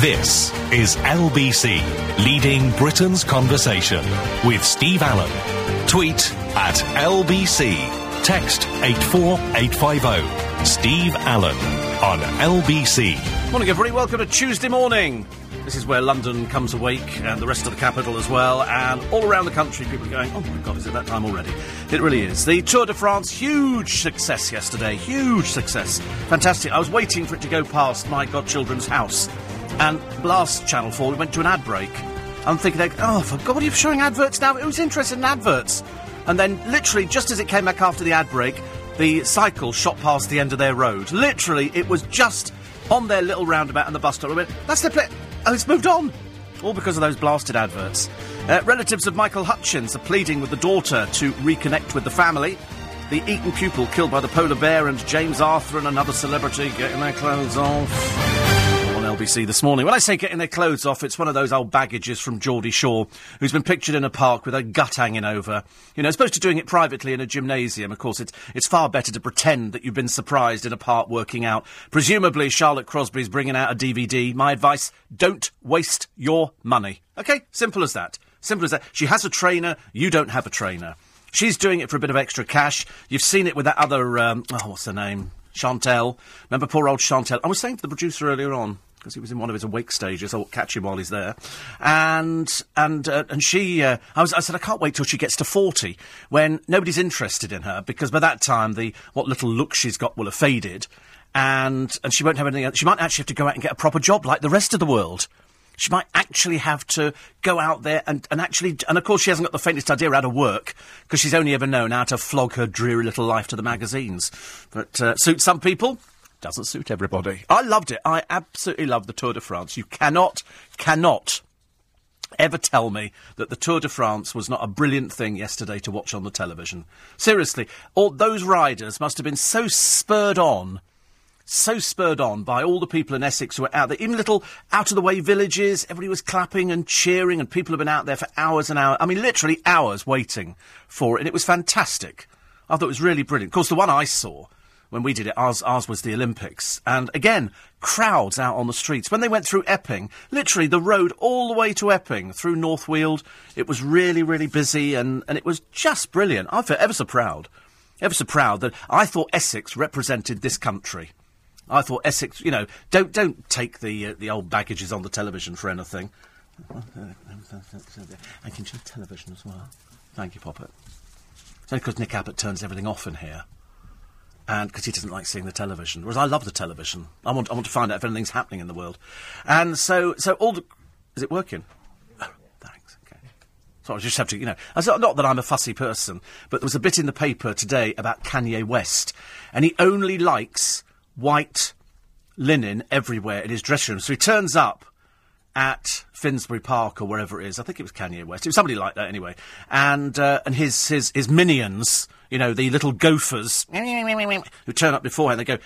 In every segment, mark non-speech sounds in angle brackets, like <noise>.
This is LBC, leading Britain's conversation with Steve Allen. Tweet at LBC. Text 84850. Steve Allen on LBC. Morning, everybody. Welcome to Tuesday morning. This is where London comes awake and the rest of the capital as well. And all around the country, people are going, oh my God, is it that time already? It really is. The Tour de France, huge success yesterday. Huge success. Fantastic. I was waiting for it to go past my godchildren's house. And last Channel 4, we went to an ad break. I'm thinking, like, oh, for God, what are you showing adverts now? Who's interested in adverts? And then, literally, just as it came back after the ad break, the cycle shot past the end of their road. Literally, it was just on their little roundabout and the bus stop. I went, that's their place. Oh, it's moved on. All because of those blasted adverts. Uh, relatives of Michael Hutchence are pleading with the daughter to reconnect with the family. The Eton pupil killed by the polar bear and James Arthur and another celebrity getting their clothes off LBC this morning. When I say getting their clothes off, it's one of those old baggages from Geordie Shore, who's been pictured in a park with a gut hanging over. You know, as opposed to doing it privately in a gymnasium, of course, it's, it's far better to pretend that you've been surprised in a park working out. Presumably, Charlotte Crosby's bringing out a DVD. My advice, don't waste your money. Okay? Simple as that. Simple as that. She has a trainer, you don't have a trainer. She's doing it for a bit of extra cash. You've seen it with that other, um, oh, what's her name? Chantel. Remember poor old Chantel? I was saying to the producer earlier on, because he was in one of his awake stages. I will catch him while he's there. And and uh, and she, uh, I was, I said, I can't wait till she gets to forty, when nobody's interested in her, because by that time the what little look she's got will have faded, and and she won't have anything. Else. She might actually have to go out and get a proper job like the rest of the world. She might actually have to go out there and, and actually, and of course she hasn't got the faintest idea how to work, because she's only ever known how to flog her dreary little life to the magazines. But uh, suits some people, doesn't suit everybody. I loved it. I absolutely loved the Tour de France. You cannot, cannot ever tell me that the Tour de France was not a brilliant thing yesterday to watch on the television. Seriously, all those riders must have been so spurred on so spurred on by all the people in Essex who were out there, even little out of the way villages. Everybody was clapping and cheering, and people have been out there for hours and hours. I mean, literally hours waiting for it, and it was fantastic. I thought it was really brilliant. Of course, the one I saw when we did it, ours, ours was the Olympics. And again, crowds out on the streets. When they went through Epping, literally the road all the way to Epping, through North Weald, it was really, really busy, and, and it was just brilliant. I felt ever so proud. Ever so proud that I thought Essex represented this country. I thought Essex, you know, don't don't take the uh, the old baggages on the television for anything. I can choose television as well. Thank you, Poppet. It's only because Nick Abbott turns everything off in here, and because he doesn't like seeing the television. Whereas I love the television. I want I want to find out if anything's happening in the world, and so so all the is it working? <laughs> Thanks. Okay. So I just have to, you know, not that I'm a fussy person, but there was a bit in the paper today about Kanye West, and he only likes white linen everywhere in his dressing room. So he turns up at Finsbury Park or wherever it is. I think it was Kanye West. It was somebody like that anyway. And uh, and his, his his minions, you know, the little gophers who turn up beforehand. They go,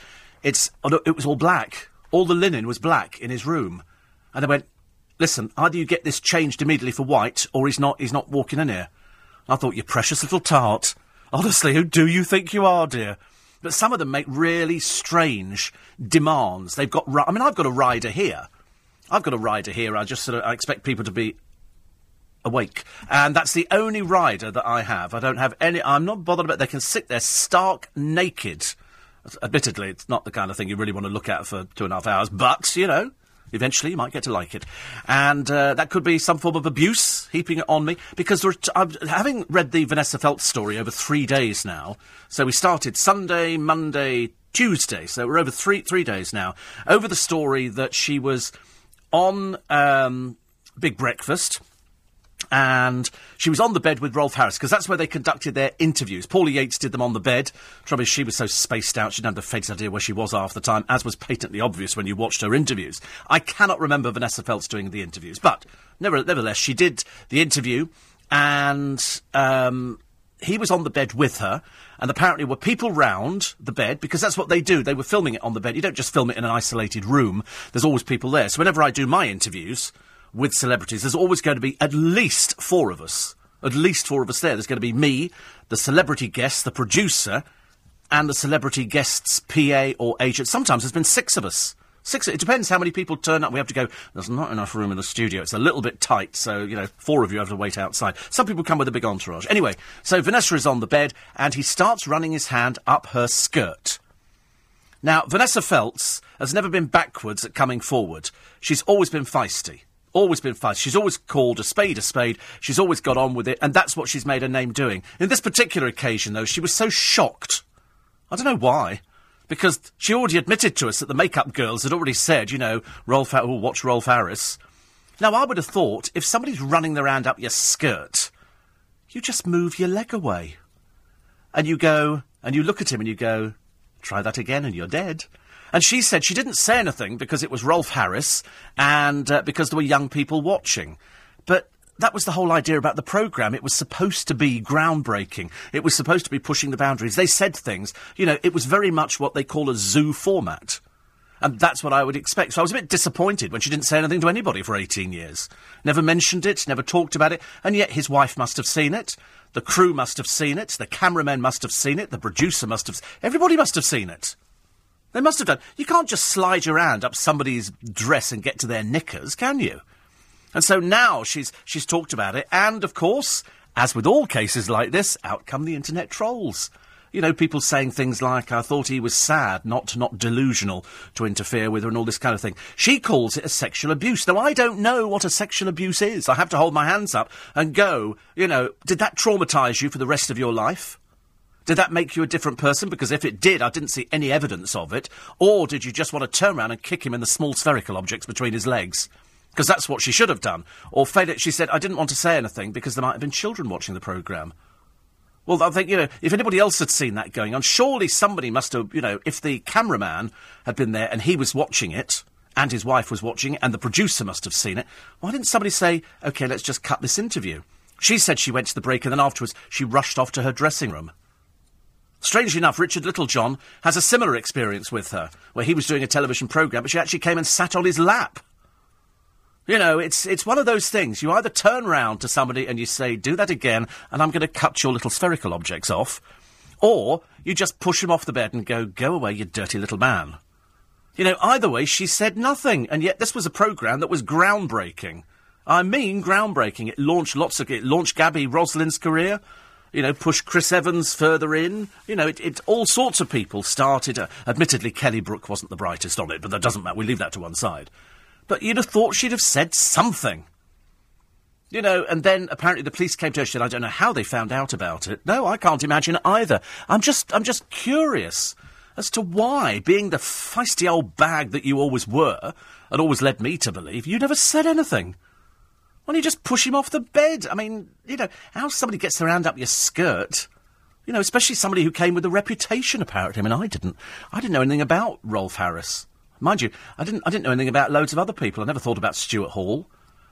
it's it was all black. All the linen was black in his room, and they went, listen, either you get this changed immediately for white, or he's not he's not walking in here. I thought you precious little tart. Honestly, who do you think you are, dear? But some of them make really strange demands. They've got, I mean, I've got a rider here. I've got a rider here. I just sort of I expect people to be awake, and that's the only rider that I have. I don't have any. I'm not bothered about. They can sit there stark naked. Admittedly, it's not the kind of thing you really want to look at for two and a half hours, but you know, Eventually, you might get to like it. And uh, that could be some form of abuse heaping it on me. Because t- having read the Vanessa Feltz story over three days now, so we started Sunday, Monday, Tuesday, so we're over three, three days now, over the story that she was on um, Big Breakfast and she was on the bed with Rolf Harris because that's where they conducted their interviews. Paula Yates did them on the bed. Trouble is, she was so spaced out, she didn't have the faintest idea where she was half the time, as was patently obvious when you watched her interviews. I cannot remember Vanessa Feltz doing the interviews, but nevertheless, she did the interview, and um, he was on the bed with her, and apparently were people round the bed because that's what they do. They were filming it on the bed. You don't just film it in an isolated room. There's always people there. So whenever I do my interviews with celebrities, there's always going to be at least four of us. At least four of us there. There's going to be me, the celebrity guest, the producer, and the celebrity guest's PA or agent. Sometimes there's been six of us Six. It depends how many people turn up. We have to go. There's not enough room in the studio. It's a little bit tight, so you know, four of you have to wait outside. Some people come with a big entourage. Anyway, so Vanessa is on the bed, and he starts running his hand up her skirt. Now, Vanessa Feltz has never been backwards at coming forward. She's always been feisty. Always been feisty. She's always called a spade a spade. She's always got on with it, and that's what she's made her name doing. In this particular occasion, though, she was so shocked. I don't know why because she already admitted to us that the makeup girls had already said, you know, Rolf, oh, watch Rolf Harris. Now, I would have thought if somebody's running their hand up your skirt, you just move your leg away. And you go, and you look at him and you go, try that again and you're dead. And she said she didn't say anything because it was Rolf Harris and uh, because there were young people watching. But that was the whole idea about the programme. It was supposed to be groundbreaking. It was supposed to be pushing the boundaries. They said things, you know, it was very much what they call a zoo format. And that's what I would expect. So I was a bit disappointed when she didn't say anything to anybody for 18 years. Never mentioned it, never talked about it, and yet his wife must have seen it. The crew must have seen it. The cameramen must have seen it. The producer must have. Everybody must have seen it. They must have done. You can't just slide your hand up somebody's dress and get to their knickers, can you? And so now she's she's talked about it, and of course, as with all cases like this, out come the internet trolls. You know, people saying things like, I thought he was sad, not not delusional, to interfere with her and all this kind of thing. She calls it a sexual abuse. Now, I don't know what a sexual abuse is. I have to hold my hands up and go, you know, did that traumatise you for the rest of your life? Did that make you a different person? Because if it did, I didn't see any evidence of it. Or did you just want to turn around and kick him in the small spherical objects between his legs? because that's what she should have done. Or she said, I didn't want to say anything because there might have been children watching the programme. Well, I think, you know, if anybody else had seen that going on, surely somebody must have, you know, if the cameraman had been there and he was watching it, and his wife was watching it, and the producer must have seen it, why didn't somebody say, OK, let's just cut this interview? She said she went to the break and then afterwards she rushed off to her dressing room. Strangely enough, Richard Littlejohn has a similar experience with her, where he was doing a television programme, but she actually came and sat on his lap. You know, it's it's one of those things. You either turn round to somebody and you say, "Do that again," and I'm going to cut your little spherical objects off, or you just push him off the bed and go, "Go away, you dirty little man." You know, either way, she said nothing, and yet this was a programme that was groundbreaking. I mean, groundbreaking. It launched lots of it launched Gaby Roslin's career. You know, push Chris Evans further in. You know, it, it all sorts of people started. Uh, admittedly, Kelly Brook wasn't the brightest on it, but that doesn't matter. We leave that to one side. But you'd have thought she'd have said something. You know, and then apparently the police came to her and said, I don't know how they found out about it. No, I can't imagine either. I'm just, I'm just curious as to why, being the feisty old bag that you always were, and always led me to believe, you never said anything. Why don't you just push him off the bed? I mean, you know, how somebody gets their hand up your skirt, you know, especially somebody who came with a reputation, apparently. I mean, I didn't. I didn't know anything about Rolf Harris. Mind you, I didn't, I didn't know anything about loads of other people. I never thought about Stuart Hall.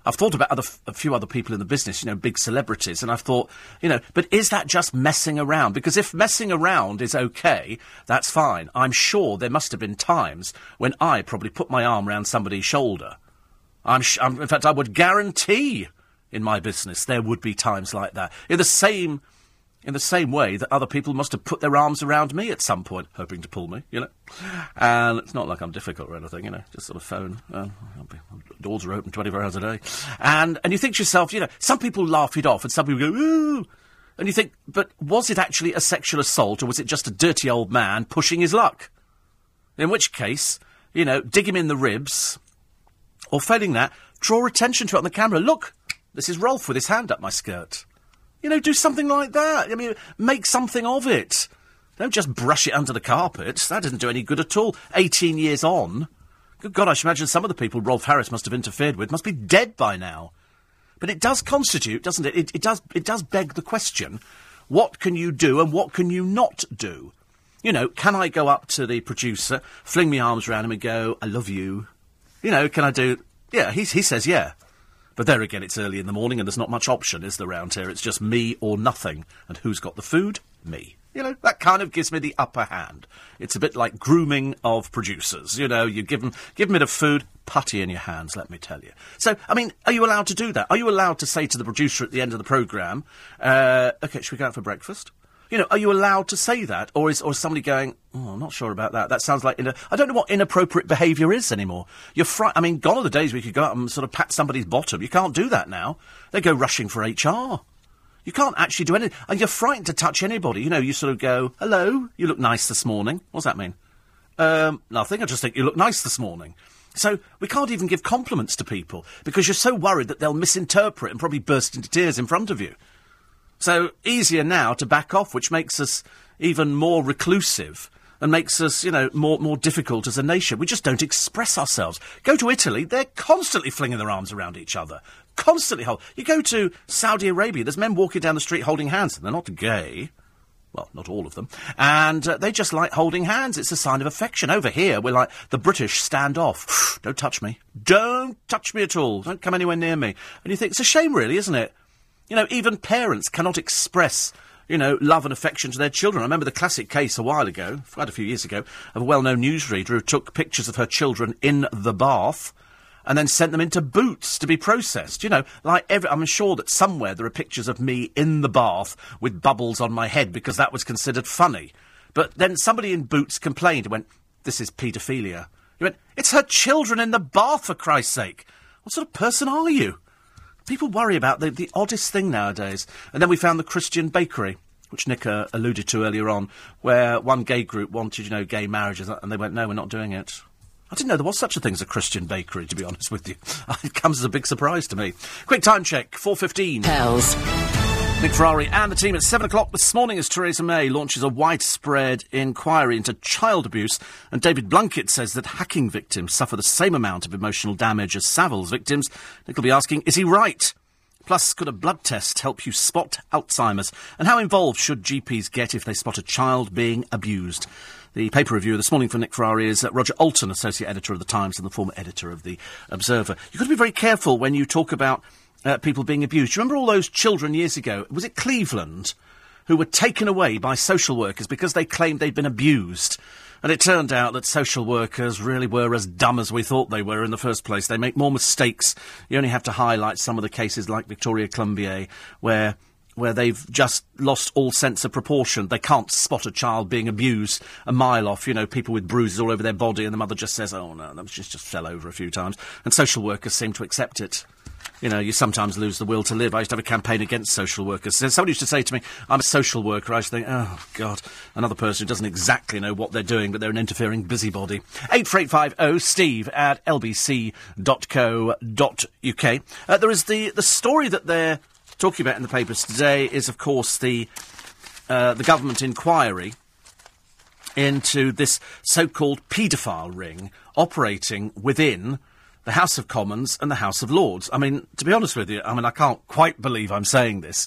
I've thought about other, a few other people in the business, you know, big celebrities, and I've thought, you know, but is that just messing around? Because if messing around is okay, that's fine. I'm sure there must have been times when I probably put my arm around somebody's shoulder. I'm, sh- I'm in fact, I would guarantee in my business there would be times like that. In the same in the same way that other people must have put their arms around me at some point, hoping to pull me, you know. And it's not like I'm difficult or anything, you know, just sort of phone. Uh, be, doors are open 24 hours a day. And, and you think to yourself, you know, some people laugh it off and some people go, ooh. And you think, but was it actually a sexual assault or was it just a dirty old man pushing his luck? In which case, you know, dig him in the ribs, or failing that, draw attention to it on the camera. Look, this is Rolf with his hand up my skirt. You know, do something like that. I mean, make something of it. Don't just brush it under the carpet. That doesn't do any good at all. 18 years on. Good God, I should imagine some of the people Rolf Harris must have interfered with must be dead by now. But it does constitute, doesn't it? It, it does, it does beg the question what can you do and what can you not do? You know, can I go up to the producer, fling my arms around him and go, I love you? You know, can I do. Yeah, he, he says yeah. But there again, it's early in the morning and there's not much option, is there, round here? It's just me or nothing. And who's got the food? Me. You know, that kind of gives me the upper hand. It's a bit like grooming of producers. You know, you give them, give them a bit of food, putty in your hands, let me tell you. So, I mean, are you allowed to do that? Are you allowed to say to the producer at the end of the programme, uh, OK, should we go out for breakfast? You know, are you allowed to say that, or is or is somebody going? Oh, I'm not sure about that. That sounds like I don't know what inappropriate behaviour is anymore. You're fri- I mean, gone are the days you could go out and sort of pat somebody's bottom. You can't do that now. They go rushing for HR. You can't actually do anything, and you're frightened to touch anybody. You know, you sort of go, "Hello, you look nice this morning." What's that mean? Um, nothing. I just think you look nice this morning. So we can't even give compliments to people because you're so worried that they'll misinterpret and probably burst into tears in front of you. So easier now to back off, which makes us even more reclusive and makes us, you know, more more difficult as a nation. We just don't express ourselves. Go to Italy; they're constantly flinging their arms around each other, constantly hold. You go to Saudi Arabia; there's men walking down the street holding hands, and they're not gay. Well, not all of them. And uh, they just like holding hands. It's a sign of affection. Over here, we're like the British stand off. <sighs> Don't touch me. Don't touch me at all. Don't come anywhere near me. And you think, it's a shame, really, isn't it? You know, even parents cannot express, you know, love and affection to their children. I remember the classic case a while ago, quite a few years ago, of a well-known newsreader who took pictures of her children in the bath and then sent them into Boots to be processed. You know, like every, I'm sure that somewhere there are pictures of me in the bath with bubbles on my head because that was considered funny. But then somebody in Boots complained and went, "This is paedophilia." You went, "It's her children in the bath, for Christ's sake! What sort of person are you?" People worry about the, the oddest thing nowadays. And then we found the Christian bakery, which Nick uh, alluded to earlier on, where one gay group wanted, you know, gay marriages, and they went, no, we're not doing it. I didn't know there was such a thing as a Christian bakery, to be <laughs> honest with you. <laughs> it comes as a big surprise to me. Quick time check, 4.15. Pals. Nick Ferrari and the team at 7 o'clock this morning as Theresa May launches a widespread inquiry into child abuse. And David Blunkett says that hacking victims suffer the same amount of emotional damage as Savile's victims. Nick will be asking, is he right? Plus, could a blood test help you spot Alzheimer's? And how involved should GPs get if they spot a child being abused? The paper review this morning for Nick Ferrari is uh, Roger Alton, Associate Editor of The Times and the former editor of The Observer. You've got to be very careful when you talk about uh, people being abused. Remember all those children years ago? Was it Cleveland? Who were taken away by social workers because they claimed they'd been abused. And it turned out that social workers really were as dumb as we thought they were in the first place. They make more mistakes. You only have to highlight some of the cases like Victoria Climbié, where where they've just lost all sense of proportion. They can't spot a child being abused a mile off, you know, people with bruises all over their body, and the mother just says, oh, no, just, just fell over a few times. And social workers seem to accept it. You know, you sometimes lose the will to live. I used to have a campaign against social workers. Somebody used to say to me, I'm a social worker. I used to think, oh, God, another person who doesn't exactly know what they're doing, but they're an interfering busybody. 84850 steve at lbc.co.uk. Uh, there is the, the story that they're talking about in the papers today is, of course, the, uh, the government inquiry into this so-called paedophile ring operating within the House of Commons and the House of Lords. I mean, to be honest with you, I mean, I can't quite believe I'm saying this.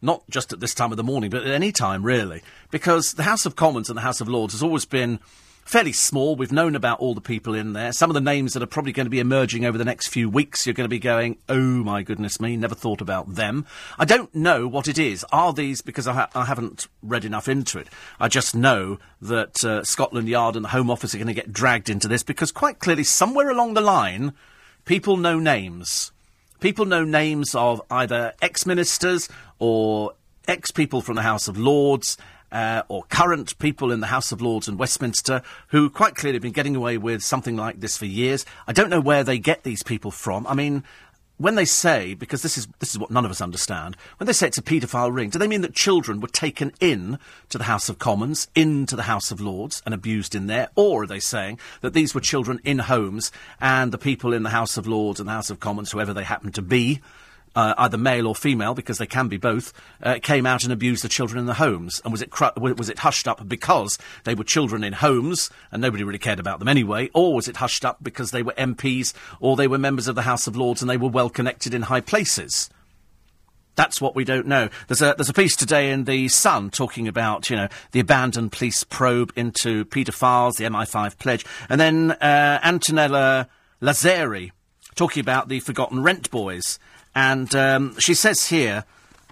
Not just at this time of the morning, but at any time, really. Because the House of Commons and the House of Lords has always been fairly small. We've known about all the people in there. Some of the names that are probably going to be emerging over the next few weeks, you're going to be going, oh my goodness me, never thought about them. I don't know what it is. Are these, because I, ha- I haven't read enough into it, I just know that uh, Scotland Yard and the Home Office are going to get dragged into this because quite clearly, somewhere along the line, people know names. People know names of either ex ministers or ex people from the House of Lords uh, or current people in the House of Lords and Westminster who quite clearly have been getting away with something like this for years. I don't know where they get these people from. I mean, when they say, because this is this is what none of us understand, when they say it's a paedophile ring, do they mean that children were taken in to the House of Commons, into the House of Lords, and abused in there, or are they saying that these were children in homes and the people in the House of Lords and the House of Commons, whoever they happened to be, uh, either male or female, because they can be both, uh, came out and abused the children in the homes? And was it cru- was it hushed up because they were children in homes and nobody really cared about them anyway, or was it hushed up because they were MPs or they were members of the House of Lords and they were well connected in high places? That's what we don't know. There's a there's a piece today in the Sun talking about you know the abandoned police probe into paedophiles, the MI5 pledge, and then uh, Antonella Lazzeri talking about the forgotten rent boys and um, she says here.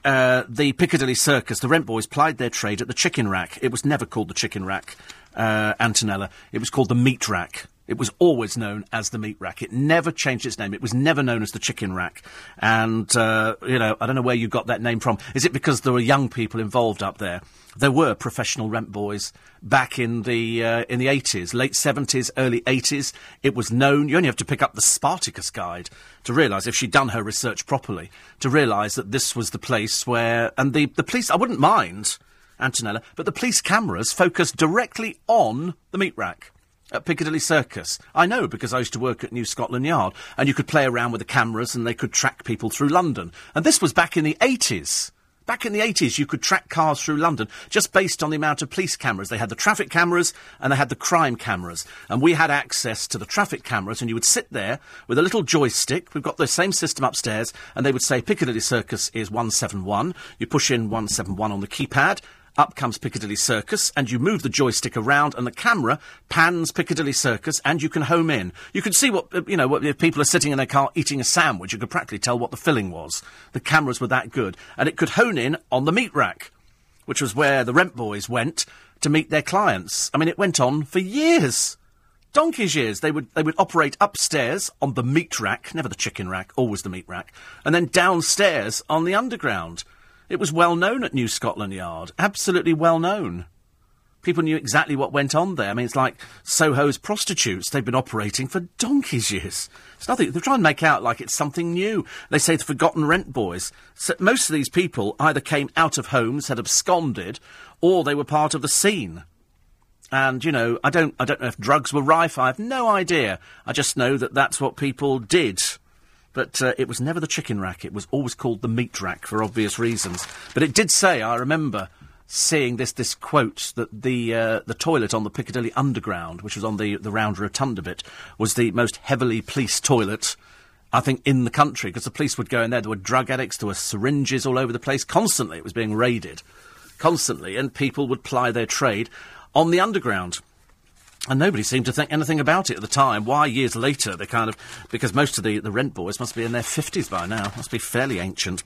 Uh, the Piccadilly Circus, the rent boys plied their trade at the chicken rack. It was never called the chicken rack, uh, Antonella. It was called the meat rack. It was always known as the meat rack. It never changed its name. It was never known as the chicken rack. And, uh, you know, I don't know where you got that name from. Is it because there were young people involved up there? There were professional rent boys back in the uh, in the 80s, late 70s, early 80s. It was known. You only have to pick up the Spartacus guide to realise, if she'd done her research properly, to realise that this was the place where. And the, the police, I wouldn't mind, Antonella, but the police cameras focused directly on the meat rack at Piccadilly Circus. I know because I used to work at New Scotland Yard, and you could play around with the cameras and they could track people through London. And this was back in the 80s. Back in the 80s, you could track cars through London just based on the amount of police cameras. They had the traffic cameras and they had the crime cameras. And we had access to the traffic cameras, and you would sit there with a little joystick. We've got the same system upstairs, and they would say Piccadilly Circus is 171. You push in 171 on the keypad, up comes Piccadilly Circus, and you move the joystick around, and the camera pans Piccadilly Circus, and you can home in. You can see what, you know, what, if people are sitting in their car eating a sandwich, you could practically tell what the filling was. The cameras were that good. And it could hone in on the meat rack, which was where the rent boys went to meet their clients. I mean, it went on for years. Donkey's years. They would, they would operate upstairs on the meat rack, never the chicken rack, always the meat rack, and then downstairs on the underground. It was well known at New Scotland Yard. Absolutely well known. People knew exactly what went on there. I mean, it's like Soho's prostitutes. They've been operating for donkey's years. It's nothing. They're trying to make out like it's something new. They say the forgotten rent boys. So most of these people either came out of homes, had absconded, or they were part of the scene. And you know, I don't, I don't know if drugs were rife. I have no idea. I just know that that's what people did. But uh, it was never the chicken rack. It was always called the meat rack for obvious reasons. But it did say, I remember seeing this this quote that the uh, the toilet on the Piccadilly Underground, which was on the the round rotunda bit, was the most heavily policed toilet. I think in the country because the police would go in there. There were drug addicts. There were syringes all over the place. Constantly, it was being raided, constantly, and people would ply their trade on the underground. And nobody seemed to think anything about it at the time. Why, years later, they kind of. Because most of the, the rent boys must be in their 50s by now. Must be fairly ancient.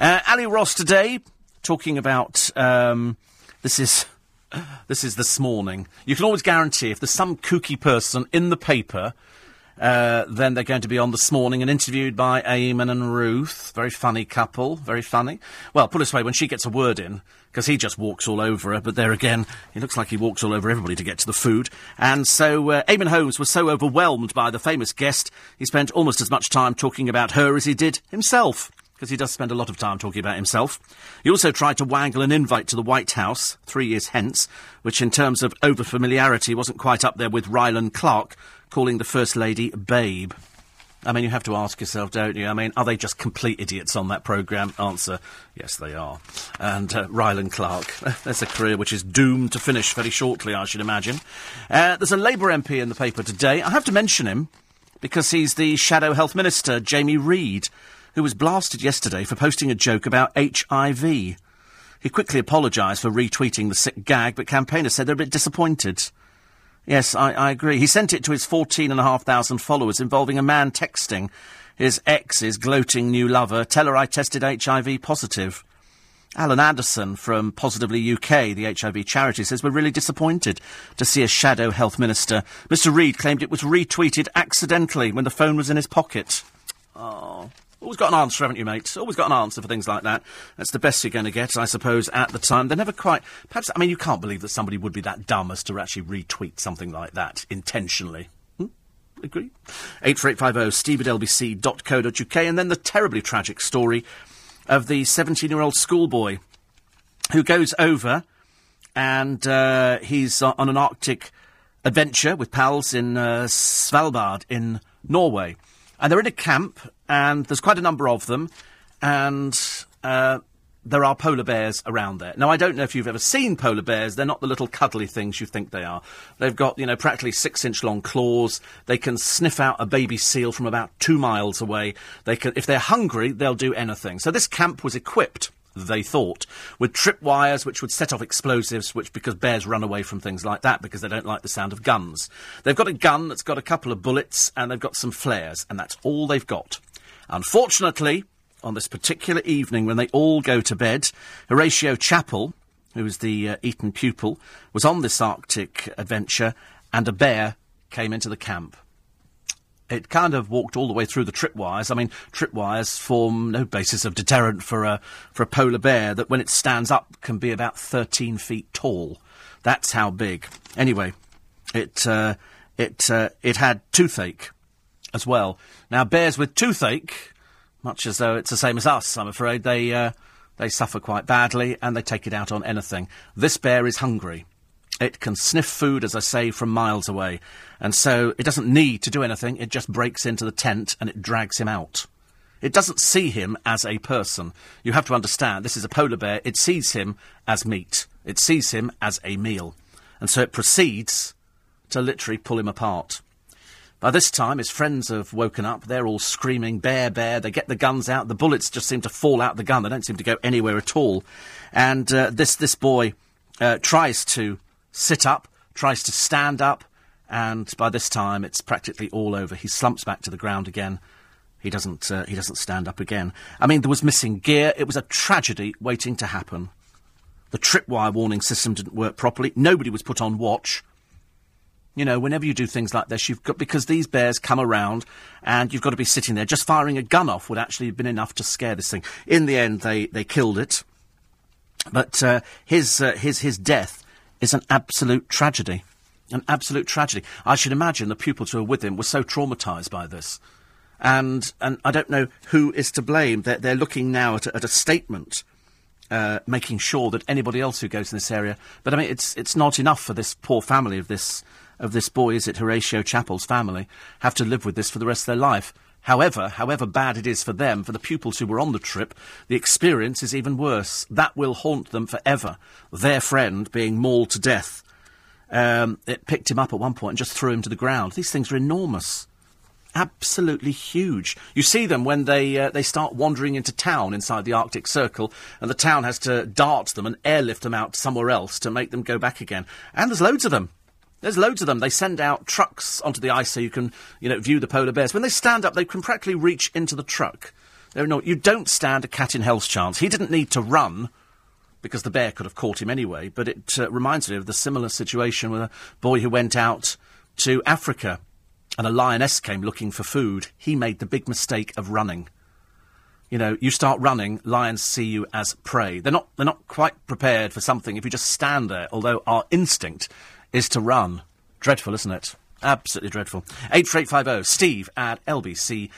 Uh, Ally Ross today, talking about. Um, this is. <laughs> This is this morning. You can always guarantee if there's some kooky person in the paper uh, then they're going to be on this morning and interviewed by Eamonn and Ruth. Very funny couple, very funny. Well, put it this way, when she gets a word in, because he just walks all over her, but there again, he looks like he walks all over everybody to get to the food. And so uh, Eamonn Holmes was so overwhelmed by the famous guest, he spent almost as much time talking about her as he did himself because he does spend a lot of time talking about himself. He also tried to wangle an invite to the White House three years hence, which in terms of over-familiarity wasn't quite up there with Rylan Clark, calling the First Lady Babe. I mean, you have to ask yourself, don't you? I mean, are they just complete idiots on that programme? Answer, yes, they are. And uh, Rylan Clark, <laughs> that's a career which is doomed to finish very shortly, I should imagine. Uh, there's a Labour MP in the paper today. I have to mention him because he's the Shadow Health Minister, Jamie Reed, who was blasted yesterday for posting a joke about HIV. He quickly apologised for retweeting the sick gag, but campaigners said they're a bit disappointed. Yes, I, I agree. He sent it to his 14,500 followers involving a man texting his ex's gloating new lover, tell her I tested HIV positive. Alan Anderson from Positively UK, the HIV charity, says we're really disappointed to see a shadow health minister. Mr Reed claimed it was retweeted accidentally when the phone was in his pocket. Oh. Always got an answer, haven't you, mate? Always got an answer for things like that. That's the best you're going to get, I suppose, at the time. They're never quite. Perhaps, I mean, you can't believe that somebody would be that dumb as to actually retweet something like that intentionally. Hmm? Agree? 84850 steve at lbc.co.uk. And then the terribly tragic story of the 17 year old schoolboy who goes over and uh, he's on an Arctic adventure with pals in uh, Svalbard in Norway. And they're in a camp, and there's quite a number of them, and uh, there are polar bears around there. Now, I don't know if you've ever seen polar bears. They're not the little cuddly things you think they are. They've got, you know, practically six inch long claws. They can sniff out a baby seal from about two miles away. They can, if they're hungry, they'll do anything. So this camp was equipped they thought, with tripwires which would set off explosives, which because bears run away from things like that because they don't like the sound of guns. They've got a gun that's got a couple of bullets and they've got some flares, and that's all they've got. Unfortunately, on this particular evening when they all go to bed, Horatio Chappell, who was the uh, Eton pupil, was on this Arctic adventure, and a bear came into the camp. It kind of walked all the way through the tripwires. I mean, tripwires form no basis of deterrent for a, for a polar bear that when it stands up can be about 13 feet tall. That's how big. Anyway, it, uh, it, uh, it had toothache as well. Now, bears with toothache, much as though it's the same as us, I'm afraid, they, uh, they suffer quite badly and they take it out on anything. This bear is hungry. It can sniff food, as I say, from miles away. And so it doesn't need to do anything. It just breaks into the tent and it drags him out. It doesn't see him as a person. You have to understand, this is a polar bear. It sees him as meat. It sees him as a meal. And so it proceeds to literally pull him apart. By this time, his friends have woken up. They're all screaming, bear, bear. They get the guns out. The bullets just seem to fall out the gun. They don't seem to go anywhere at all. And uh, this, this boy uh, tries to sit up, tries to stand up, and by this time it's practically all over. He slumps back to the ground again. He doesn't, uh, he doesn't stand up again. I mean, there was missing gear. It was a tragedy waiting to happen. The tripwire warning system didn't work properly. Nobody was put on watch. You know, whenever you do things like this, you've got because these bears come around, and you've got to be sitting there. Just firing a gun off would actually have been enough to scare this thing. In the end, they they killed it, but uh, his uh, his his death is an absolute tragedy, an absolute tragedy. I should imagine the pupils who were with him were so traumatised by this, and and I don't know who is to blame. They're, they're looking now at a, at a statement uh, making sure that anybody else who goes in this area. But I mean, it's it's not enough for this poor family of this of this boy. Is it Horatio Chappell's family have to live with this for the rest of their life? However, however bad it is for them, for the pupils who were on the trip, the experience is even worse. That will haunt them forever. Their friend being mauled to death. Um, it picked him up at one point and just threw him to the ground. These things are enormous absolutely huge. You see them when they uh, they start wandering into town inside the Arctic Circle, and the town has to dart them and airlift them out somewhere else to make them go back again. And there's loads of them. There's loads of them. They send out trucks onto the ice so you can, you know, view the polar bears. When they stand up, they can practically reach into the truck. They're no, you don't stand a cat in hell's chance. He didn't need to run because the bear could have caught him anyway. But it uh, reminds me of the similar situation with a boy who went out to Africa and a lioness came looking for food, he made the big mistake of running. You know, you start running, lions see you as prey. They're not, they're not quite prepared for something if you just stand there, although our instinct is to run. Dreadful, isn't it? Absolutely dreadful. 84850 steve at lbc.co.uk.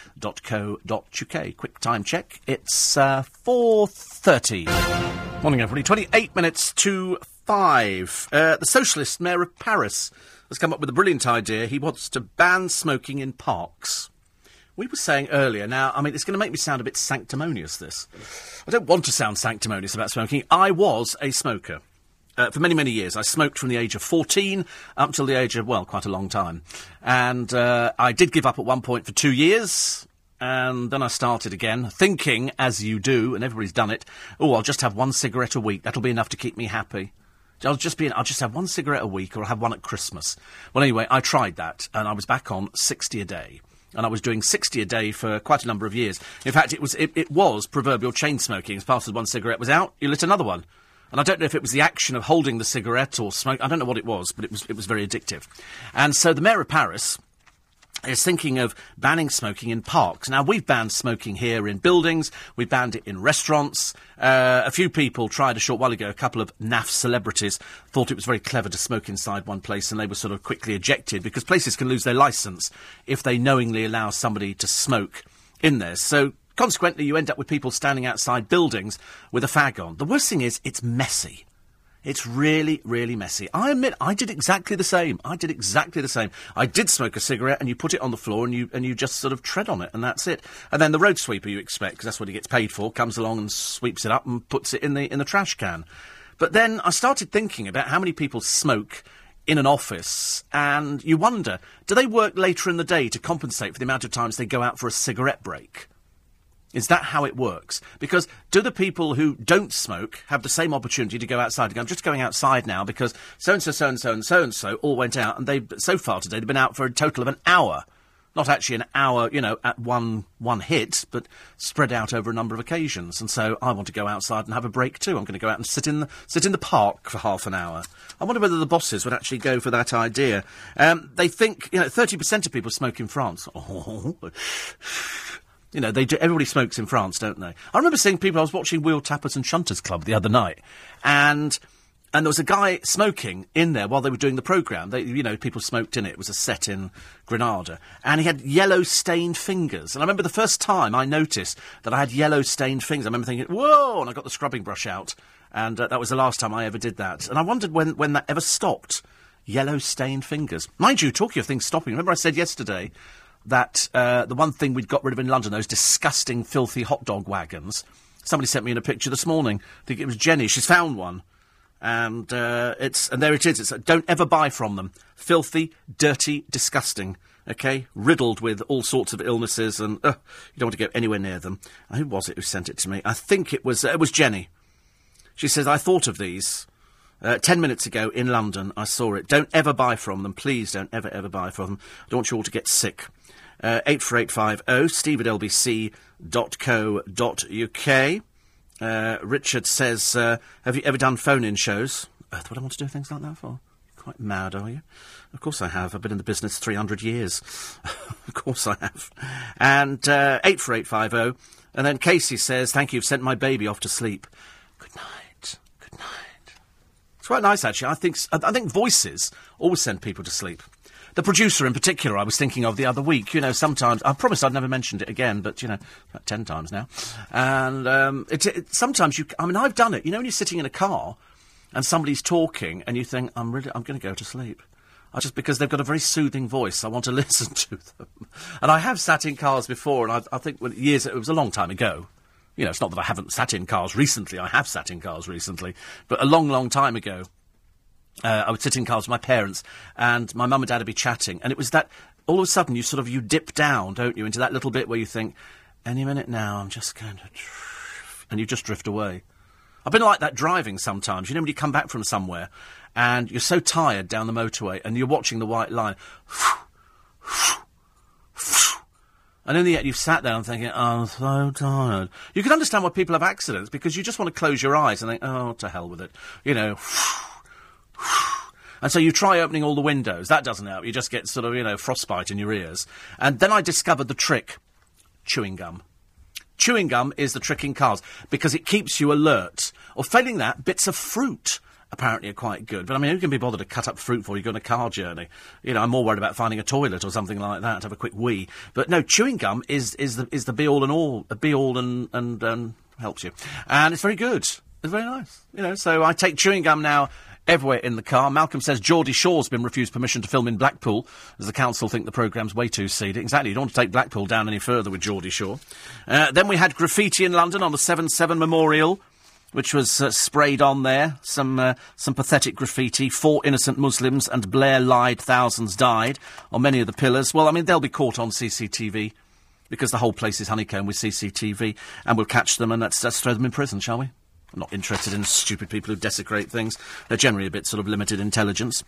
Quick time check. It's uh, 4.30. Morning, everybody. 28 minutes to 5. Uh, the socialist mayor of Paris has come up with a brilliant idea. He wants to ban smoking in parks. We were saying earlier, now, I mean, it's going to make me sound a bit sanctimonious, this. I don't want to sound sanctimonious about smoking. I was a smoker. Uh, for many, many years. I smoked from the age of 14 up till the age of, well, quite a long time. And uh, I did give up at one point for two years. And then I started again, thinking, as you do, and everybody's done it, oh, I'll just have one cigarette a week. That'll be enough to keep me happy. I'll just be, I'll just have one cigarette a week, or I'll have one at Christmas. Well, anyway, I tried that, and I was back on sixty a day, and I was doing sixty a day for quite a number of years. In fact, it was, it, it was proverbial chain smoking. As fast as one cigarette was out, you lit another one. And I don't know if it was the action of holding the cigarette or smoke. I don't know what it was, but it was, it was very addictive. And so the mayor of Paris is thinking of banning smoking in parks. Now, we've banned smoking here in buildings, we've banned it in restaurants. Uh, a few people tried a short while ago, a couple of NAF celebrities thought it was very clever to smoke inside one place and they were sort of quickly ejected because places can lose their licence if they knowingly allow somebody to smoke in there. So, consequently, you end up with people standing outside buildings with a fag on. The worst thing is, it's messy. It's really, really messy. I admit I did exactly the same. I did exactly the same. I did smoke a cigarette and you put it on the floor and you, and you just sort of tread on it and that's it. And then the road sweeper you expect, because that's what he gets paid for, comes along and sweeps it up and puts it in the, in the trash can. But then I started thinking about how many people smoke in an office, and you wonder, do they work later in the day to compensate for the amount of times they go out for a cigarette break? Is that how it works? Because do the people who don't smoke have the same opportunity to go outside I'm just going outside now because so and so, so and so, and so and so all went out, and they so far today they've been out for a total of an hour. not actually an hour, you know, at one one hit, but spread out over a number of occasions. And so I want to go outside and have a break too. I'm going to go out and sit in the sit in the park for half an hour. I wonder whether the bosses would actually go for that idea. Um, they think, you know, 30% of people smoke in France. <laughs> Oh. You know, they do, everybody smokes in France, don't they? I remember seeing people. I was watching Wheel Tappers and Shunters Club the other night, and and there was a guy smoking in there while they were doing the programme. They, you know, people smoked in it. It was a set in Granada. And he had yellow stained fingers. And I remember the first time I noticed that I had yellow stained fingers, I remember thinking, whoa, and I got the scrubbing brush out. And uh, that was the last time I ever did that. And I wondered when, when that ever stopped. Yellow stained fingers. Mind you, talking of things stopping, remember I said yesterday that uh, the one thing we'd got rid of in London, those disgusting, filthy hot dog wagons. Somebody sent me in a picture this morning. I think it was Jenny. She's found one and uh, it's and there it is. It's uh, don't ever buy from them. Filthy, dirty, disgusting. Okay, riddled with all sorts of illnesses, and uh, you don't want to go anywhere near them. Who was it who sent it to me? I think it was uh, it was Jenny. She says I thought of these. Uh, ten minutes ago in London, I saw it. Don't ever buy from them. Please don't ever, ever buy from them. I don't want you all to get sick. Uh, 84850 steve at lbc.co.uk. Uh, Richard says, uh, Have you ever done phone in shows? Earth, would I want to do things like that for? Quite mad, are you? Of course I have. I've been in the business 300 years. <laughs> of course I have. And uh, 84850. And then Casey says, Thank you, you've sent my baby off to sleep. Good night. Good night. It's quite nice, actually. I think, I think voices always send people to sleep. The producer in particular, I was thinking of the other week. You know, sometimes I promised I'd never mentioned it again, but you know, about ten times now. And um, it, it, sometimes you, I mean, I've done it. You know, when you're sitting in a car and somebody's talking, and you think, I'm really, I'm going to go to sleep. Just because they've got a very soothing voice, I want to <laughs> listen to them. And I have sat in cars before, and I, I think years it was a long time ago. You know, it's not that I haven't sat in cars recently. I have sat in cars recently, but a long, long time ago. Uh, I would sit in cars with my parents, and my mum and dad would be chatting, and it was that all of a sudden you sort of you dip down, don't you, into that little bit where you think, any minute now, I'm just going to, and you just drift away. I've been like that driving sometimes. You know when you come back from somewhere, and you're so tired down the motorway, and you're watching the white line. And in the end, you've sat there and thinking, oh, I'm so tired. You can understand why people have accidents because you just want to close your eyes and think, oh, to hell with it. You know, <sighs> and so you try opening all the windows. That doesn't help. You just get sort of, you know, frostbite in your ears. And then I discovered the trick chewing gum. Chewing gum is the trick in cars because it keeps you alert. Or failing that, bits of fruit apparently are quite good. But I mean, who can be bothered to cut up fruit for you go on a car journey? You know, I'm more worried about finding a toilet or something like that to have a quick wee. But no, chewing gum is is the is the be all and all, be all and and um, helps you, and it's very good. It's very nice. You know, so I take chewing gum now everywhere in the car. Malcolm says Geordie Shore's been refused permission to film in Blackpool, as the council think the programme's way too seedy. Exactly, you don't want to take Blackpool down any further with Geordie Shore. Uh, then we had graffiti in London on the 7-7 memorial, which was uh, sprayed on there. Some, uh, some pathetic graffiti. Four innocent Muslims and Blair lied, thousands died on many of the pillars. Well, I mean, they'll be caught on CCTV because the whole place is honeycombed with CCTV, and we'll catch them and let's, let's throw them in prison, shall we? I'm not interested in stupid people who desecrate things. They're generally a bit sort of limited intelligence.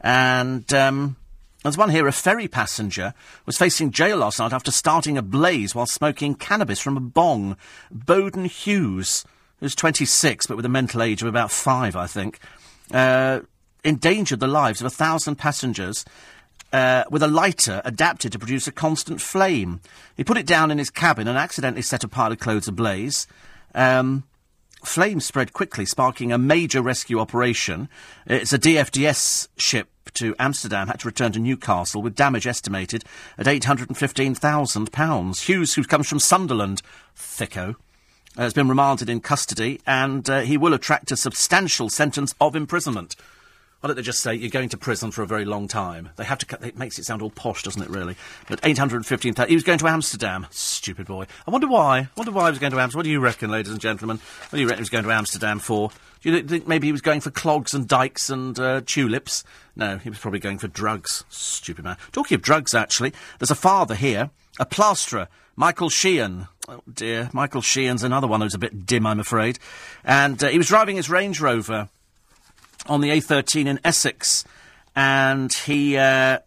And um, there's one here. A ferry passenger was facing jail last night after starting a blaze while smoking cannabis from a bong. Bowden Hughes, who's 26 but with a mental age of about five, I think, uh, endangered the lives of a thousand passengers. Uh, with a lighter adapted to produce a constant flame. He put it down in his cabin and accidentally set a pile of clothes ablaze. Um, Flames spread quickly, sparking a major rescue operation. It's a DFDS ship to Amsterdam had to return to Newcastle with damage estimated at £815,000. Hughes, who comes from Sunderland, thicko, has been remanded in custody and uh, he will attract a substantial sentence of imprisonment. Why don't they just say you're going to prison for a very long time? They have to. Cut, it makes it sound all posh, doesn't it? Really. But eight hundred fifteen thousand. He was going to Amsterdam. Stupid boy. I wonder why. I wonder why he was going to Amsterdam. What do you reckon, ladies and gentlemen? What do you reckon he was going to Amsterdam for? Do you think maybe he was going for clogs and dykes and uh, tulips? No, he was probably going for drugs. Stupid man. Talking of drugs, actually, there's a father here, a plasterer, Michael Sheehan. Oh dear, Michael Sheehan's another one who's a bit dim, I'm afraid. And uh, he was driving his Range Rover on the A13 in Essex, and he uh,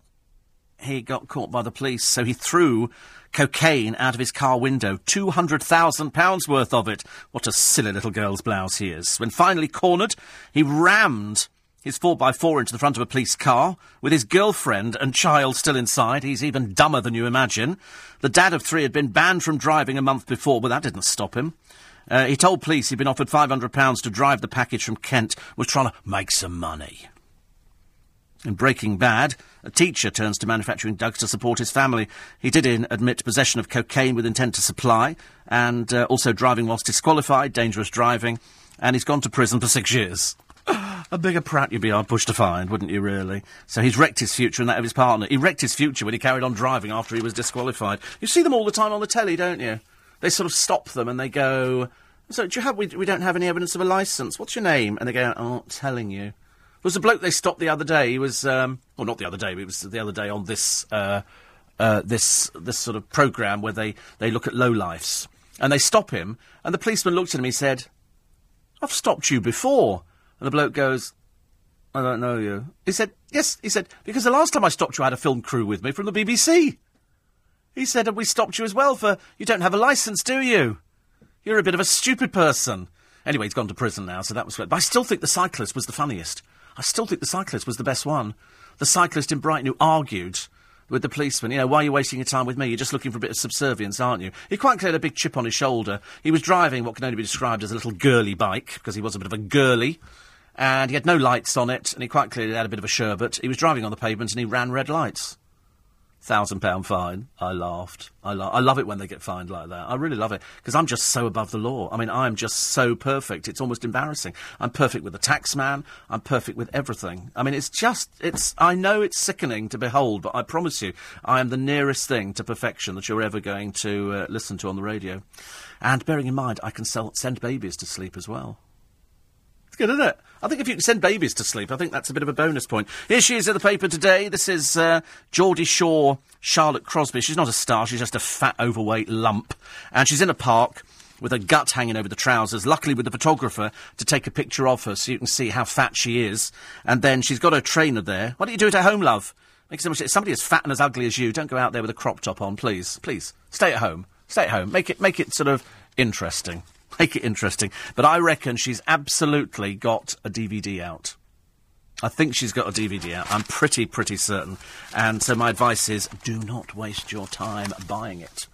he got caught by the police, so he threw cocaine out of his car window. £200,000 worth of it. What a silly little girl's blouse he is. When finally cornered, he rammed his 4x4 into the front of a police car, with his girlfriend and child still inside. He's even dumber than you imagine. The dad of three had been banned from driving a month before, but that didn't stop him. Uh, he told police he'd been offered £500 to drive the package from Kent, was trying to make some money. In Breaking Bad, a teacher turns to manufacturing drugs to support his family. He did in admit possession of cocaine with intent to supply, and uh, also driving whilst disqualified, dangerous driving, and he's gone to prison for six years. <sighs> a bigger prat you'd be hard pushed to find, wouldn't you, really? So he's wrecked his future and that of his partner. He wrecked his future when he carried on driving after he was disqualified. You see them all the time on the telly, don't you? They sort of stop them and they go, So, do you have, we, we don't have any evidence of a licence. What's your name? And they go, I'm not telling you. There was a bloke they stopped the other day. He was, um, well, not the other day, but it was the other day on this, uh, uh, this, this sort of programme where they, they look at low lifes And they stop him, and the policeman looked at him, he said, I've stopped you before. And the bloke goes, I don't know you. He said, Yes, he said, because the last time I stopped you, I had a film crew with me from the BBC. He said, we stopped you as well for, you don't have a licence, do you? You're a bit of a stupid person. Anyway, he's gone to prison now, so that was good. But I still think the cyclist was the funniest. I still think the cyclist was the best one. The cyclist in Brighton who argued with the policeman, you know, why are you wasting your time with me? You're just looking for a bit of subservience, aren't you? He quite clearly had a big chip on his shoulder. He was driving what can only be described as a little girly bike, because he was a bit of a girly. And he had no lights on it, and he quite clearly had a bit of a sherbet. He was driving on the pavement and he ran red lights thousand pound fine. I laughed. I, lo- I love it when they get fined like that. I really love it because I'm just so above the law. I mean, I'm just so perfect. It's almost embarrassing. I'm perfect with the tax man. I'm perfect with everything. I mean, it's just, it's, I know it's sickening to behold, but I promise you, I am the nearest thing to perfection that you're ever going to uh, listen to on the radio. And bearing in mind, I can sell, send babies to sleep as well It's good, isn't it? I think if you can send babies to sleep, I think that's a bit of a bonus point. Here she is in the paper today. This is uh, Geordie Shore, Charlotte Crosby. She's not a star, she's just a fat, overweight lump. And she's in a park with her gut hanging over the trousers, luckily with the photographer to take a picture of her so you can see how fat she is. And then she's got her trainer there. Why don't you do it at home, love? Make so much. If somebody as fat and as ugly as you, don't go out there with a crop top on, please. Please. Stay at home. Stay at home. Make it, make it sort of interesting. Make it interesting. But I reckon she's absolutely got a DVD out. I think she's got a DVD out. I'm pretty, pretty certain. And so my advice is do not waste your time buying it.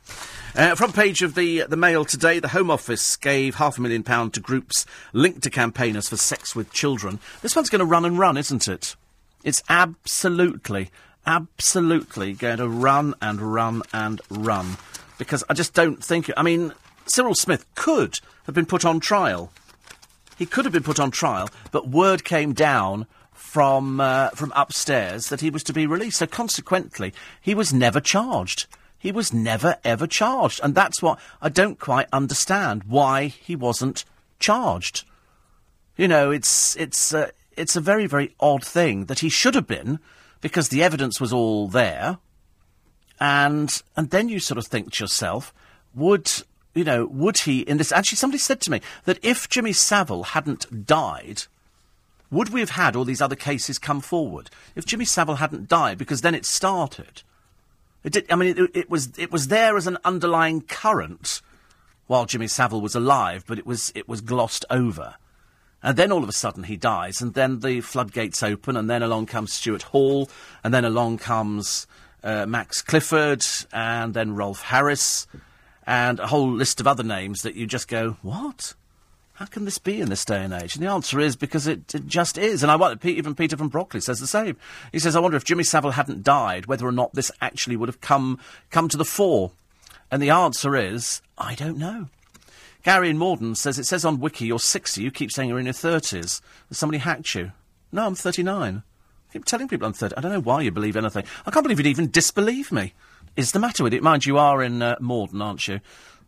Uh, front page of the the Mail today, the Home Office gave half a million pound to groups linked to campaigners for sex with children. This one's going to run and run, isn't it? It's absolutely, absolutely going to run and run and run because I just don't think. I mean, Cyril Smith could have been put on trial. He could have been put on trial, but word came down from uh, from upstairs that he was to be released. So consequently, he was never charged. He was never ever charged, and that's what I don't quite understand why he wasn't charged. You know, it's it's uh, it's a very very odd thing that he should have been because the evidence was all there, and and then you sort of think to yourself, would you know, would he in this? Actually, somebody said to me that if Jimmy Savile hadn't died, would we have had all these other cases come forward? If Jimmy Savile hadn't died, because then it started. It did, I mean, it, it was it was there as an underlying current while Jimmy Savile was alive, but it was it was glossed over. And then all of a sudden he dies, and then the floodgates open, and then along comes Stuart Hall, and then along comes uh, Max Clifford, and then Rolf Harris and a whole list of other names that you just go, what? How can this be in this day and age? And the answer is because it, it just is. And I wonder, even Peter from Brockley says the same. He says, I wonder if Jimmy Savile hadn't died, whether or not this actually would have come, come to the fore. And the answer is, I don't know. Gary in Morden says, it says on Wiki you're 60, you keep saying you're in your 30s. Has somebody hacked you? No, I'm 39. I keep telling people I'm 30. I don't know why you believe anything. I can't believe you'd even disbelieve me is the matter with it? Mind you, are in uh, Morden, aren't you?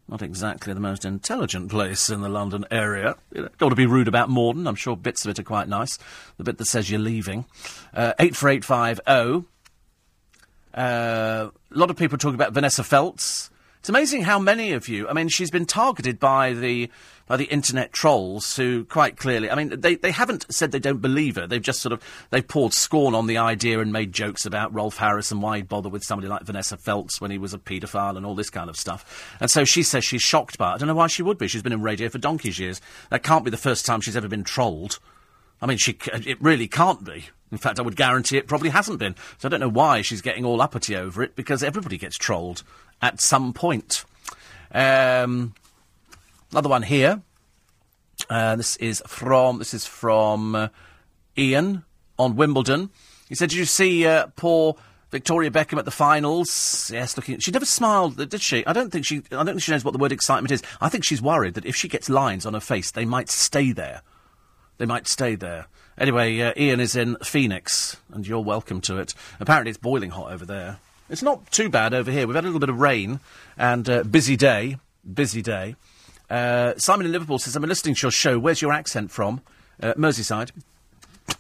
Not exactly the most intelligent place in the London area. You know, don't to be rude about Morden. I'm sure bits of it are quite nice. The bit that says you're leaving. Uh, 84850. Uh, a lot of people talking about Vanessa Feltz It's amazing how many of you. I mean, she's been targeted by the by the internet trolls who quite clearly. I mean, they, they haven't said they don't believe her. They've just sort of they've poured scorn on the idea and made jokes about Rolf Harris and why he'd bother with somebody like Vanessa Feltz when he was a paedophile and all this kind of stuff. And so she says she's shocked by it. I don't know why she would be. She's been in radio for donkey's years. That can't be the first time she's ever been trolled. I mean, she it really can't be. In fact, I would guarantee it probably hasn't been. So I don't know why she's getting all uppity over it because everybody gets trolled at some point. Um, another one here. Uh, this is from this is from uh, Ian on Wimbledon. He said, "Did you see uh, poor Victoria Beckham at the finals? Yes, looking. She never smiled, did she? I don't think she. I don't think she knows what the word excitement is. I think she's worried that if she gets lines on her face, they might stay there. They might stay there. Anyway, uh, Ian is in Phoenix, and you're welcome to it. Apparently, it's boiling hot over there. It's not too bad over here. We've had a little bit of rain and uh, busy day. Busy day. Uh, Simon in Liverpool says, I'm listening to your show. Where's your accent from? Uh, Merseyside. <laughs>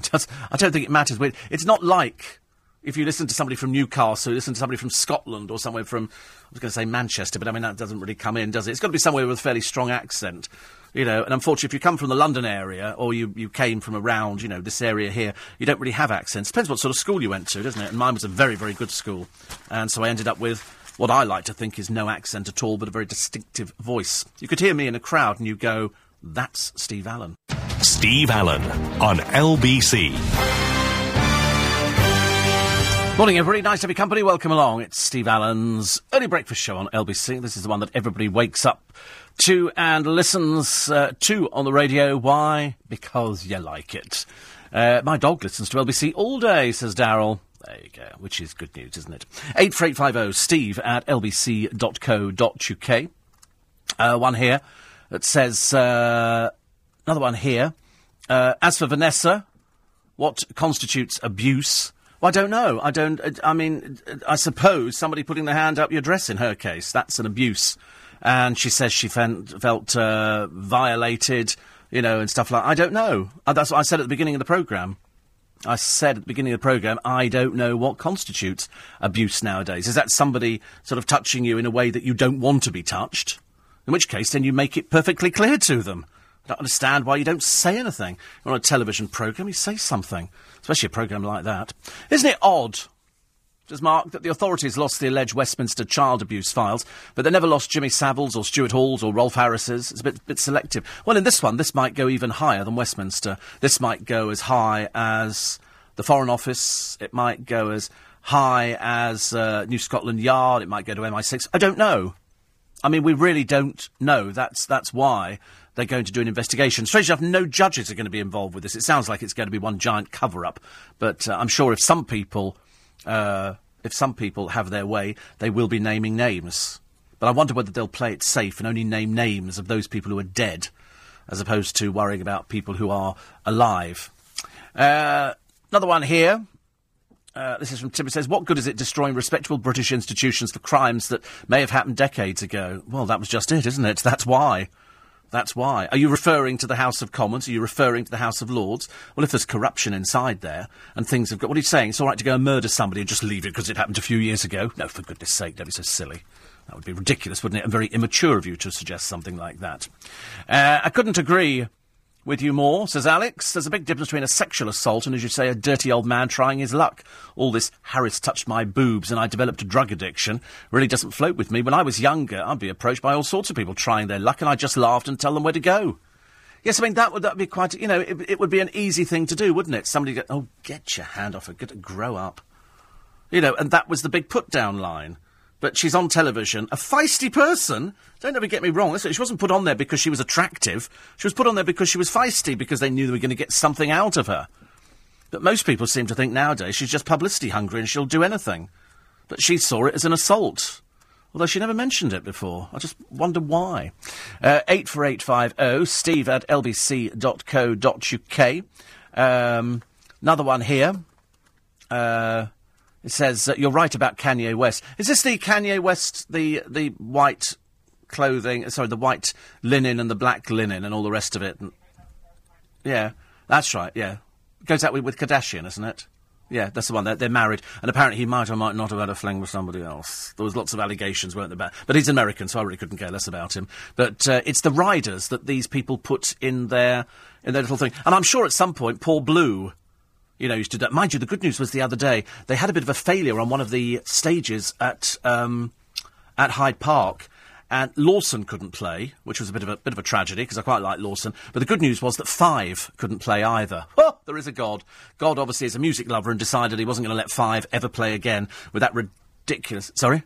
Just, I don't think it matters. It's not like if you listen to somebody from Newcastle, you listen to somebody from Scotland or somewhere from, I was going to say Manchester, but I mean, that doesn't really come in, does it? It's got to be somewhere with a fairly strong accent. You know, and unfortunately, if you come from the London area or you, you came from around, you know, this area here, you don't really have accents. Depends what sort of school you went to, doesn't it? And mine was a very, very good school. And so I ended up with what I like to think is no accent at all, but a very distinctive voice. You could hear me in a crowd and you go, that's Steve Allen. Steve Allen on LBC. Morning, everybody. Nice to your company. Welcome along. It's Steve Allen's early breakfast show on LBC. This is the one that everybody wakes up to and listens uh, to on the radio. Why? Because you like it. Uh, my dog listens to LBC all day, says Daryl. There you go, which is good news, isn't it? 84850 steve at lbc.co.uk. Uh, one here that says, uh, another one here. Uh, as for Vanessa, what constitutes abuse? Well, I don't know. I don't. I mean, I suppose somebody putting their hand up your dress in her case, that's an abuse and she says she felt, uh, violated, you know, and stuff like. I don't know. Uh, that's what I said at the beginning of the program. I said at the beginning of the programme, I don't know what constitutes abuse nowadays. Is that somebody sort of touching you in a way that you don't want to be touched? In which case, then you make it perfectly clear to them. I don't understand why you don't say anything. You're on a television programme, you say something. Especially a programme like that. Isn't it odd does Mark that the authorities lost the alleged Westminster child abuse files, but they never lost Jimmy Savile's or Stuart Hall's or Rolf Harris's. It's a bit, bit selective. Well, in this one, this might go even higher than Westminster. This might go as high as the Foreign Office. It might go as high as uh, New Scotland Yard. It might go to MI6. I don't know. I mean, we really don't know. That's that's why they're going to do an investigation. Strange enough, no judges are going to be involved with this. It sounds like it's going to be one giant cover up. But uh, I'm sure if some people uh, if some people have their way, they will be naming names. But I wonder whether they'll play it safe and only name names of those people who are dead, as opposed to worrying about people who are alive. Uh, another one here. Uh, this is from Tim. Says, "What good is it destroying respectable British institutions for crimes that may have happened decades ago?" Well, that was just it, isn't it? That's why. That's why. Are you referring to the House of Commons? Are you referring to the House of Lords? Well, if there's corruption inside there and things have got. What are you saying? It's all right to go and murder somebody and just leave it because it happened a few years ago? No, for goodness sake, don't be so silly. That would be ridiculous, wouldn't it? And very immature of you to suggest something like that. Uh, I couldn't agree with you more, says Alex. There's a big difference between a sexual assault and, as you say, a dirty old man trying his luck. All this Harris touched my boobs and I developed a drug addiction really doesn't float with me. When I was younger, I'd be approached by all sorts of people trying their luck and I just laughed and tell them where to go. Yes, I mean, that would that be quite, you know, it, it would be an easy thing to do, wouldn't it? Somebody go, oh, get your hand off her, get, grow up. You know, and that was the big put down line but she's on television. A feisty person. Don't ever get me wrong. She wasn't put on there because she was attractive. She was put on there because she was feisty, because they knew they were going to get something out of her. But most people seem to think nowadays she's just publicity hungry and she'll do anything. But she saw it as an assault. Although she never mentioned it before. I just wonder why. Uh, 84850 steve at lbc.co.uk. Um, another one here. Uh, it says, uh, you're right about Kanye West. Is this the Kanye West, the, the white clothing, uh, sorry, the white linen and the black linen and all the rest of it? And, yeah, that's right, yeah. Goes out with, with Kardashian, isn't it? Yeah, that's the one. They're, they're married, and apparently he might or might not have had a fling with somebody else. There was lots of allegations, weren't there? But he's American, so I really couldn't care less about him. But uh, it's the riders that these people put in their in their little thing, and I'm sure at some point Paul Blue, you know, used to do. Mind you, the good news was the other day they had a bit of a failure on one of the stages at um, at Hyde Park and Lawson couldn't play, which was a bit of a bit of a tragedy because I quite like Lawson. But the good news was that Five couldn't play either. <laughs> Oh, there is a God. God obviously is a music lover and decided he wasn't going to let Five ever play again with that ridiculous. Sorry.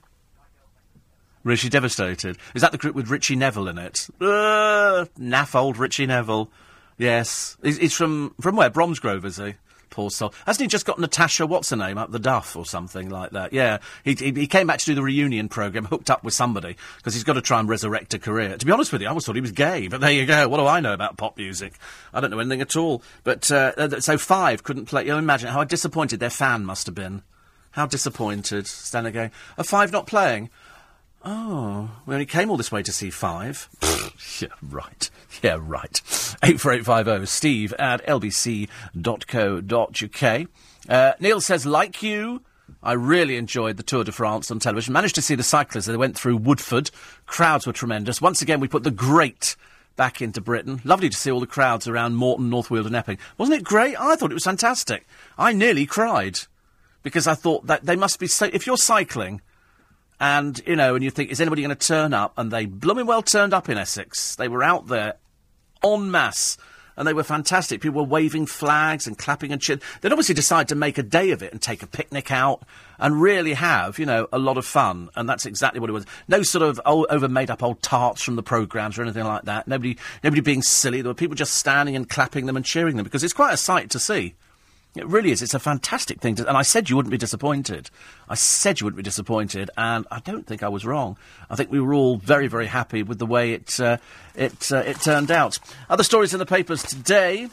Ritchie devastated. Is that the group with Ritchie Neville in it? Uh, naff old Ritchie Neville. Yes, he's, he's from from where? Bromsgrove, is he? Poor soul. Hasn't he just got Natasha, what's her name, up the duff or something like that? Yeah. He, he, he came back to do the reunion programme, <laughs> hooked up with somebody, because he's got to try and resurrect a career. To be honest with you, I always thought he was gay, but there you go. What do I know about pop music? I don't know anything at all. But, uh, so Five couldn't play. You know, imagine how disappointed their fan must have been. How disappointed, standing going, are Five not playing? Oh, we only came all this way to see Five. <laughs> yeah, right. Yeah, right. 84850 steve at lbc.co.uk. Uh, Neil says, like you, I really enjoyed the Tour de France on television. Managed to see the cyclists as they went through Woodford. Crowds were tremendous. Once again, we put the great back into Britain. Lovely to see all the crowds around Moreton, North Weald and Epping. Wasn't it great? I thought it was fantastic. I nearly cried because I thought that they must be so. If you're cycling and, you know, and you think, is anybody going to turn up? And they blooming well turned up in Essex. They were out there en masse. And they were fantastic. People were waving flags and clapping and cheering. They'd obviously decided to make a day of it and take a picnic out and really have, you know, a lot of fun. And that's exactly what it was. No sort of old, over made up old tarts from the programmes or anything like that. Nobody, nobody being silly. There were people just standing and clapping them and cheering them because it's quite a sight to see. It really is. It's a fantastic thing. To, and I said you wouldn't be disappointed. I said you wouldn't be disappointed, and I don't think I was wrong. I think we were all very, very happy with the way it uh, it uh, it turned out. Other stories in the papers today.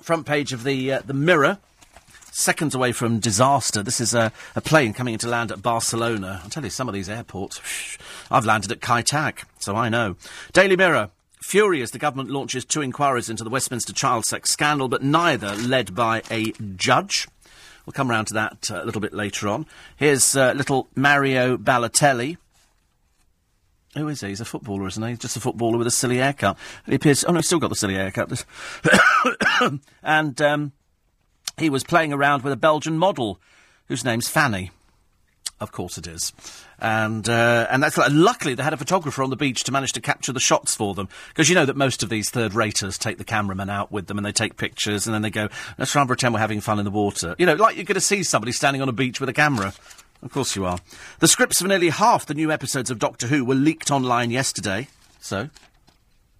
Front page of the uh, the Mirror. Seconds away from disaster. This is a, a plane coming into land at Barcelona. I'll tell you, some of these airports. I've landed at Kai Tak, so I know. Daily Mirror. Furious, the government launches two inquiries into the Westminster child sex scandal, but neither led by a judge. We'll come round to that uh, a little bit later on. Here's uh, little Mario Balotelli. Who is he? He's a footballer, isn't he? He's just a footballer with a silly haircut. He appears. Oh no, he's still got the silly haircut. <coughs> and um, he was playing around with a Belgian model whose name's Fanny. Of course it is. And uh, and that's luckily they had a photographer on the beach to manage to capture the shots for them. Because you know that most of these third raters take the cameraman out with them and they take pictures and then they go let's try and pretend we're having fun in the water. You know like you're going to see somebody standing on a beach with a camera. Of course you are. The scripts for nearly half the new episodes of Doctor Who were leaked online yesterday. So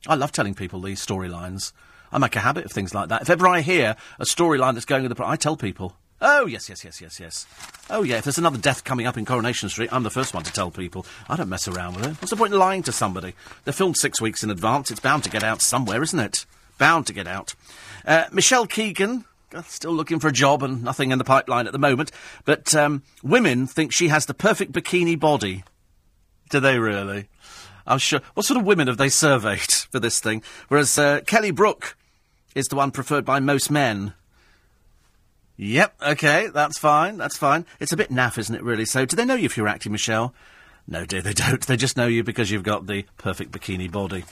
I love telling people these storylines. I make a habit of things like that. If ever I hear a storyline that's going with the I tell people Oh, yes, yes, yes, yes, yes. Oh, yeah, if there's another death coming up in Coronation Street, I'm the first one to tell people. I don't mess around with it. What's the point in lying to somebody? They're filmed six weeks in advance. It's bound to get out somewhere, isn't it? Bound to get out. Uh, Michelle Keegan, uh, still looking for a job and nothing in the pipeline at the moment, but um, women think she has the perfect bikini body. Do they really? I'm sure. What sort of women have they surveyed <laughs> for this thing? Whereas uh, Kelly Brook is the one preferred by most men. Yep, okay, that's fine, that's fine. It's a bit naff, isn't it, really? So, do they know you if you're acting, Michelle? No, dear, they don't. They just know you because you've got the perfect bikini body.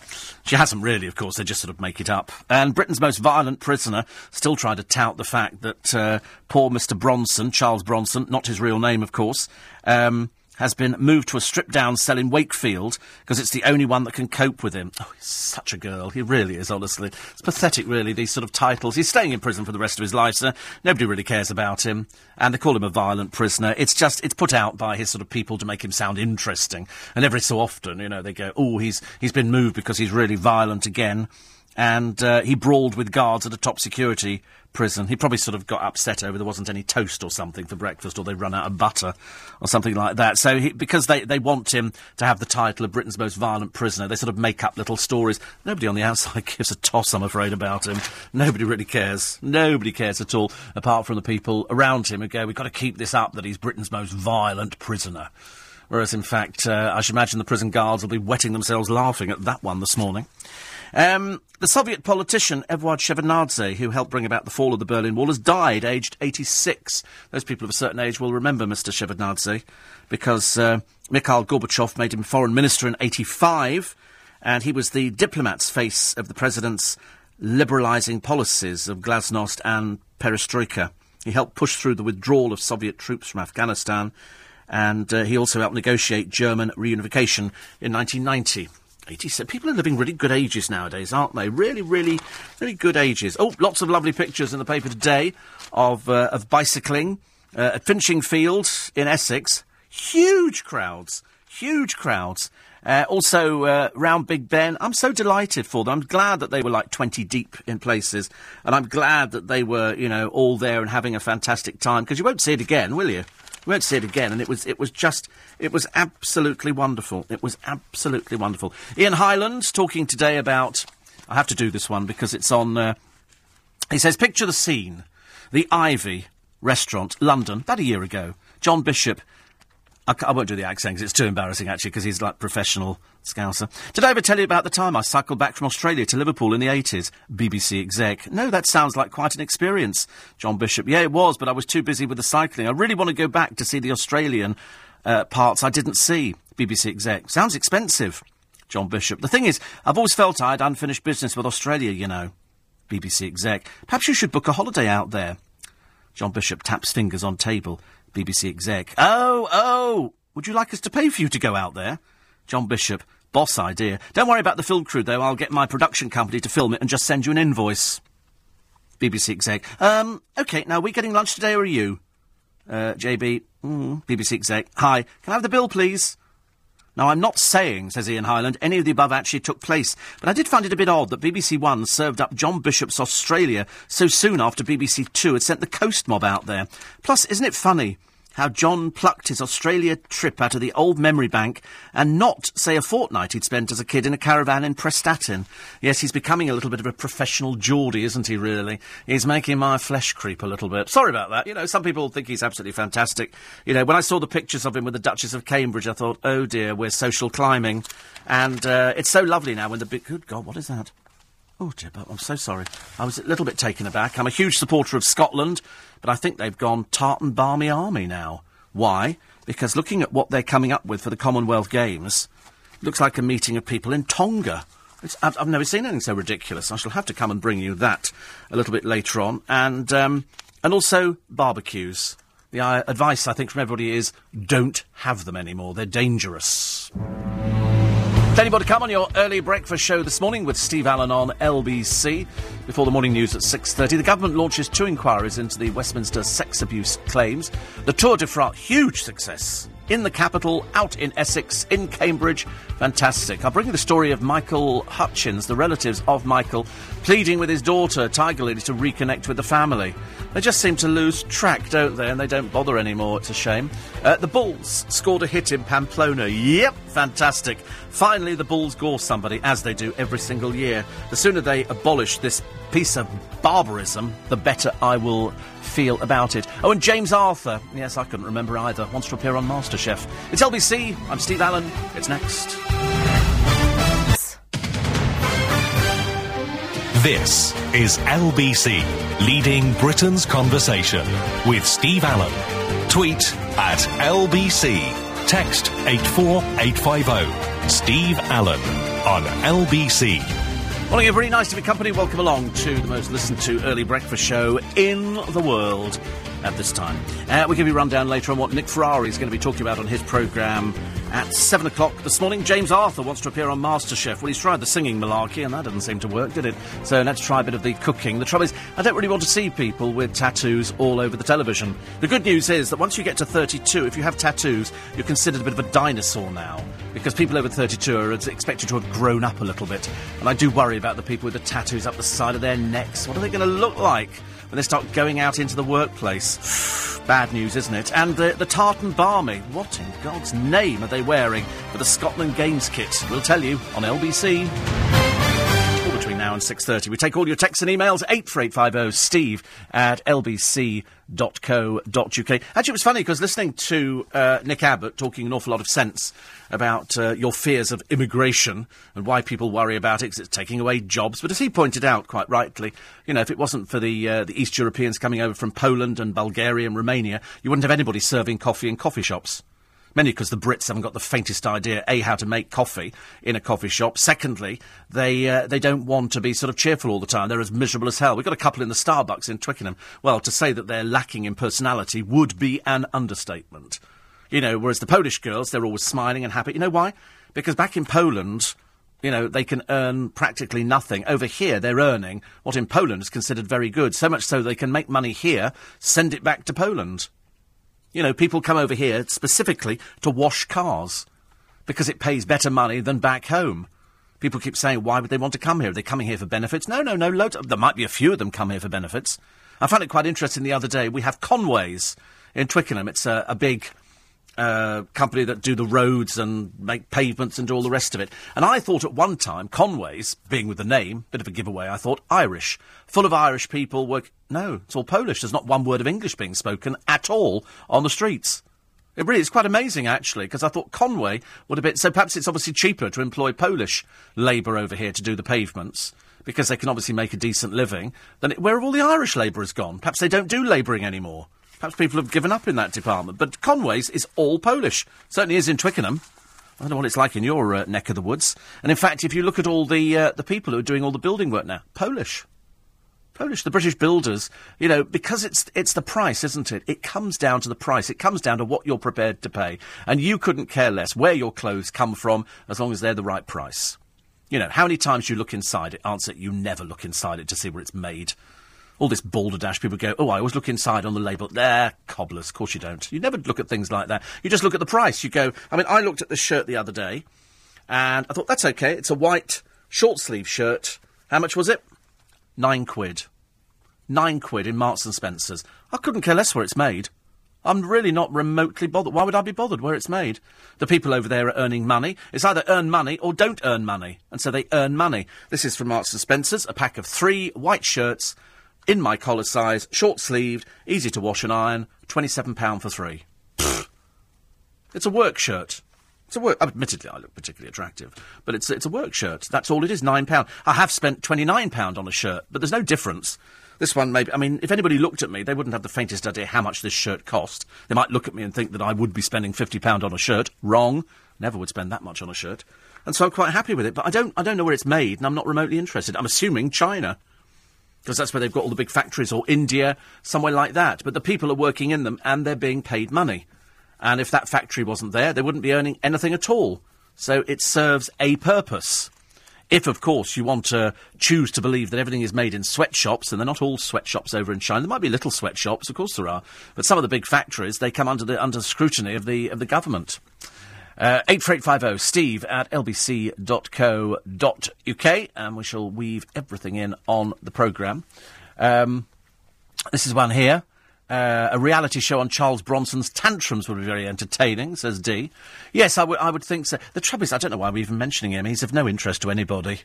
She hasn't really, of course, they just sort of make it up. And Britain's most violent prisoner still trying to tout the fact that uh, poor Mr. Bronson, Charles Bronson, not his real name, of course, um, has been moved to a stripped down cell in Wakefield because it's the only one that can cope with him. Oh, he's such a girl. He really is, honestly. It's pathetic, really, these sort of titles. He's staying in prison for the rest of his life, sir. Nobody really cares about him. And they call him a violent prisoner. It's just, it's put out by his sort of people to make him sound interesting. And every so often, you know, they go, oh, he's, he's been moved because he's really violent again and uh, he brawled with guards at a top security prison. He probably sort of got upset over there wasn't any toast or something for breakfast, or they run out of butter, or something like that. So he, because they, they want him to have the title of Britain's most violent prisoner, they sort of make up little stories. Nobody on the outside <laughs> gives a toss, I'm afraid, about him. Nobody really cares. Nobody cares at all, apart from the people around him who go, "We've got to keep this up that he's Britain's most violent prisoner." Whereas, in fact, uh, I should imagine the prison guards will be wetting themselves laughing at that one this morning. Um, the Soviet politician Eduard Shevardnadze, who helped bring about the fall of the Berlin Wall, has died aged 86. Those people of a certain age will remember Mr. Shevardnadze because uh, Mikhail Gorbachev made him foreign minister in 85, and he was the diplomat's face of the president's liberalising policies of glasnost and perestroika. He helped push through the withdrawal of Soviet troops from Afghanistan, and uh, he also helped negotiate German reunification in 1990. 87. People are living really good ages nowadays, aren't they? Really, really, really good ages. Oh, lots of lovely pictures in the paper today of, uh, of bicycling uh, at Finchingfield in Essex. Huge crowds. Huge crowds. Uh, also, uh, round Big Ben, I'm so delighted for them. I'm glad that they were like 20 deep in places, and I'm glad that they were, you know, all there and having a fantastic time, because you won't see it again, will you? We won't see it again, and it was it was just it was absolutely wonderful. It was absolutely wonderful. Ian Hyland talking today about. I have to do this one because it's on. Uh, he says, "Picture the scene: the Ivy restaurant, London, about a year ago. John Bishop I, won't do the accent because it's too embarrassing, actually, because he's like professional scouser. Did I ever tell you about the time I cycled back from Australia to Liverpool in the 80s? BBC exec. No, that sounds like quite an experience. John Bishop. Yeah, it was, but I was too busy with the cycling. I really want to go back to see the Australian uh, parts I didn't see. BBC exec. Sounds expensive. John Bishop. The thing is, I've always felt I had unfinished business with Australia, you know. BBC exec. Perhaps you should book a holiday out there. John Bishop taps fingers on table. BBC exec. Oh, oh! Would you like us to pay for you to go out there? John Bishop. Boss idea. Don't worry about the film crew, though. I'll get my production company to film it and just send you an invoice. BBC exec. Um, okay, now, are we getting lunch today or are you? Uh, JB. Mm, BBC exec. Hi. Can I have the bill, please? Now, I'm not saying, says Ian Hyland, any of the above actually took place, but I did find it a bit odd that BBC One served up John Bishop's Australia so soon after BBC Two had sent the Coast Mob out there. Plus, isn't it funny how John plucked his Australia trip out of the old memory bank and not, say, a fortnight he'd spent as a kid in a caravan in Prestatyn. Yes, he's becoming a little bit of a professional Geordie, isn't he, really? He's making my flesh creep a little bit. Sorry about that. You know, some people think he's absolutely fantastic. You know, when I saw the pictures of him with the Duchess of Cambridge, I thought, oh dear, we're social climbing. And uh, it's so lovely now when the big... Good God, what is that? Oh dear, but I'm so sorry. I was a little bit taken aback. I'm a huge supporter of Scotland. But I think they've gone tartan barmy army now. Why? Because looking at what they're coming up with for the Commonwealth Games, looks like a meeting of people in Tonga. I've, I've, never seen anything so ridiculous. I shall have to come and bring you that a little bit later on. And, um, and also barbecues. The uh, advice, I think, from everybody is don't have them anymore. They're dangerous. Plenty more to come on your early breakfast show this morning with Steve Allen on LBC. Before the morning news at 6.30, the government launches two inquiries into the Westminster sex abuse claims. The Tour de France, huge success in the capital, out in Essex, in Cambridge. Fantastic. I'll bring you the story of Michael Hutchence, the relatives of Michael, pleading with his daughter, Tiger Lily, to reconnect with the family. They just seem to lose track, don't they? And they don't bother anymore. It's a shame. Uh, the Bulls scored a hit in Pamplona. Yep, fantastic. Finally, the Bulls gore somebody, as they do every single year. The sooner they abolish this piece of barbarism, the better I will feel about it. Oh, and James Arthur, yes, I couldn't remember either, wants to appear on MasterChef. It's LBC, I'm Steve Allen, it's next. This is LBC, leading Britain's conversation with Steve Allen. Tweet at LBC. Text 84850. Steve Allen on LBC. Morning, everybody. Nice to be company. Welcome along to the most listened to early breakfast show in the world at this time. Uh, we'll give you a rundown later on what Nick Ferrari is going to be talking about on his programme at 7 o'clock this morning. James Arthur wants to appear on MasterChef. Well, he's tried the singing malarkey, and that didn't seem to work, did it? So let's try a bit of the cooking. The trouble is, I don't really want to see people with tattoos all over the television. The good news is that once you get to 32, if you have tattoos, you're considered a bit of a dinosaur now. Because people over 32 are expected to have grown up a little bit. And I do worry about the people with the tattoos up the side of their necks. What are they going to look like? When they start going out into the workplace. Bad news, isn't it? And the, the tartan barmy. What in God's name are they wearing for the Scotland Games kit? We'll tell you on LBC. Now and 6.30. We take all your texts and emails, 84850 steve at lbc.co.uk. Actually, it was funny because listening to uh, Nick Abbott talking an awful lot of sense about uh, your fears of immigration and why people worry about it because it's taking away jobs. But as he pointed out quite rightly, you know, if it wasn't for the, uh, the East Europeans coming over from Poland and Bulgaria and Romania, you wouldn't have anybody serving coffee in coffee shops. Mainly because the Brits haven't got the faintest idea, A, how to make coffee in a coffee shop. Secondly, they, uh, they don't want to be sort of cheerful all the time. They're as miserable as hell. We've got a couple in the Starbucks in Twickenham. Well, to say that they're lacking in personality would be an understatement. You know, whereas the Polish girls, they're always smiling and happy. You know why? Because back in Poland, you know, they can earn practically nothing. Over here, they're earning what in Poland is considered very good. So much so they can make money here, send it back to Poland. You know, people come over here specifically to wash cars because it pays better money than back home. People keep saying, why would they want to come here? Are they coming here for benefits? No, no, no. Loads of, there might be a few of them come here for benefits. I found it quite interesting the other day. We have Conways in Twickenham. It's a, a big uh, company that do the roads and make pavements and do all the rest of it. And I thought at one time, Conways, being with the name, bit of a giveaway, I thought Irish. Full of Irish people work. No, it's all Polish. There's not one word of English being spoken at all on the streets. It really is quite amazing, actually, because I thought Conway would have been. So perhaps it's obviously cheaper to employ Polish labour over here to do the pavements because they can obviously make a decent living. Than it, where have all the Irish labourers gone? Perhaps they don't do labouring anymore. Perhaps people have given up in that department. But Conway's is all Polish. Certainly is in Twickenham. I don't know what it's like in your uh, neck of the woods. And in fact, if you look at all the uh, the people who are doing all the building work now, Polish. Polish, the British builders, you know, because it's it's the price, isn't it? It comes down to the price. It comes down to what you're prepared to pay, and you couldn't care less where your clothes come from as long as they're the right price. You know, how many times you look inside it? Answer: You never look inside it to see where it's made all this balderdash, people go, oh, I always look inside on the label. There, cobblers. Of course you don't. You never look at things like that. You just look at the price. You go, I mean, I looked at this shirt the other day, and I thought, that's okay. It's a white short sleeve shirt. How much was it? Nine quid. Nine quid in Marks and Spencer's. I couldn't care less where it's made. I'm really not remotely bothered. Why would I be bothered where it's made? The people over there are earning money. It's either earn money or don't earn money. And so they earn money. This is from Marks and Spencer's, a pack of three white shirts in my collar size, short sleeved, easy to wash and iron, £27 for three. It's a work shirt. It's a work. Admittedly, I look particularly attractive, but it's it's a work shirt. That's all it is. Nine pound. I have spent twenty nine pound on a shirt, but there's no difference. This one, maybe. I mean, if anybody looked at me, they wouldn't have the faintest idea how much this shirt cost. They might look at me and think that I would be spending fifty pound on a shirt. Wrong. Never would spend that much on a shirt. And so I'm quite happy with it. But I don't. I don't know where it's made, and I'm not remotely interested. I'm assuming China because that's where they've got all the big factories, or India, somewhere like that. But the people are working in them and they're being paid money. And if that factory wasn't there, they wouldn't be earning anything at all. So it serves a purpose. If, of course, you want to choose to believe that everything is made in sweatshops, and they're not all sweatshops over in China. There might be little sweatshops, of course there are, but some of the big factories they come under the under scrutiny of the of the government. Uh, 84850 steve at lbc.co.uk, and we shall weave everything in on the programme. Um, this is one here. Uh, a reality show on Charles Bronson's tantrums would be very entertaining, says D. Yes, I, w- I would think so. The trouble is, I don't know why we're even mentioning him. He's of no interest to anybody.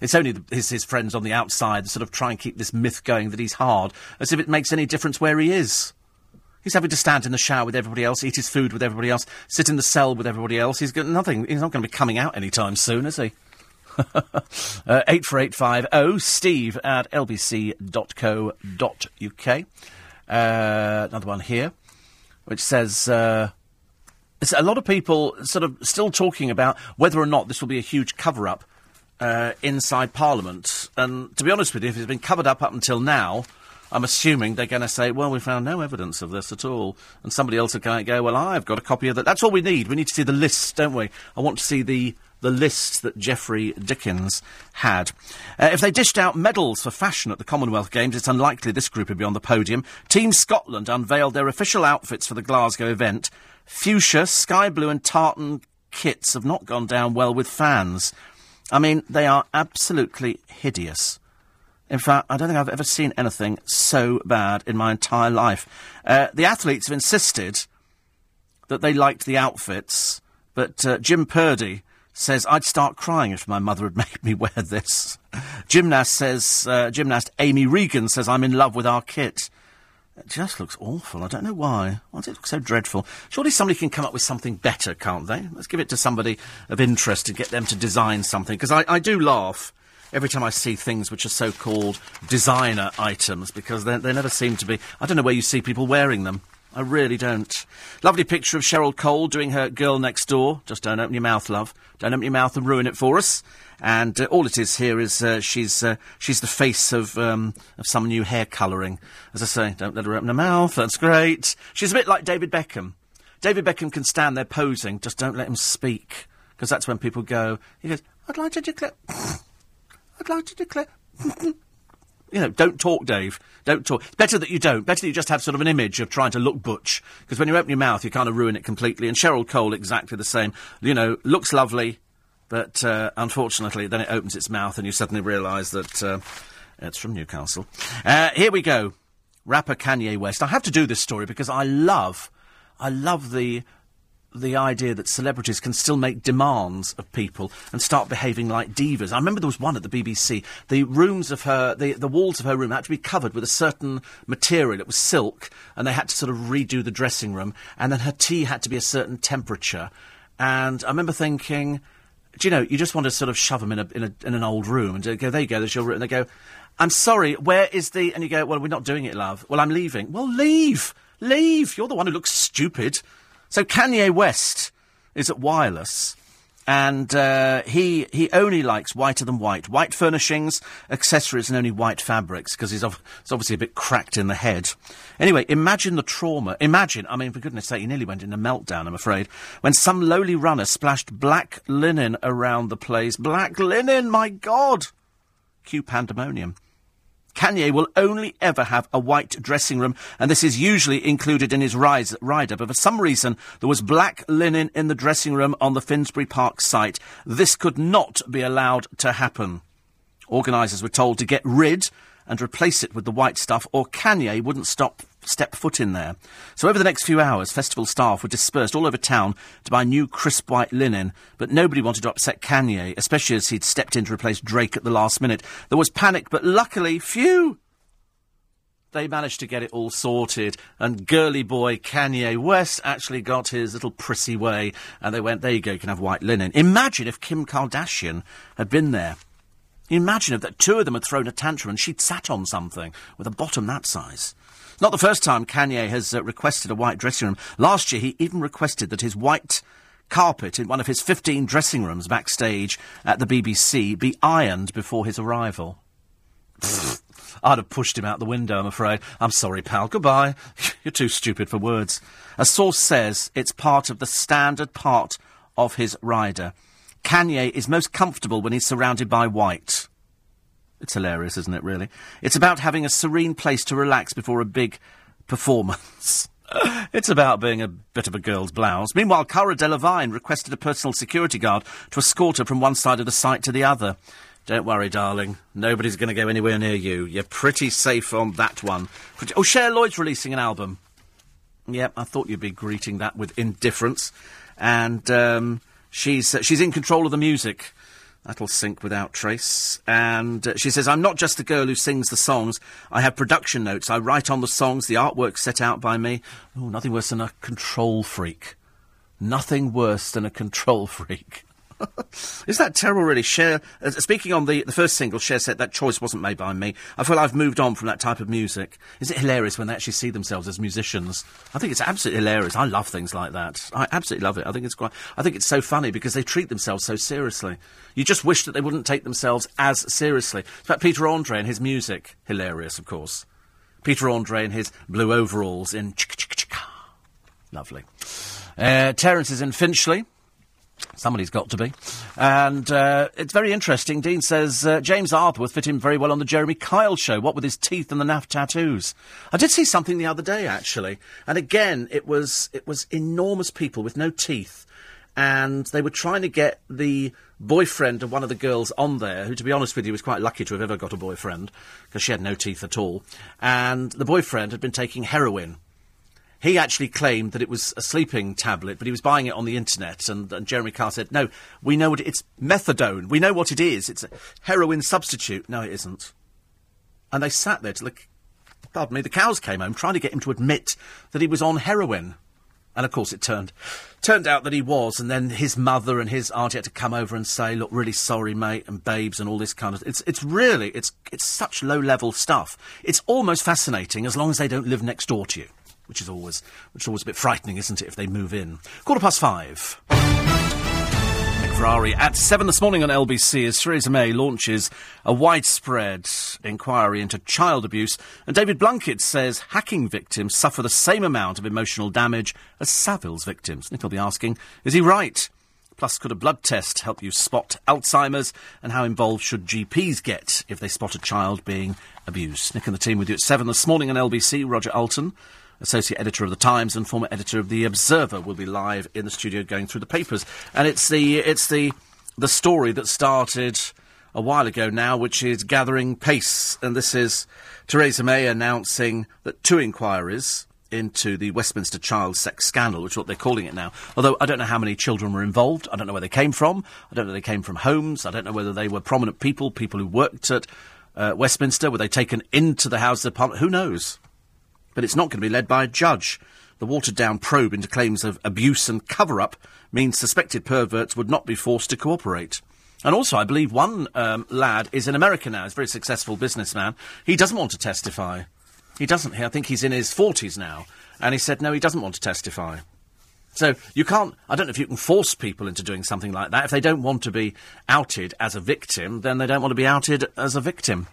It's only the, his, his friends on the outside that sort of try and keep this myth going that he's hard, as if it makes any difference where he is. He's having to stand in the shower with everybody else, eat his food with everybody else, sit in the cell with everybody else. He's got nothing. He's not going to be coming out anytime soon, is he? <laughs> uh, 84850 steve at lbc.co.uk. Uh, another one here, which says. Uh, a lot of people sort of still talking about whether or not this will be a huge cover up uh, inside Parliament. And to be honest with you, if it's been covered up up until now, I'm assuming they're going to say, well, we found no evidence of this at all. And somebody else will go, well, I've got a copy of that. That's all we need. We need to see the list, don't we? I want to see the the list that Geoffrey Dickens had. Uh, if they dished out medals for fashion at the Commonwealth Games, it's unlikely this group would be on the podium. Team Scotland unveiled their official outfits for the Glasgow event. Fuchsia, sky blue, and tartan kits have not gone down well with fans. I mean, they are absolutely hideous. In fact, I don't think I've ever seen anything so bad in my entire life. Uh, the athletes have insisted that they liked the outfits, but uh, Jim Purdy says, I'd start crying if my mother had <laughs> made me wear this. Gymnast says, uh, gymnast Amy Regan says, I'm in love with our kit. It just looks awful. I don't know why. Why does it look so dreadful? Surely somebody can come up with something better, can't they? Let's give it to somebody of interest and get them to design something. Because I, I do laugh every time I see things which are so-called designer items because they, they never seem to be. I don't know where you see people wearing them. I really don't. Lovely picture of Cheryl Cole doing her girl next door. Just don't open your mouth, love. Don't open your mouth and ruin it for us. And uh, all it is here is uh, she's uh, she's the face of um, of some new hair colouring. As I say, don't let her open her mouth. That's great. She's a bit like David Beckham. David Beckham can stand there posing. Just don't let him speak because that's when people go. He goes, "I'd like to declare." <laughs> I'd like to declare. <laughs> you know, don't talk, Dave. Don't talk. It's better that you don't. Better that you just have sort of an image of trying to look butch. Because when you open your mouth, you kind of ruin it completely. And Cheryl Cole, exactly the same. You know, looks lovely, but uh, unfortunately, then it opens its mouth and you suddenly realise that uh, it's from Newcastle. Uh, here we go. Rapper Kanye West. I have to do this story because I love, I love the the idea that celebrities can still make demands of people and start behaving like divas. I remember there was one at the BBC. The rooms of her, the, the walls of her room had to be covered with a certain material. It was silk, and they had to sort of redo the dressing room. And then her tea had to be a certain temperature. And I remember thinking, do you know, you just want to sort of shove them in, a, in, a, in an old room and go, there you go, there's your room. And they go, I'm sorry, where is the. And you go, well, we're not doing it, love. Well, I'm leaving. Well, leave! Leave! You're the one who looks stupid. So Kanye West is at Wireless, and uh, he he only likes whiter than white, white furnishings, accessories, and only white fabrics because he's, ov- he's obviously a bit cracked in the head. Anyway, imagine the trauma. Imagine, I mean, for goodness' sake, he nearly went in a meltdown. I'm afraid when some lowly runner splashed black linen around the place. Black linen, my God! Cue pandemonium. Kanye will only ever have a white dressing room, and this is usually included in his rise, rider. But for some reason, there was black linen in the dressing room on the Finsbury Park site. This could not be allowed to happen. Organisers were told to get rid and replace it with the white stuff, or Kanye wouldn't stop step foot in there. So over the next few hours, festival staff were dispersed all over town to buy new crisp white linen, but nobody wanted to upset Kanye, especially as he'd stepped in to replace Drake at the last minute. There was panic, but luckily, phew, they managed to get it all sorted, and girly boy Kanye West actually got his little prissy way, and they went, there you go, you can have white linen. Imagine if Kim Kardashian had been there. Imagine if that two of them had thrown a tantrum and she'd sat on something with a bottom that size. Not the first time Kanye has uh, requested a white dressing room. Last year, he even requested that his white carpet in one of his 15 dressing rooms backstage at the BBC be ironed before his arrival. <laughs> I'd have pushed him out the window, I'm afraid. I'm sorry, pal. Goodbye. <laughs> You're too stupid for words. A source says it's part of the standard part of his rider. Kanye is most comfortable when he's surrounded by white. It's hilarious, isn't it, really? It's about having a serene place to relax before a big performance. <laughs> it's about being a bit of a girl's blouse. Meanwhile, Cara Delevingne requested a personal security guard to escort her from one side of the site to the other. Don't worry, darling. Nobody's going to go anywhere near you. You're pretty safe on that one. Pretty- oh, Cher Lloyd's releasing an album. Yep, I thought you'd be greeting that with indifference. And um, she's uh, she's in control of the music. That'll sink without trace. And uh, she says, I'm not just the girl who sings the songs. I have production notes. I write on the songs, the artwork set out by me. Oh, nothing worse than a control freak. Nothing worse than a control <laughs> freak. <laughs> Is that terrible, really? Cher, uh, speaking on the, the first single, Cher said that choice wasn't made by me. I feel I've moved on from that type of music. Is it hilarious when they actually see themselves as musicians? I think it's absolutely hilarious. I love things like that. I absolutely love it. I think it's quite, I think it's so funny because they treat themselves so seriously. You just wish that they wouldn't take themselves as seriously. In fact, Peter Andre and his music, hilarious, of course. Peter Andre and his blue overalls in. Lovely. Uh, Terence is in Finchley. Somebody's got to be. And uh, it's very interesting. Dean says uh, James Arthur fit in very well on the Jeremy Kyle show, what with his teeth and the naff tattoos. I did see something the other day, actually. And again, it was, it was enormous people with no teeth. And they were trying to get the boyfriend of one of the girls on there, who, to be honest with you, was quite lucky to have ever got a boyfriend, because she had no teeth at all. And the boyfriend had been taking heroin. He actually claimed that it was a sleeping tablet, but he was buying it on the internet. And, and Jeremy Carr said, "No, we know what it, it's methadone. We know what it is. It's a heroin substitute." No, it isn't. And they sat there till the, pardon me, the cows came home trying to get him to admit that he was on heroin. And of course, it turned turned out that he was. And then his mother and his auntie had to come over and say, "Look, really sorry, mate," and babes and all this kind of. It's it's really it's it's such low level stuff. It's almost fascinating as long as they don't live next door to you which is always which is always a bit frightening, isn't it, if they move in? Quarter past five. Ferrari at seven this morning on LBC as Theresa May launches a widespread inquiry into child abuse, and David Blunkett says hacking victims suffer the same amount of emotional damage as Savile's victims. Nick will be asking, is he right? Plus, could a blood test help you spot Alzheimer's? And how involved should GPs get if they spot a child being abused? Nick and the team with you at 7 this morning on LBC. Roger Alton, associate editor of the Times and former editor of the Observer, will be live in the studio going through the papers. And it's the it's the the story that started a while ago now, which is gathering pace. And this is Theresa May announcing that two inquiries into the Westminster child sex scandal, which is what they're calling it now. Although I don't know how many children were involved. I don't know where they came from. I don't know they came from homes. I don't know whether they were prominent people, people who worked at uh, Westminster. Were they taken into the House of Parliament? Who knows? But it's not going to be led by a judge. The watered down probe into claims of abuse and cover up means suspected perverts would not be forced to cooperate. And also, I believe one um, lad is in America now. He's a very successful businessman. He doesn't want to testify. He doesn't. I think he's in his 40s now. And he said, no, he doesn't want to testify. So you can't, I don't know if you can force people into doing something like that. If they don't want to be outed as a victim, then they don't want to be outed as a victim.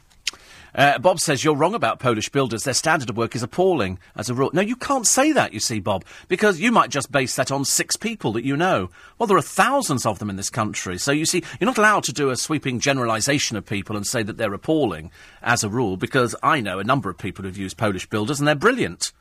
Uh, Bob says you're wrong about Polish builders. Their standard of work is appalling as a rule. No, you can't say that, you see, Bob, because you might just base that on six people that you know. Well, there are thousands of them in this country. So you see, you're not allowed to do a sweeping generalisation of people and say that they're appalling as a rule, because I know a number of people who've used Polish builders and they're brilliant.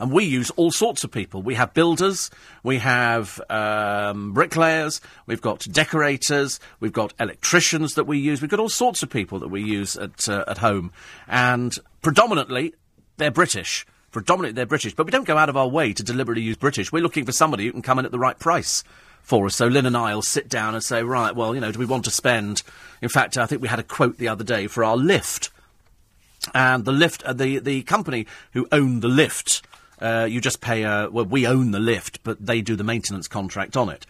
And we use all sorts of people. We have builders, we have um, bricklayers, we've got decorators, we've got electricians that we use, we've got all sorts of people that we use at, uh, at home. And predominantly, they're British. Predominantly, they're British. But we don't go out of our way to deliberately use British. We're looking for somebody who can come in at the right price for us. So Lynn and I will sit down and say, right, well, you know, do we want to spend? In fact, I think we had a quote the other day for our lift. And the lift, uh, the, the company who owned the lift uh, you just pay a, well, we own the lift, but they do the maintenance contract on it.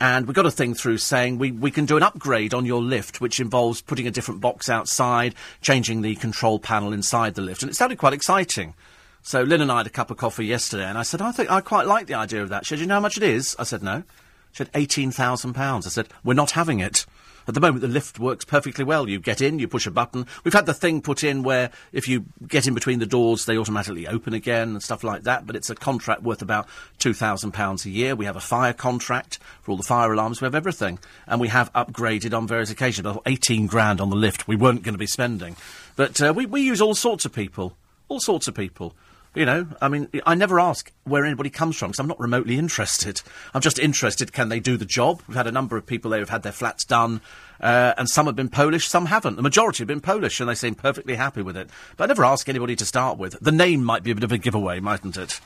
And we got a thing through saying we, we can do an upgrade on your lift, which involves putting a different box outside, changing the control panel inside the lift. And it sounded quite exciting. So Lynn and I had a cup of coffee yesterday, and I said, I think I quite like the idea of that. She said, you know how much it is? I said, no. She said, £18,000. I said, we're not having it. At the moment, the lift works perfectly well. You get in, you push a button. We've had the thing put in where if you get in between the doors, they automatically open again and stuff like that. But it's a contract worth about £2,000 a year. We have a fire contract for all the fire alarms. We have everything. And we have upgraded on various occasions. About 18 grand on the lift we weren't going to be spending. But uh, we, we use all sorts of people. All sorts of people. You know, I mean, I never ask where anybody comes from because I'm not remotely interested. I'm just interested, can they do the job? We've had a number of people there who've had their flats done, uh, and some have been Polish, some haven't. The majority have been Polish, and they seem perfectly happy with it. But I never ask anybody to start with. The name might be a bit of a giveaway, mightn't it?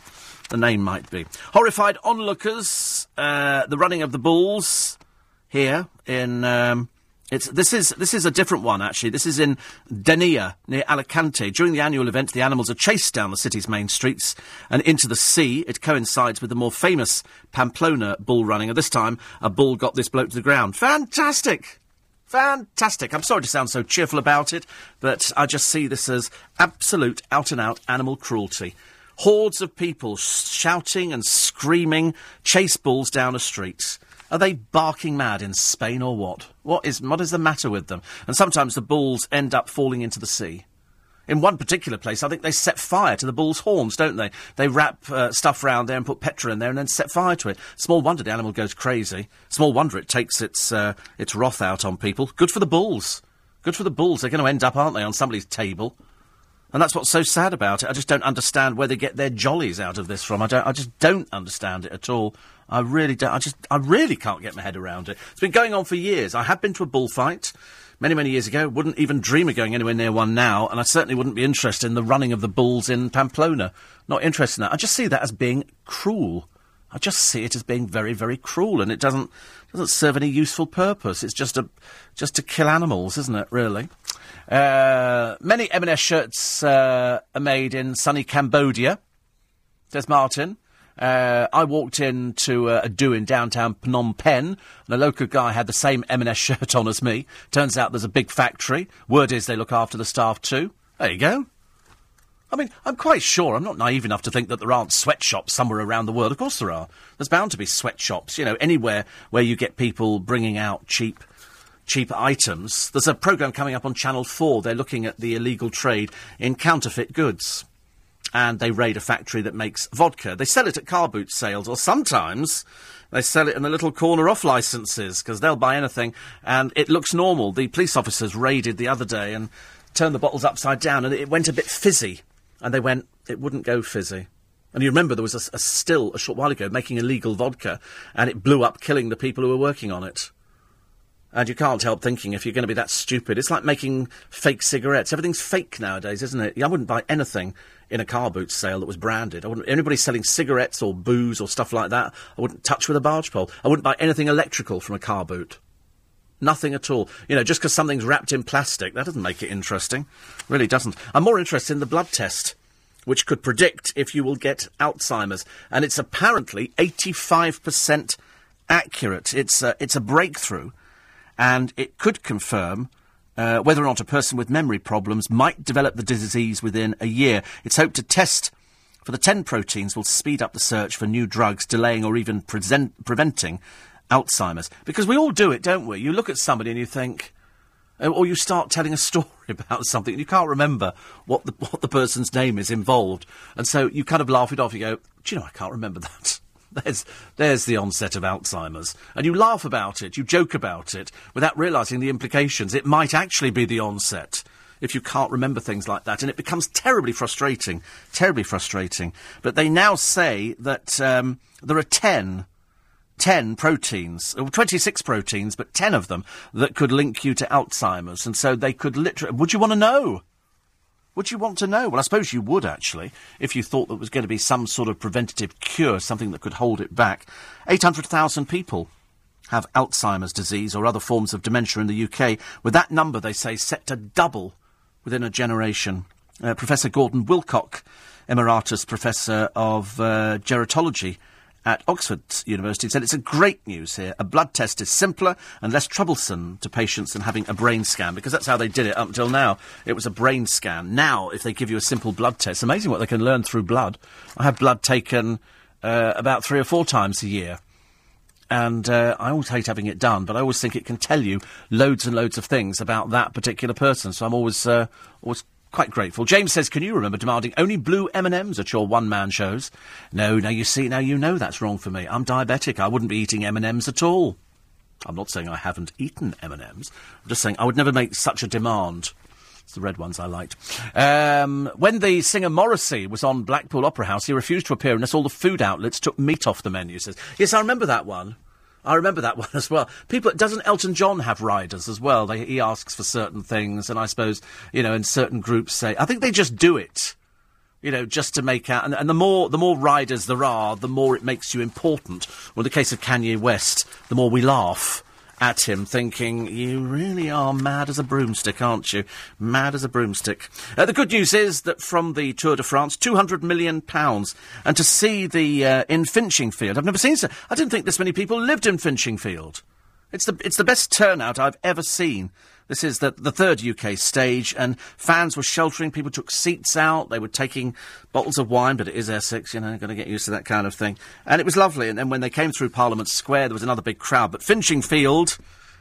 The name might be. Horrified onlookers, uh, the running of the bulls here in. Um, it's, this is this is a different one actually. This is in Denia near Alicante. During the annual event, the animals are chased down the city's main streets and into the sea. It coincides with the more famous Pamplona bull running. And this time, a bull got this bloke to the ground. Fantastic, fantastic. I'm sorry to sound so cheerful about it, but I just see this as absolute out and out animal cruelty. Hordes of people shouting and screaming chase bulls down a street. Are they barking mad in Spain or what? What is, what is the matter with them? And sometimes the bulls end up falling into the sea. In one particular place, I think they set fire to the bull's horns, don't they? They wrap uh, stuff round there and put petrol in there and then set fire to it. Small wonder the animal goes crazy. Small wonder it takes its, uh, its wrath out on people. Good for the bulls. Good for the bulls. They're going to end up, aren't they, on somebody's table? And that's what's so sad about it. I just don't understand where they get their jollies out of this from. I don't. I just don't understand it at all. I really don't. I just, I really can't get my head around it. It's been going on for years. I have been to a bullfight many, many years ago. Wouldn't even dream of going anywhere near one now, and I certainly wouldn't be interested in the running of the bulls in Pamplona. Not interested in that. I just see that as being cruel. I just see it as being very, very cruel, and it doesn't doesn't serve any useful purpose. It's just a just to kill animals, isn't it? Really. Uh, many M&S shirts uh, are made in sunny Cambodia. Says Martin. Uh, I walked into uh, a do in downtown Phnom Penh, and a local guy had the same M&S <laughs> shirt on as me. Turns out there's a big factory. Word is they look after the staff too. There you go. I mean, I'm quite sure, I'm not naive enough to think that there aren't sweatshops somewhere around the world. Of course there are. There's bound to be sweatshops, you know, anywhere where you get people bringing out cheap cheap items. There's a programme coming up on Channel 4. They're looking at the illegal trade in counterfeit goods and they raid a factory that makes vodka. They sell it at car boot sales, or sometimes they sell it in the little corner off licenses because they'll buy anything, and it looks normal. The police officers raided the other day and turned the bottles upside down, and it went a bit fizzy. And they went, it wouldn't go fizzy. And you remember there was a, a still a short while ago making illegal vodka, and it blew up, killing the people who were working on it. And you can't help thinking if you're going to be that stupid. It's like making fake cigarettes. Everything's fake nowadays, isn't it? I wouldn't buy anything in a car boot sale that was branded. I wouldn't, anybody selling cigarettes or booze or stuff like that, I wouldn't touch with a barge pole. I wouldn't buy anything electrical from a car boot. Nothing at all. You know, just because something's wrapped in plastic, that doesn't make it interesting. Really doesn't. I'm more interested in the blood test, which could predict if you will get Alzheimer's. And it's apparently 85% accurate. It's a, it's a breakthrough, and it could confirm uh, whether or not a person with memory problems might develop the disease within a year. It's hoped to test for the 10 proteins will speed up the search for new drugs, delaying or even present, preventing Alzheimer's. Because we all do it, don't we? You look at somebody and you think, uh, or you start telling a story <laughs> about something and you can't remember what the, what the person's name is involved. And so you kind of laugh it off. You go, do you know, I can't remember that. <laughs> There's, there's the onset of Alzheimer's. And you laugh about it, you joke about it, without realising the implications. It might actually be the onset if you can't remember things like that. And it becomes terribly frustrating, terribly frustrating. But they now say that um, there are 10, 10 proteins, 26 proteins, but 10 of them that could link you to Alzheimer's. And so they could literally. Would you want to know? Would you want to know? Well, I suppose you would, actually, if you thought there was going to be some sort of preventative cure, something that could hold it back. 800,000 people have Alzheimer's disease or other forms of dementia in the UK, with that number, they say, set to double within a generation. Uh, Professor Gordon Wilcock, Emeritus Professor of uh, Gerontology at Oxford University said it's a great news here. A blood test is simpler and less troublesome to patients than having a brain scan because that's how they did it up until now. It was a brain scan. Now, if they give you a simple blood test, amazing what they can learn through blood. I have blood taken uh, about three or four times a year. And uh, I always hate having it done, but I always think it can tell you loads and loads of things about that particular person. So I'm always uh, always quite grateful. James says, "Can you remember demanding only blue M and M's at your one-man shows?" No, now you see, now you know that's wrong for me. I'm diabetic. I wouldn't be eating M and M's at all. I'm not saying I haven't eaten M and M's. I'm just saying I would never make such a demand. It's the red ones I liked. Um, when the singer Morrissey was on Blackpool Opera House, he refused to appear unless all the food outlets took meat off the menu. Says, yes, I remember that one. I remember that <laughs> one as well. People, doesn't Elton John have riders as well? They, he asks for certain things, and I suppose you know, and certain groups say, I think they just do it, you know, just to make out. And, and the more the more riders there are, the more it makes you important. Well, in the case of Kanye West, the more we laugh at him, thinking, You really are mad as a broomstick, aren't you? Mad as a broomstick. Uh, the good news is that from the Tour de France, £200 million. And to see the. Uh, in Finchingfield, I've never seen so. I didn't think this many people lived in Finchingfield. It's the, it's the best turnout I've ever seen. This is the, the third UK stage, and fans were sheltering. People took seats out. They were taking bottles of wine, but it is Essex, you know, got to get used to that kind of thing. And it was lovely. And then when they came through Parliament Square, there was another big crowd. But Finchingfield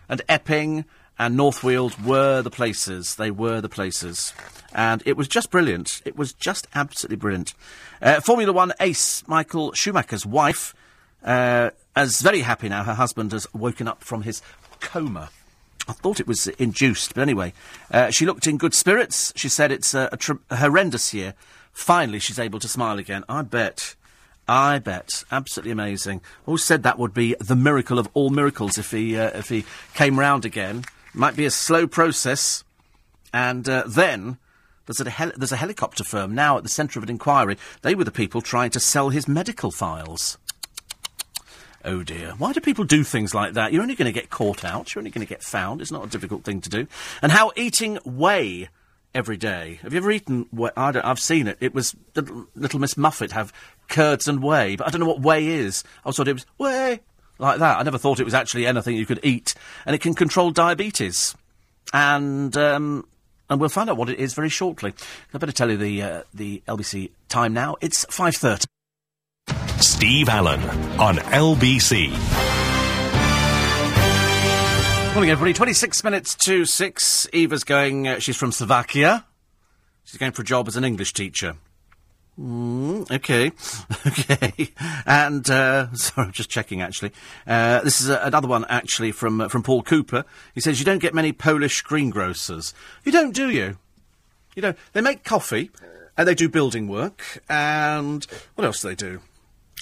and Epping and Northfield were the places. They were the places. And it was just brilliant. It was just absolutely brilliant. Uh, Formula One ace Michael Schumacher's wife uh, is very happy now. Her husband has woken up from his coma. I thought it was induced, but anyway, uh, she looked in good spirits. She said it's a, a, tr- a horrendous year. Finally, she's able to smile again. I bet. I bet. Absolutely amazing. Always said that would be the miracle of all miracles if he uh, if he came round again. Might be a slow process, and uh, then there's a, hel- there's a helicopter firm now at the centre of an inquiry. They were the people trying to sell his medical files. Oh dear. Why do people do things like that? You're only going to get caught out. You're only going to get found. It's not a difficult thing to do. And how eating whey every day. Have you ever eaten whey? I I've seen it. It was little, Miss Muffet have curds and whey, but I don't know what whey is. I thought it was whey like that. I never thought it was actually anything you could eat, and it can control diabetes. And um, and we'll find out what it is very shortly. I better tell you the uh, the LBC time now. It's five thirty. Steve Allen on LBC. Morning, everybody. 26 minutes to 6. Eva's going, uh, she's from Slovakia. She's going for a job as an English teacher. Mm, okay, <laughs> okay, and uh, <laughs> sorry, I'm just checking. Actually, uh, this is a, another one actually from uh, from Paul Cooper. He says you don't get many Polish greengrocers. You don't, do you? You know, they make coffee and they do building work and what else do they do?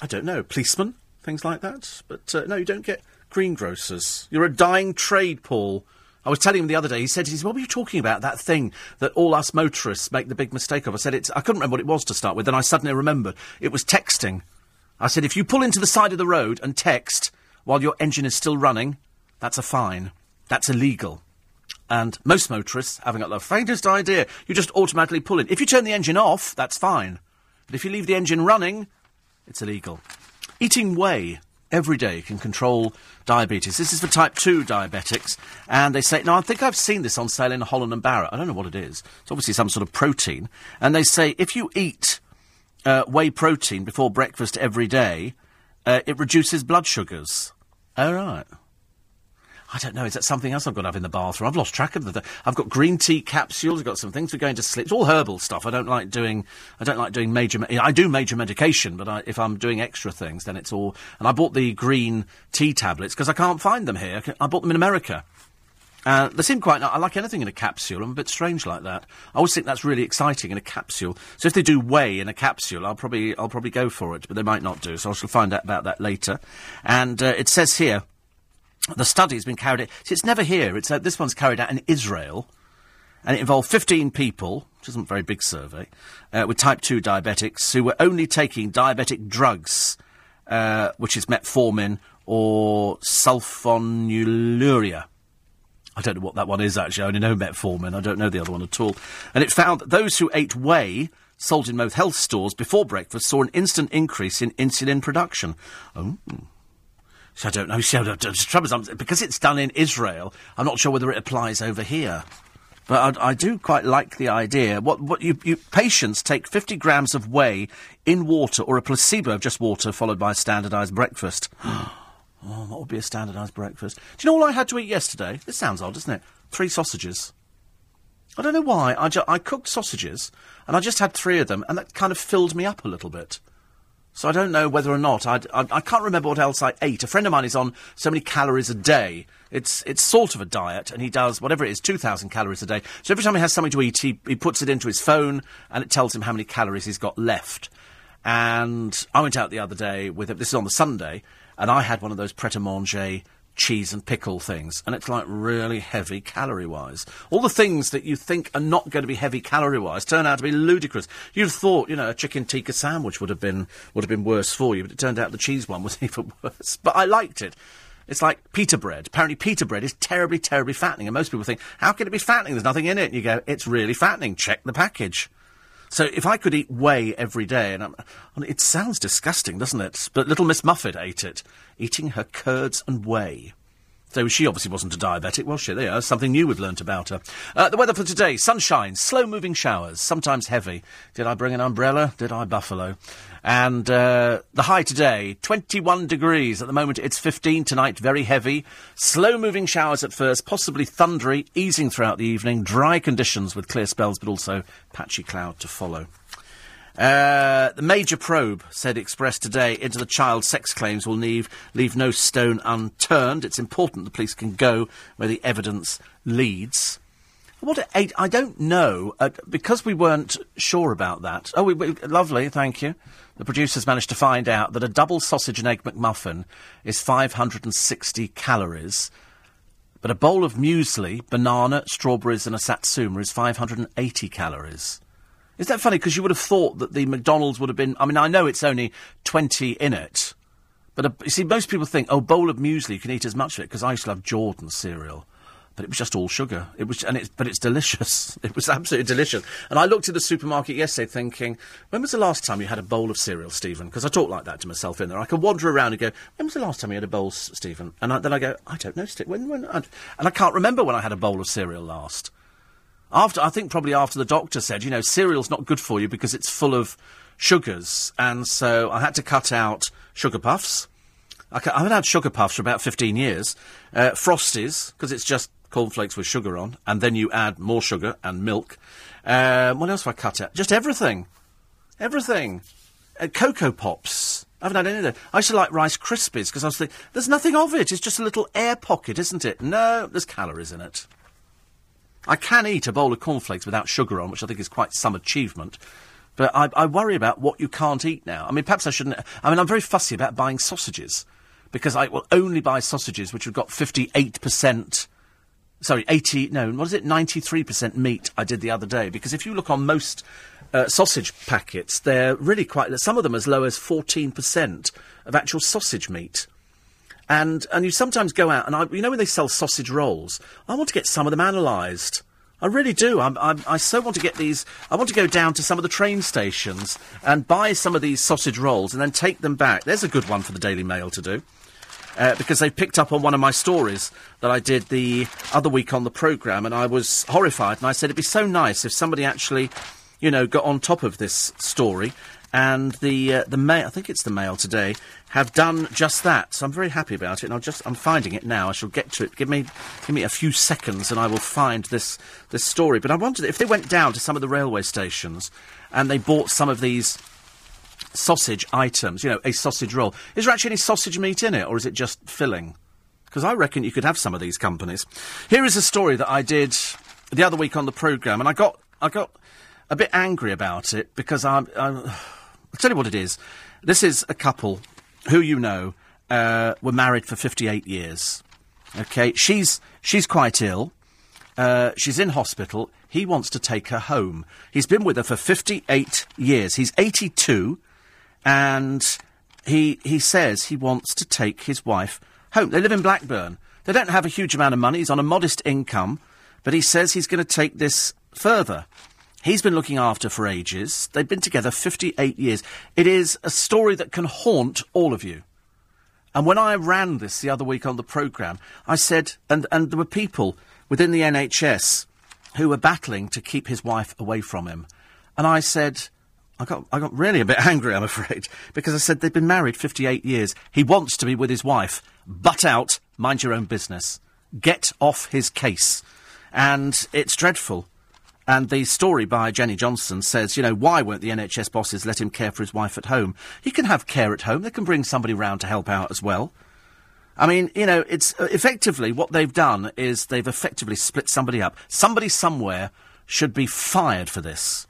I don't know, policemen, things like that. But uh, no, you don't get greengrocers. You're a dying trade, Paul. I was telling him the other day, he said, he said, what were you talking about? That thing that all us motorists make the big mistake of. I said, it's, I couldn't remember what it was to start with, then I suddenly remembered. It was texting. I said, if you pull into the side of the road and text while your engine is still running, that's a fine. That's illegal. And most motorists haven't got the faintest idea. You just automatically pull in. If you turn the engine off, that's fine. But if you leave the engine running, it's illegal. Eating whey every day can control diabetes. This is for type 2 diabetics. And they say, now I think I've seen this on sale in Holland and Barrett. I don't know what it is. It's obviously some sort of protein. And they say if you eat uh, whey protein before breakfast every day, uh, it reduces blood sugars. Oh, right. I don't know. Is that something else I've got to have in the bathroom? I've lost track of the. Th- I've got green tea capsules. I've got some things for going to sleep. It's all herbal stuff. I don't like doing. I don't like doing major. Me- I do major medication, but I, if I'm doing extra things, then it's all. And I bought the green tea tablets because I can't find them here. I bought them in America. Uh, they seem quite. I like anything in a capsule. I'm a bit strange like that. I always think that's really exciting in a capsule. So if they do whey in a capsule, I'll probably I'll probably go for it, but they might not do. So I shall find out about that later. And uh, it says here the study has been carried out. See, it's never here. It's uh, this one's carried out in Israel, and it involved 15 people, which isn't a very big survey, uh, with type 2 diabetics who were only taking diabetic drugs, uh, which is metformin or sulfonylurea. I don't know what that one is actually. I only know metformin. I don't know the other one at all. And it found that those who ate whey, sold in most health stores before breakfast, saw an instant increase in insulin production. Oh. So I don't know. So the trouble is, because it's done in Israel, I'm not sure whether it applies over here. But I, I do quite like the idea. What, what you, you, patients take 50 grams of whey in water or a placebo of just water followed by a standardised breakfast. <gasps> oh, what would be a standardised breakfast? Do you know all I had to eat yesterday? This sounds odd, doesn't it? Three sausages. I don't know why. I, ju- I cooked sausages and I just had three of them and that kind of filled me up a little bit. So I don't know whether or not I'd, I, I can't remember what else I ate. A friend of mine is on so many calories a day. It's it's sort of a diet, and he does whatever it is, two thousand calories a day. So every time he has something to eat, he he puts it into his phone, and it tells him how many calories he's got left. And I went out the other day with him. This is on the Sunday, and I had one of those pret a manger cheese and pickle things, and it's like really heavy calorie wise. All the things that you think are not going to be heavy calorie wise turn out to be ludicrous. You'd thought, you know, a chicken tikka sandwich would have been would have been worse for you, but it turned out the cheese one <laughs> was even worse. But I liked it. It's like pita bread. Apparently, pita bread is terribly, terribly fattening, and most people think, how can it be fattening? There's nothing in it. And you go, it's really fattening. Check the package. So if I could eat whey every day, and I'm, it sounds disgusting, doesn't it? But little Miss Muffet ate it, eating her curds and whey. So she obviously wasn't a diabetic, was she? There, something new we've learnt about her. Uh, the weather for today: sunshine, slow-moving showers, sometimes heavy. Did I bring an umbrella? Did I buffalo? And uh, the high today, 21 degrees. At the moment, it's 15 tonight, very heavy. Slow-moving showers at first, possibly thundery, easing throughout the evening. Dry conditions with clear spells, but also patchy cloud to follow. Uh, the major probe, said Express today, into the child sex claims will leave, leave no stone unturned. It's important the police can go where the evidence leads. What eight? I don't know uh, because we weren't sure about that. Oh, we, we, lovely, thank you. The producers managed to find out that a double sausage and egg McMuffin is 560 calories, but a bowl of muesli, banana, strawberries, and a satsuma is 580 calories. Is that funny? Because you would have thought that the McDonald's would have been. I mean, I know it's only 20 in it, but a, you see, most people think, oh, bowl of muesli, you can eat as much of it, because I used to love Jordan cereal but it was just all sugar. It was, and it's, but it's delicious. <laughs> It was absolutely delicious. And I looked at the supermarket yesterday, thinking, when was the last time you had a bowl of cereal, Stephen? Because I talk like that to myself in there. I can wander around and go, when was the last time you had a bowl, Stephen? And I, then I go, I don't know, Stephen. When, when? and I can't remember when I had a bowl of cereal last. After, I think probably after the doctor said, you know, cereal's not good for you because it's full of sugars, and so I had to cut out sugar puffs. I, haven't had sugar puffs for about 15 years. Uh, Frosties, because it's just cornflakes with sugar on, and then you add more sugar and milk. Um, what else have I cut out? Just everything. Everything. Uh, Cocoa Pops. I haven't had any of that. I used to like Rice Krispies because I was thinking, there's nothing of it. It's just a little air pocket, isn't it? No, there's calories in it. I can eat a bowl of cornflakes without sugar on, which I think is quite some achievement. But I, I worry about what you can't eat now. I mean, perhaps I shouldn't. I mean, I'm very fussy about buying sausages because I will only buy sausages which have got 58% sorry, 80, no, what is it, 93% meat I did the other day. Because if you look on most uh, sausage packets, they're really quite, some of them as low as 14% of actual sausage meat. And, and you sometimes go out, and I, you know when they sell sausage rolls, I want to get some of them analysed. I really do. I'm, I'm, i so want to get these. I want to go down to some of the train stations and buy some of these sausage rolls and then take them back. There's a good one for the Daily Mail to do uh, because they picked up on one of my stories that I did the other week on the programme, and I was horrified. And I said it'd be so nice if somebody actually, you know, got on top of this story. And the uh, the mail, I think it's the Mail today, have done just that. So I'm very happy about it. And I'll just I'm finding it now. I shall get to it. Give me give me a few seconds, and I will find this this story. But I wondered if they went down to some of the railway stations and they bought some of these sausage items, you know, a sausage roll. Is there actually any sausage meat in it, or is it just filling? Because I reckon you could have some of these companies. Here is a story that I did the other week on the programme, and I got, I got a bit angry about it because I'm, I'm, I'll tell you what it is. This is a couple who you know uh, were married for 58 years. Okay, she's, she's quite ill. Uh, she's in hospital. He wants to take her home. He's been with her for 58 years. He's 82 and he he says he wants to take his wife home. They live in Blackburn. They don't have a huge amount of money. He's on a modest income, but he says he's going to take this further. He's been looking after for ages. They've been together 58 years. It is a story that can haunt all of you. And when I ran this the other week on the programme, I said, and, and there were people within the NHS who were battling to keep his wife away from him. And I said, I got, I got really a bit <laughs> angry, I'm afraid, because I said they've been married 58 years. He wants to be with his wife. Butt out, mind your own business. Get off his case. And it's dreadful. And the story by Jenny Johnson says, you know, why won't the NHS bosses let him care for his wife at home? He can have care at home. They can bring somebody round to help out as well. I mean, you know, it's uh, effectively what they've done is they've effectively split somebody up. Somebody somewhere should be fired for this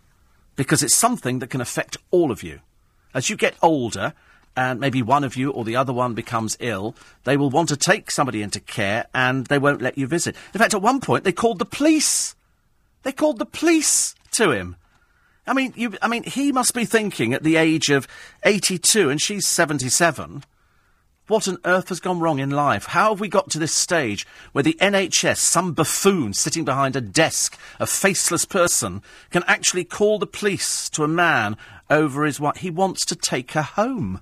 because it's something that can affect all of you. As you get older, and maybe one of you or the other one becomes ill, they will want to take somebody into care and they won't let you visit. In fact, at one point, they called the police. They called the police to him. I mean, you, I mean, he must be thinking at the age of 82 and she's 77 what on earth has gone wrong in life? How have we got to this stage where the NHS, some buffoon sitting behind a desk, a faceless person, can actually call the police to a man over his what? He wants to take her home.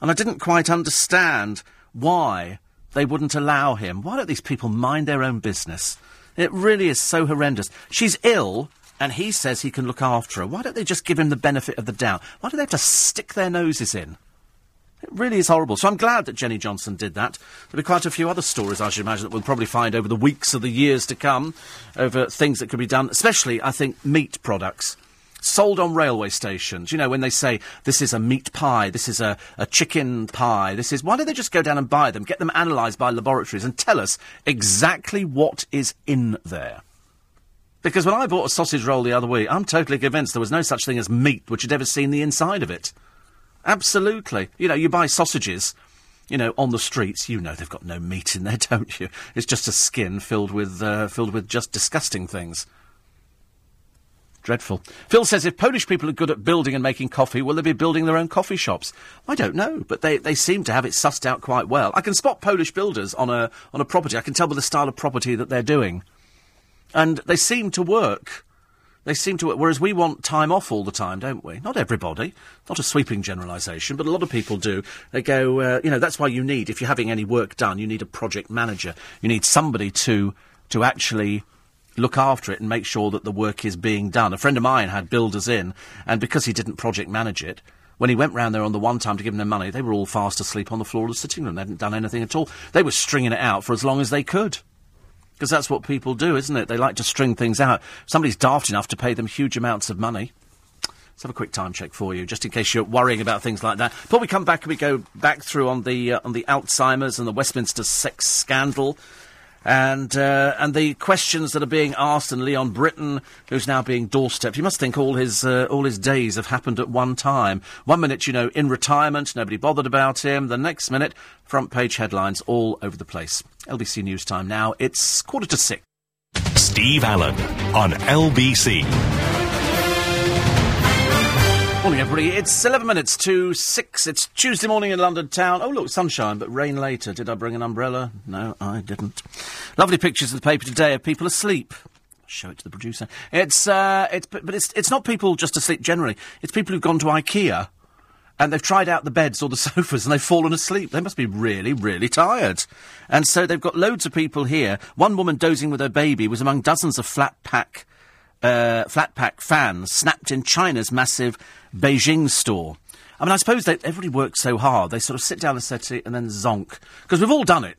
And I didn't quite understand why they wouldn't allow him. Why don't these people mind their own business? It really is so horrendous. She's ill, and he says he can look after her. Why don't they just give him the benefit of the doubt? Why do they have to stick their noses in? It really is horrible. So I'm glad that Jenny Johnson did that. There'll be quite a few other stories, I should imagine, that we'll probably find over the weeks of the years to come, over things that could be done, especially, I think, meat products. Sold on railway stations. You know, when they say, this is a meat pie, this is a, a chicken pie, this is. Why don't they just go down and buy them, get them analysed by laboratories, and tell us exactly what is in there? Because when I bought a sausage roll the other week, I'm totally convinced there was no such thing as meat which had ever seen the inside of it. Absolutely. You know, you buy sausages, you know, on the streets. You know they've got no meat in there, <laughs> don't you? It's just a skin filled with uh, filled with just disgusting things. Dreadful. Phil says if Polish people are good at building and making coffee, will they be building their own coffee shops? I don't know, but they, they seem to have it sussed out quite well. I can spot Polish builders on a on a property. I can tell by the style of property that they're doing, and they seem to work. They seem to. Whereas we want time off all the time, don't we? Not everybody. Not a sweeping generalisation, but a lot of people do. They go, uh, you know, that's why you need, if you're having any work done, you need a project manager. You need somebody to to actually look after it and make sure that the work is being done. A friend of mine had builders in, and because he didn't project manage it, when he went round there on the one time to give them their money, they were all fast asleep on the floor of the sitting room. They hadn't done anything at all. They were stringing it out for as long as they could. Because that's what people do, isn't it? They like to string things out. Somebody's daft enough to pay them huge amounts of money. Let's have a quick time check for you, just in case you're worrying about things like that. Before we come back and we go back through on the uh, on the Alzheimer's and the Westminster sex scandal, and uh, and the questions that are being asked, and Leon Brittan, who's now being doorstepped. You must think all his uh, all his days have happened at one time. One minute, you know, in retirement, nobody bothered about him. The next minute, front page headlines all over the place. LBC News Time now. It's quarter to six. Steve Allen on LBC. Morning, everybody. It's 11 minutes to 6. It's Tuesday morning in London town. Oh, look, sunshine, but rain later. Did I bring an umbrella? No, I didn't. Lovely pictures in the paper today of people asleep. Show it to the producer. It's, uh, it's, but it's, it's not people just asleep generally. It's people who've gone to IKEA and they've tried out the beds or the <laughs> sofas and they've fallen asleep. They must be really, really tired. And so they've got loads of people here. One woman dozing with her baby was among dozens of flat pack, uh, fans snapped in China's massive Beijing store. I mean, I suppose that everybody works so hard. They sort of sit down and settee and then zonk. Because we've all done it.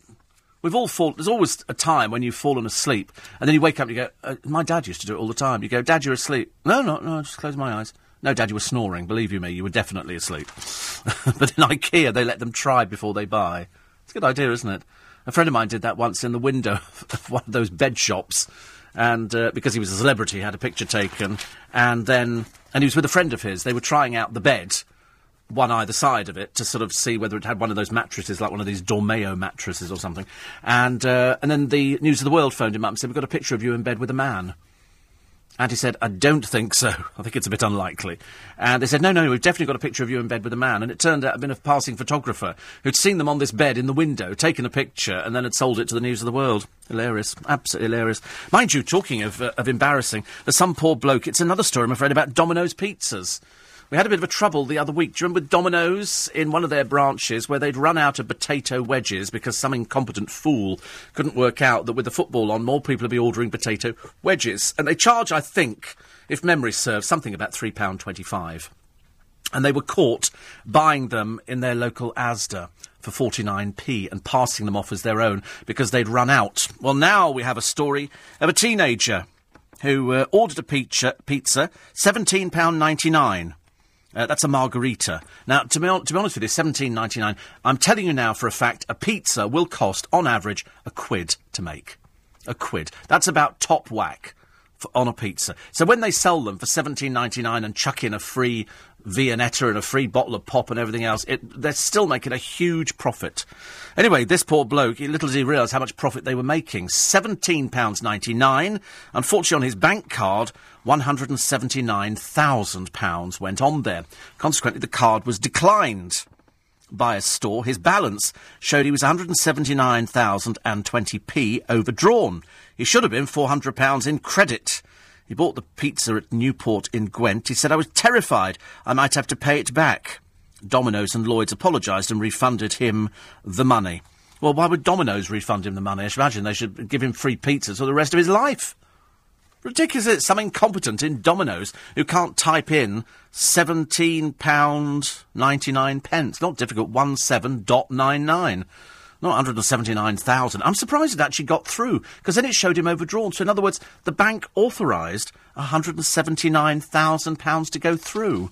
We've all fallen. There's always a time when you've fallen asleep, and then you wake up and you go, uh, My dad used to do it all the time. You go, Dad, you're asleep. No, no, no, I just close my eyes. No, Dad, you were snoring. Believe you me, you were definitely asleep. <laughs> but in IKEA, they let them try before they buy. It's a good idea, isn't it? A friend of mine did that once in the window <laughs> of one of those bed shops, and uh, because he was a celebrity, had a picture taken, and then and he was with a friend of his. They were trying out the bed, one either side of it, to sort of see whether it had one of those mattresses, like one of these Dormeo mattresses or something. And uh, and then the News of the World phoned him up and said, "We've got a picture of you in bed with a man." And he said, I don't think so. I think it's a bit unlikely. And they said, no, no, we've definitely got a picture of you in bed with a man. And it turned out have been a passing photographer who'd seen them on this bed in the window, taken a picture, and then had sold it to the News of the World. Hilarious. Absolutely hilarious. Mind you, talking of, uh, of embarrassing, there's some poor bloke, it's another story, I'm afraid, about Domino's Pizzas. We had a bit of a trouble the other week. Do you remember Domino's in one of their branches where they'd run out of potato wedges because some incompetent fool couldn't work out that with the football on, more people would be ordering potato wedges. And they charge, I think, if memory serves, something about £3.25. And they were caught buying them in their local Asda for 49p and passing them off as their own because they'd run out. Well, now we have a story of a teenager who uh, ordered a pizza, pizza £17.99. Uh, that's a margarita. Now, to be, to be honest with you, seventeen ninety nine. I'm telling you now for a fact, a pizza will cost on average a quid to make. A quid. That's about top whack for, on a pizza. So when they sell them for seventeen ninety nine and chuck in a free Viennetta and a free bottle of pop and everything else, it, they're still making a huge profit. Anyway, this poor bloke, little did he realise how much profit they were making. £17.99. Unfortunately, on his bank card, £179,000 went on there. Consequently, the card was declined by a store. His balance showed he was 179,020p overdrawn. He should have been £400 in credit. He bought the pizza at Newport in Gwent. He said, I was terrified I might have to pay it back. Domino's and Lloyd's apologised and refunded him the money. Well, why would Domino's refund him the money? I should imagine they should give him free pizzas for the rest of his life. Ridiculous, it? Some incompetent in Domino's who can't type in £17.99 pence. Not difficult, 17.99 not 179,000. I'm surprised it actually got through, because then it showed him overdrawn. So, in other words, the bank authorised £179,000 to go through.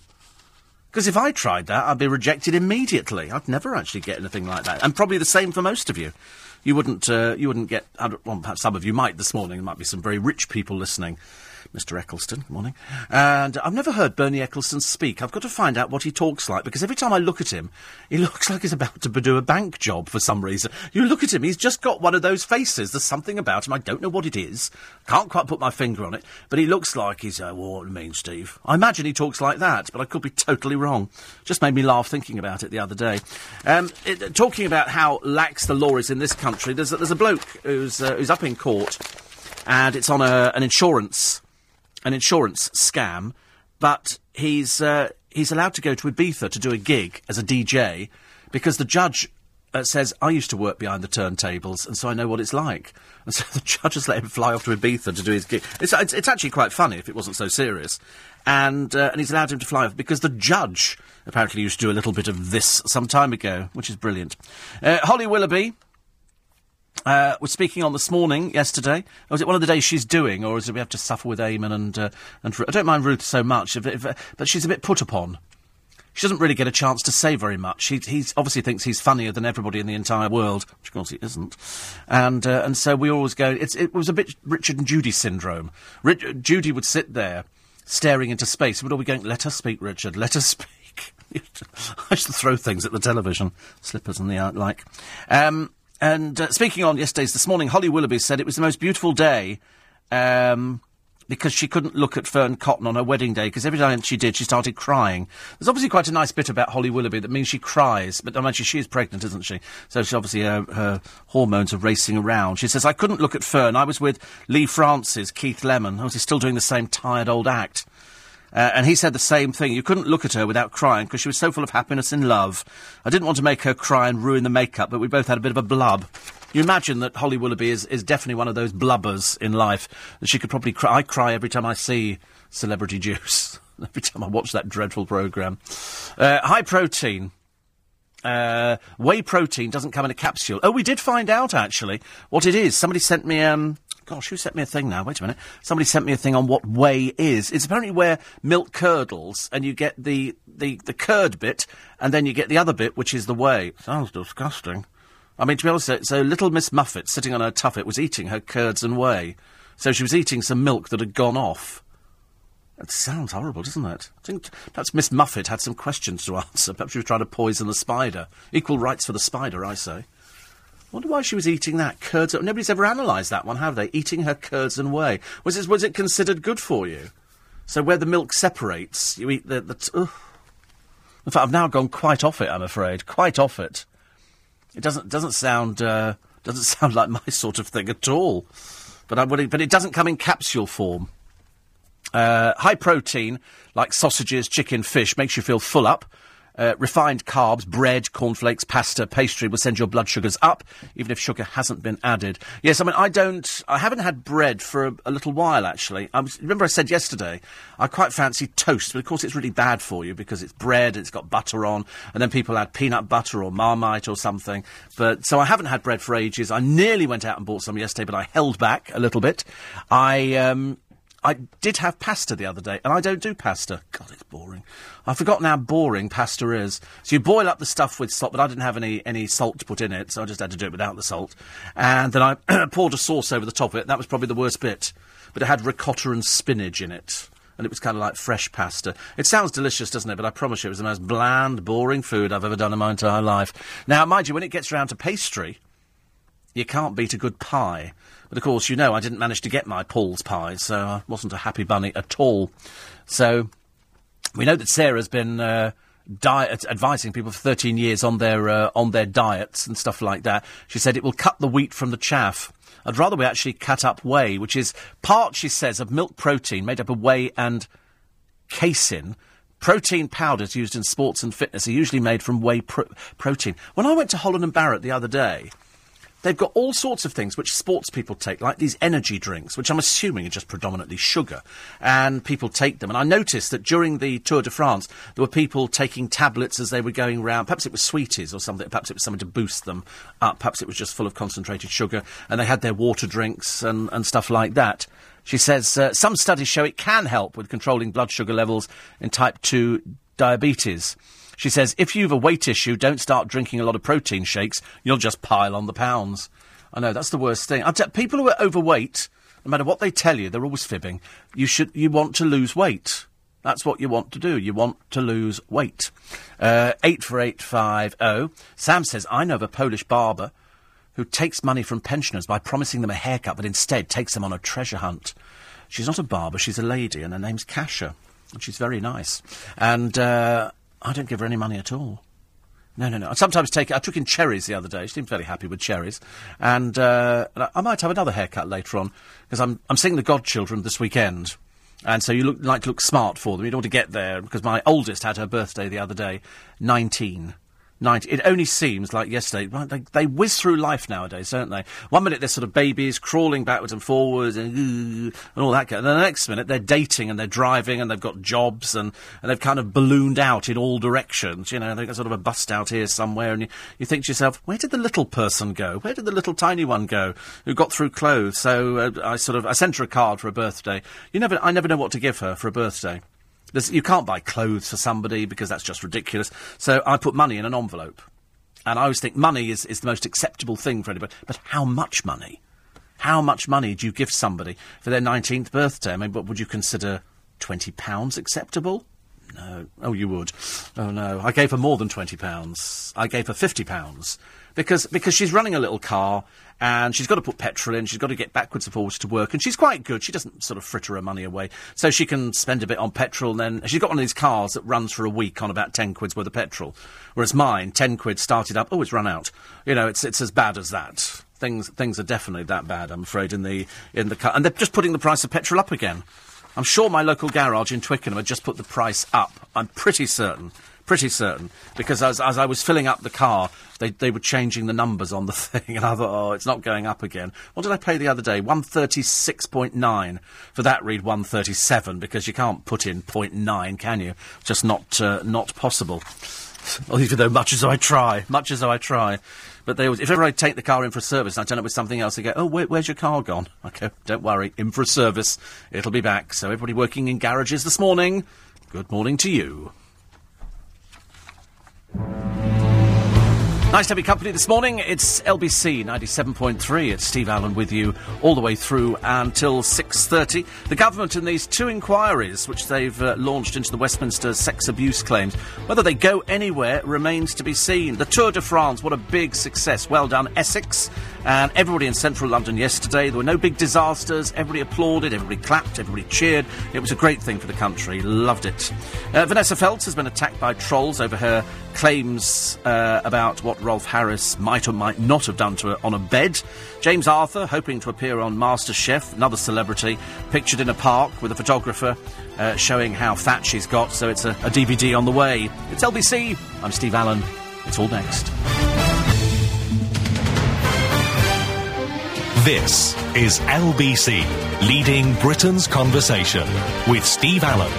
Because if I tried that, I'd be rejected immediately. I'd never actually get anything like that. And probably the same for most of you. You wouldn't, uh, you wouldn't get, well, perhaps some of you might this morning. There might be some very rich people listening. Mr. Ecclestone. Good morning. And I've never heard Bernie Ecclestone speak. I've got to find out what he talks like because every time I look at him, he <laughs> looks like he's about to do a bank job for some reason. You look at him, he's just got one of those faces. There's something about him. I don't know what it is. Can't quite put my finger on it, but he looks like he's, uh, what do you mean, Steve? I imagine he talks like that, but I could be totally wrong. Just made me laugh thinking about it the other day. Um, it, talking about how lax the law is in this country, there's a, there's a bloke who's, uh, who's up in court and it's on a, an insurance an insurance scam, but he's uh, he's allowed to go to Ibiza to do a gig as a DJ because the judge uh, says I used to work behind the turntables and so I know what it's like. And so <laughs> the judge has let him fly off to Ibiza to do his gig. It's, it's, it's actually quite funny if it wasn't so serious. And, uh, and he's allowed him to fly off because the judge apparently used to do a little bit of this some time ago, which is brilliant. Uh, Holly Willoughby uh, was speaking on this morning, yesterday. Was it one of the days she's doing, or is it we have to suffer with Eamonn and uh, and I don't mind Ruth so much, if, if, uh, but she's a bit put upon. She doesn't really get a chance to say very much. He he's obviously thinks he's funnier than everybody in the entire world, which of course he isn't. And uh, and so we always go. It was a bit Richard and Judy syndrome. Judy would sit there staring into space. We'd all be going, "Let her speak, Richard. Let her <laughs> speak." <laughs> I to throw things at the television, slippers and the like. Um, and uh, speaking on yesterday's this morning, Holly Willoughby said it was the most beautiful day um, because she couldn't look at Fearne Cotton on her wedding day because every time she did, she started crying. There's obviously quite a nice bit about Holly Willoughby that means she cries, but I imagine she is pregnant, isn't she? So she obviously uh, her hormones are racing around. She says, I couldn't look at Fearne. I was with Leigh Francis, Keith Lemon. I was still doing the same tired old act. Uh, and he said the same thing. You couldn't look at her without crying because she was so full of happiness and love. I didn't want to make her cry and ruin the makeup, but we both had a bit of a blub. You imagine that Holly Willoughby is, is definitely one of those blubbers in life that she could probably cry. I cry every time I see Celebrity <laughs> Juice. every time I watch that dreadful programme. Uh, high protein. Uh, whey protein doesn't come in a capsule. Oh, we did find out actually what it is. Somebody sent me um, Gosh, who sent me a thing now? Wait a minute. Somebody sent me a thing on what whey is. It's apparently where milk curdles and you get the, the, the curd bit and then you get the other bit, which is the whey. Sounds disgusting. I mean, to be honest, so little Miss Muffet, sitting on her tuffet, was eating her curds and whey. So she was eating some milk that had gone off. That sounds horrible, doesn't it? I think perhaps Miss Muffet had some questions to <laughs> answer. Perhaps she was trying to poison the spider. Equal rights for the spider, I say wonder why she was eating that curds. Nobody's ever analysed that one, have they? Eating her curds and whey. Was it, was it considered good for you? So where the milk separates, you eat the... the t- in fact, I've now gone quite off it, I'm afraid. Quite off it. It doesn't, doesn't sound... Uh, doesn't <laughs> sound like my sort of thing at all. But, I, but it doesn't come in capsule form. Uh, high protein, like sausages, chicken, fish, makes you feel full up. Uh, refined carbs, bread, cornflakes, pasta, pastry will send your blood sugars up, even if sugar hasn't been added. Yes, I mean, I don't, I haven't had bread for a, a little while, actually. I was, remember I said yesterday, I quite fancy toast, but of course it's really bad for you because it's bread, it's got butter on, and then people add peanut butter or marmite or something. But, so I haven't had bread for ages. I nearly went out and bought some yesterday, but I held back a little bit. I, um, I did have pasta the other day, and I don't do pasta. God, it's boring. I've forgotten how boring pasta is. So you boil up the stuff with salt, but I didn't have any, any salt to put in it, so I just had to do it without the salt. And then I <clears throat> poured a sauce over the top of it. That was probably the worst bit. But it had ricotta and spinach in it. And it was kind of like fresh pasta. It sounds delicious, doesn't it? But I promise you, it was the most bland, boring food I've ever done in my entire life. Now, mind you, when it gets round to pastry, you can't beat a good pie. But of course, you know, I didn't manage to get my Paul's pie, so I wasn't a happy bunny at all. So we know that Sarah's been uh, diet advising people for 13 years on their uh, on their diets and stuff like that. She said it will cut the wheat from the chaff. I'd rather we actually cut up whey, which is part, she says, of milk protein made up of whey and casein. Protein powders used in sports and fitness are usually made from whey pro- protein. When I went to Holland and Barrett the other day, They've got all sorts of things which sports people take, like these energy drinks, which I'm assuming are just predominantly sugar. And people take them. And I noticed that during the Tour de France, there were people taking tablets as they were going round. Perhaps it was sweeties or something. Perhaps it was something to boost them up. Perhaps it was just full of concentrated sugar. And they had their water drinks and, and stuff like that. She says uh, some studies show it can help with controlling blood sugar levels in type 2 diabetes. She says, if you've a weight issue, don't start drinking a lot of protein shakes. You'll just pile on the pounds. I know that's the worst thing. I t- people who are overweight, no matter what they tell you, they're always fibbing. You should. You want to lose weight. That's what you want to do. You want to lose weight. Uh, eight four eight five zero. Sam says I know of a Polish barber who takes money from pensioners by promising them a haircut, but instead takes them on a treasure hunt. She's not a barber, she's a lady, and her name's Kasia. And she's very nice. And uh, I don't give her any money at all. No, no, no. I sometimes take. I took in cherries the other day. She seemed fairly happy with cherries, and, uh, I, I might have another haircut later on because I'm I'm seeing the godchildren this weekend, and so you look like to look smart for them. You don't want to get there because my oldest had her birthday the other day, nineteen. 90. It only seems like yesterday. Right, they, they whiz through life nowadays, don't they? One minute they're sort of babies crawling backwards and forwards and, and all that. And the next minute they're dating and they're driving and they've got jobs and, and they've kind of ballooned out in all directions. You know, they've got sort of a bust out here somewhere and you, you think to yourself, where did the little person go? Where did the little tiny one go who got through clothes? So uh, I sort of, I sent her a card for a birthday. You never, I never know what to give her for a birthday. There's, you can't buy clothes for somebody because that's just ridiculous. So I put money in an envelope. And I always think money is, is the most acceptable thing for anybody. But how much money? How much money do you give somebody for their 19th birthday? I mean, what would you consider £20 acceptable? No. Oh, you would. Oh, no. I gave her more than £20. I gave her £50 because because she's running a little car and she's got to put petrol in. She's got to get backwards and forwards to work, and she's quite good. She doesn't sort of fritter her money away, so she can spend a bit on petrol. And then she's got one of these cars that runs for a week on about ten quid's worth of petrol, whereas mine, ten quid started up. Oh, it's run out. You know, it's it's as bad as that. Things things are definitely that bad. I'm afraid in the in the car, and they're just putting the price of petrol up again. I'm sure my local garage in Twickenham had just put the price up. I'm pretty certain pretty certain, because as, as I was filling up the car, they, they were changing the numbers on the <laughs> thing, and I thought, oh, it's not going up again. What did I pay the other day? 136.9. For that, read 137, because you can't put in 0.9, can you? Just not, uh, not possible. <laughs> Even though much as I try, much as I try. But they always, if ever I take the car in for a service and I turn up with something else, they go, oh, where, where's your car gone? <laughs> I go, don't worry, in for a service. It'll be back. So everybody working in garages this morning, good morning to you. Nice to have your company this morning. It's LBC 97.3. It's Steve Allen with you all the way through until 6.30. The government in these two inquiries, which they've uh, launched into the Westminster sex abuse claims, whether they go anywhere remains to be seen. The Tour de France, what a big success. Well done, Essex. And everybody in central London yesterday, there were no big disasters. Everybody applauded, everybody clapped, everybody cheered. It was a great thing for the country. Loved it. Uh, Vanessa Feltz has been attacked by trolls over her claims uh, about what Rolf Harris might or might not have done to her on a bed. James Arthur, hoping to appear on MasterChef, another celebrity, pictured in a park with a photographer uh, showing how fat she's got, so it's a, a DVD on the way. It's LBC. I'm Steve Allen. It's all next. This is LBC, leading Britain's conversation with Steve Allen.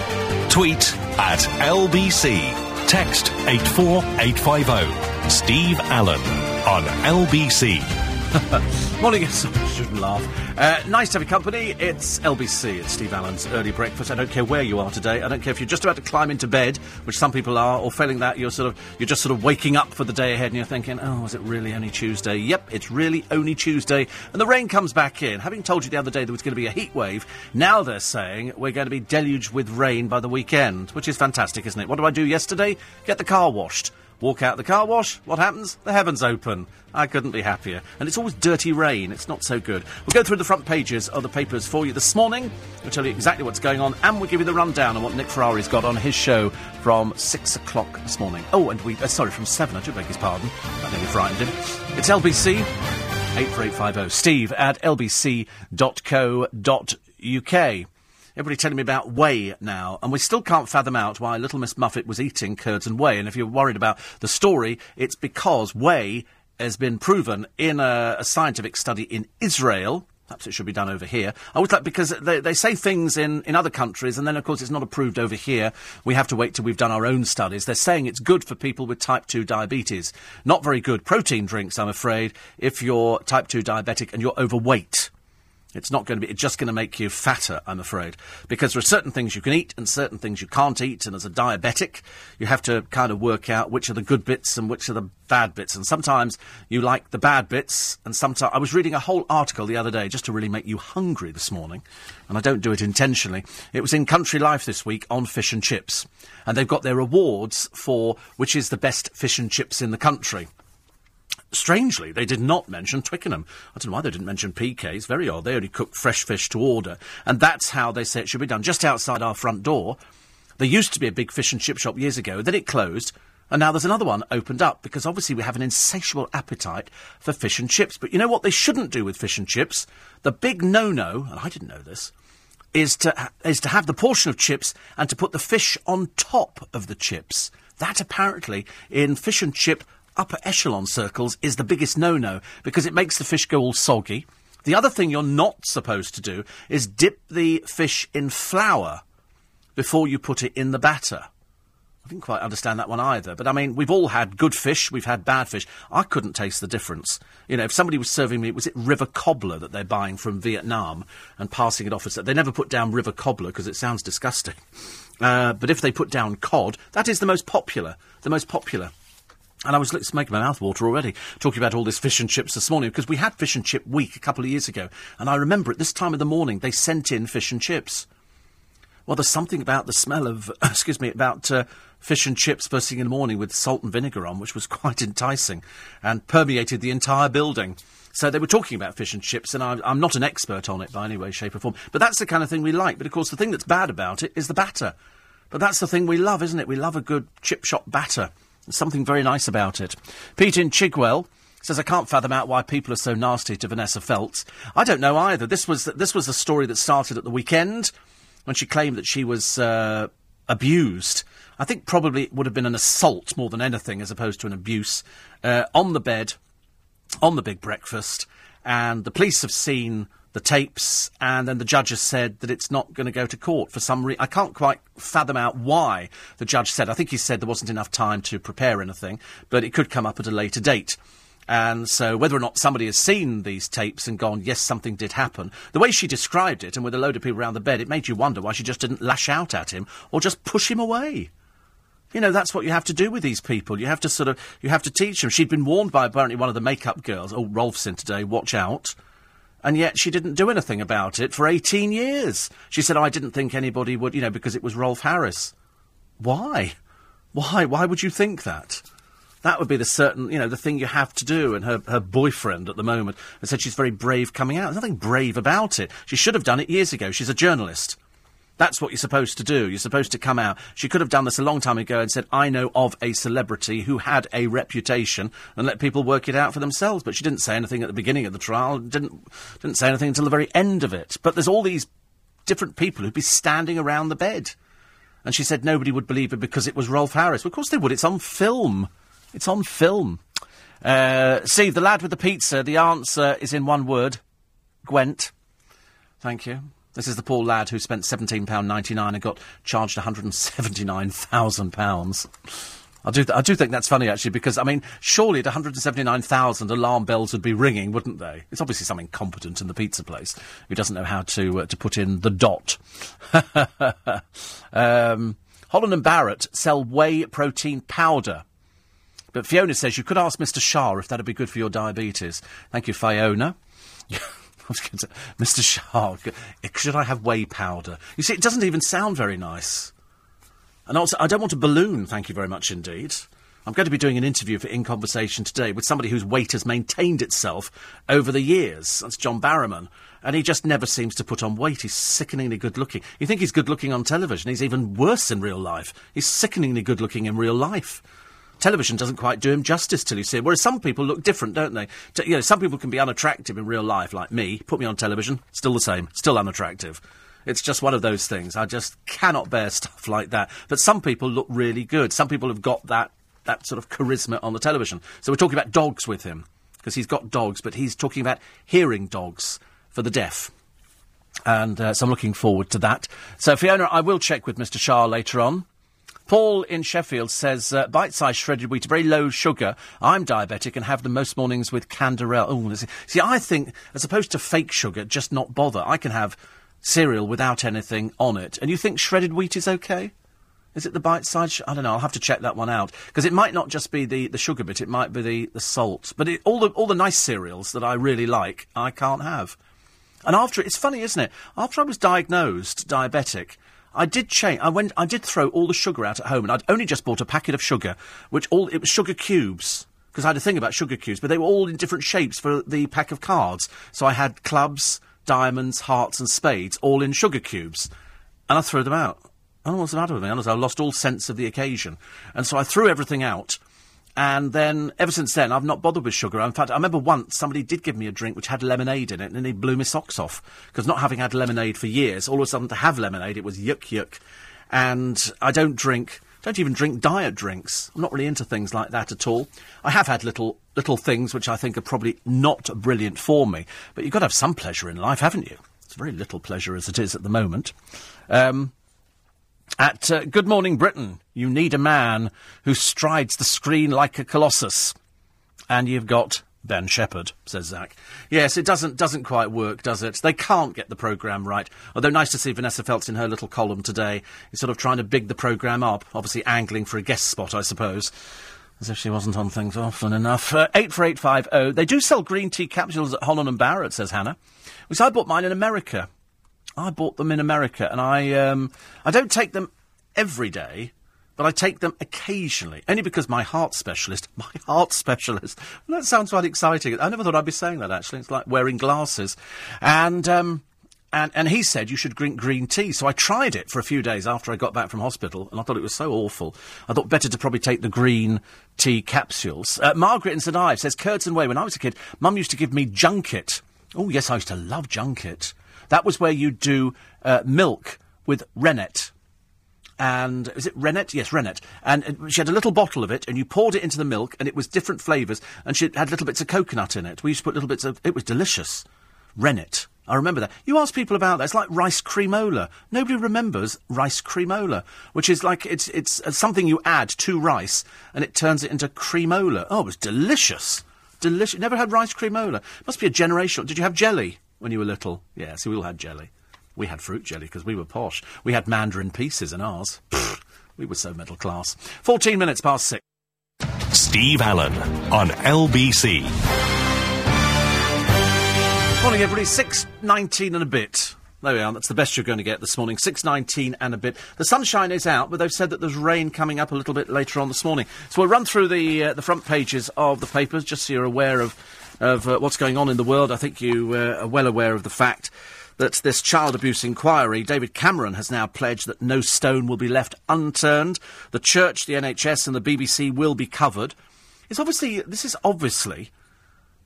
Tweet at LBC. Text 84850. Steve Allen on LBC. <laughs> Morning, I shouldn't laugh. Uh, nice to have your company. It's LBC. It's Steve Allen's early breakfast. I don't care where you are today. I don't care if you're just about to climb into bed, which some people are, or failing that, you're sort of you're just sort of waking up for the day ahead, and you're thinking, "Oh, is it really only Tuesday?" Yep, it's really only Tuesday, and the rain comes back in. Having told you the other day there was going to be a heat wave, now they're saying we're going to be deluged with rain by the weekend, which is fantastic, isn't it? What did I do yesterday? Get the car washed. Walk out the car wash, what happens? The heavens open. I couldn't be happier. And it's always dirty rain, it's not so good. We'll go through the front pages of the papers for you this morning. We'll tell you exactly what's going on, and we'll give you the rundown on what Nick Ferrari's got on his show from 6 o'clock this morning. Oh, and we, uh, sorry, from 7, I do beg his pardon. I nearly frightened him. It's LBC, 84850, steve at lbc.co.uk. Everybody telling me about whey now, and we still can't fathom out why Little Miss Muffet was eating curds and whey. And if you're worried about the story, it's because whey has been proven in a, a scientific study in Israel. Perhaps it should be done over here. I always like because they, they say things in, in other countries, and then of course it's not approved over here. We have to wait till we've done our own studies. They're saying it's good for people with type two diabetes. Not very good protein drinks, I'm afraid, if you're type two diabetic and you're overweight. It's not going to be, it's just going to make you fatter, I'm afraid. Because there are certain things you can eat and certain things you can't eat. And as a diabetic, you have to kind of work out which are the good bits and which are the bad bits. And sometimes you like the bad bits. And sometimes, I was reading a whole article the other day just to really make you hungry this morning. And I don't do it intentionally. It was in Country Life this week on fish and chips. And they've got their awards for which is the best fish and chips in the country. Strangely, they did not mention Twickenham. I don't know why they didn't mention PK's. Very odd. They only cook fresh fish to order. And that's how they say it should be done. Just outside our front door, there used to be a big fish and chip shop years ago. Then it closed. And now there's another one opened up because obviously we have an insatiable appetite for fish and chips. But you know what they shouldn't do with fish and chips? The big no-no, and I didn't know this, is to is to have the portion of chips and to put the fish on top of the chips. That apparently in fish and chip upper echelon circles is the biggest no-no because it makes the fish go all soggy. The other thing you're not supposed to do is dip the fish in flour before you put it in the batter. I didn't quite understand that one either. But I mean, we've all had good fish, we've had bad fish. I couldn't taste the difference. You know, if somebody was serving me, was it river cobbler that they're buying from Vietnam and passing it off as that? they never put down river cobbler because it sounds disgusting. Uh, but if they put down cod, that is the most popular. The most popular. And I was making my mouth water already talking about all this fish and chips this morning because we had fish and chip week a couple of years ago, and I remember at this time of the morning they sent in fish and chips. Well, there's something about the smell of <coughs> excuse me about uh, fish and chips first thing in the morning with salt and vinegar on, which was <laughs> quite enticing and permeated the entire building. So they were talking about fish and chips, and I, I'm not an expert on it by any way, shape, or form. But that's the kind of thing we like. But of course, the thing that's bad about it is the batter. But that's the thing we love, isn't it? We love a good chip shop batter. Something very nice about it. Pete in Chigwell says, I can't fathom out why people are so nasty to Vanessa Feltz. I don't know either. This was, this was a story that started at the weekend when she claimed that she was uh, abused. I think probably it would have been an assault more than anything as opposed to an abuse uh, on the bed, on the big breakfast. And the police have seen the tapes, and then the judge has said that it's not going to go to court for some reason. I can't quite fathom out why the judge said. I think he said there wasn't enough time to prepare anything, but it could come up at a later date. And so, whether or not somebody has seen these tapes and gone, yes, something did happen, the way she described it, and with a load of people around the bed, it made you wonder why she just didn't lash out at him or just push him away. You know, that's what you have to do with these people. You have to sort of, you have to teach them. She'd been warned by apparently one of the makeup girls, oh, Rolf's in today, watch out and yet she didn't do anything about it for 18 years. She said, I didn't think anybody would, you know, because it was Rolf Harris. Why? Why? Why would you think that? That would be the certain, you know, the thing you have to do. And her, her boyfriend at the moment said she's very brave coming out. There's nothing brave about it. She should have done it years ago. She's a journalist. That's what you're supposed to do. You're supposed to come out. She could have done this a long time ago and said, I know of a celebrity who had a reputation and let people work it out for themselves. But she didn't say anything at the beginning of the trial, didn't, didn't say anything until the very end of it. But there's all these different people who'd be standing around the bed. And she said nobody would believe her because it was Rolf Harris. Well, of course they would. It's on film. It's on film. Uh, Steve, the lad with the pizza, the answer is in one word Gwent. Thank you. This is the poor lad who spent £17.99 and got charged £179,000. I do, th- I do think that's funny, actually, because, I mean, surely at 179,000 alarm bells would be ringing, wouldn't they? It's obviously some incompetent in the pizza place who doesn't know how to, uh, to put in the dot. <laughs> um, Holland and Barrett sell whey protein powder. But Fiona says you could ask Mr. Shah if that'd be good for your diabetes. Thank you, Fiona. <laughs> <laughs> Mr. Shark, eh, should I have whey powder? You see, it doesn't even sound very nice. And also, I don't want a balloon, thank you very much indeed. I'm going to be doing an interview for In Conversation today with somebody whose weight has maintained itself over the years. That's John Barrowman. And he just never seems to put on weight. He's sickeningly good looking. You think he's good looking on television. He's even worse in real life. He's sickeningly good looking in real life television doesn't quite do him justice till you see him. Whereas some people look different, don't they? you know, some people can be unattractive in real life, like me. Put me on television, still the same, still unattractive. It's just one of those things. I just cannot bear <laughs> stuff like that. But some people look really good. Some people have got that that sort of charisma on the television. So we're talking about dogs with him because he's got dogs, but he's talking about hearing dogs for the deaf. And uh, so I'm looking forward to that. So Fiona, I will check with Mr. Shah later on. Paul in Sheffield says, uh, bite-sized shredded wheat, very low sugar. I'm diabetic and have them most mornings with Canderel. See, I think, as opposed to fake sugar, just not bother. I can have cereal without anything on it. And you think shredded wheat is okay? Is it the bite-sized? Sh- I don't know. I'll have to check that one out because it might not just be the, the sugar bit; it might be the, the salt. But it, all the all the nice cereals that I really like, I can't have. And after it's funny, isn't it? After I was diagnosed diabetic, I did change. I went. I did throw all the sugar out at home, and I'd only just bought a packet of sugar, which all it was sugar cubes because I had a thing about sugar cubes, but they were all in different shapes for the pack of cards. So I had clubs, diamonds, hearts, and spades, all in sugar cubes, and I threw them out. I don't know what's the matter with me. I lost all sense of the occasion, and so I threw everything out. And then, ever since then, I've not bothered with sugar. In fact, I remember once somebody did give me a drink which had lemonade in it, and it blew my socks off. Because not having had lemonade for years, all of a sudden to have lemonade, it was yuck yuck. And I don't drink, don't even drink diet drinks. I'm not really into things like that at all. I have had little little things which I think are probably not brilliant for me, but you've got to have some pleasure in life, haven't you? It's very little pleasure as it is at the moment. Um, at uh, Good Morning Britain, you need a man who strides the screen like a colossus. And you've got Ben Shepherd, says Zach. Yes, it doesn't doesn't quite work, does it? They can't get the programme right. Although nice to see Vanessa Feltz in her little column today. Is sort of trying to big the programme up, obviously angling for a guest spot, I suppose. As if she wasn't on things often enough. Uh, 84850. They do sell green tea capsules at Holland and Barrett, says Hannah. Which I bought mine in America. I bought them in America, and I um, I don't take them every day, but I take them occasionally, only because my heart specialist, <laughs> my heart specialist, that sounds quite exciting. I never thought I'd be saying that. Actually, it's like wearing glasses, and. Um, and, and he said you should drink green tea. So I tried it for a few days after I got back from hospital, and I thought it was so awful. I thought better to probably take the green tea capsules. Uh, Margaret in St Ives says, Curds and Whey, when I was a kid, Mum used to give me junket. Oh, yes, I used to love junket. That was where you do uh, milk with rennet. And is it rennet? Yes, rennet. And she had a little bottle of it, and you poured it into the milk, and it was different flavours, and she had little bits of coconut in it. We used to put little bits of. It was delicious. Rennet. I remember that. You ask people about that. It's like rice Creamola. Nobody remembers rice Creamola, which is like it's it's uh, something you add to rice and it turns it into Creamola. Oh, it was delicious, delicious. Never had rice Creamola. Must be a generational. Did you have jelly? when you were little? See, we all had jelly. We had fruit jelly because we were posh. We had mandarin pieces in ours. Pfft, we were so middle class. 14 minutes past six. Steve Allen on LBC. Morning, everybody. 6.19 and a bit. There we are. That's the best you're going to get this morning. 6.19 and a bit. The sunshine is out, but they've said that there's rain coming up a little bit later on this morning. So we'll run through the, uh, the front pages of the papers just so you're aware of of uh, what's going on in the world. I think you uh, are well aware of the fact that this child abuse inquiry, David Cameron has now pledged that no stone will be left unturned. The church, the NHS, and the BBC will be covered. It's obviously, this is obviously,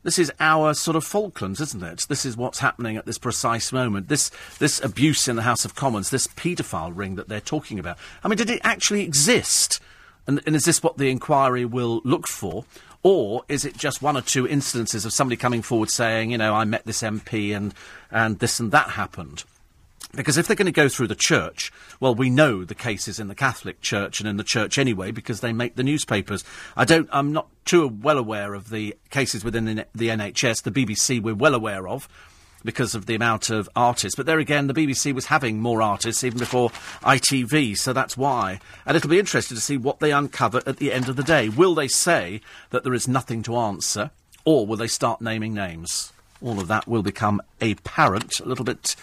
this is our sort of Falklands, isn't it? This is what's happening at this precise moment. This, this abuse in the House of Commons, this paedophile ring that they're talking about. I mean, did it actually exist? And, and is this what the inquiry will look for? Or is it just one or two instances of somebody coming forward saying, you know, I met this MP and, and this and that happened? Because if they're going to go through the church, well, we know the cases in the Catholic Church and in the church anyway, because they make the newspapers. I don't, I'm not too well aware of the cases within the, the NHS. The BBC we're well aware of because of the amount of artists. But there again, the BBC was having more artists even before ITV, so that's why. And it'll be interesting to see what they uncover at the end of the day. Will they say that there is nothing to answer, or will they start naming names? All of that will become apparent a little bit.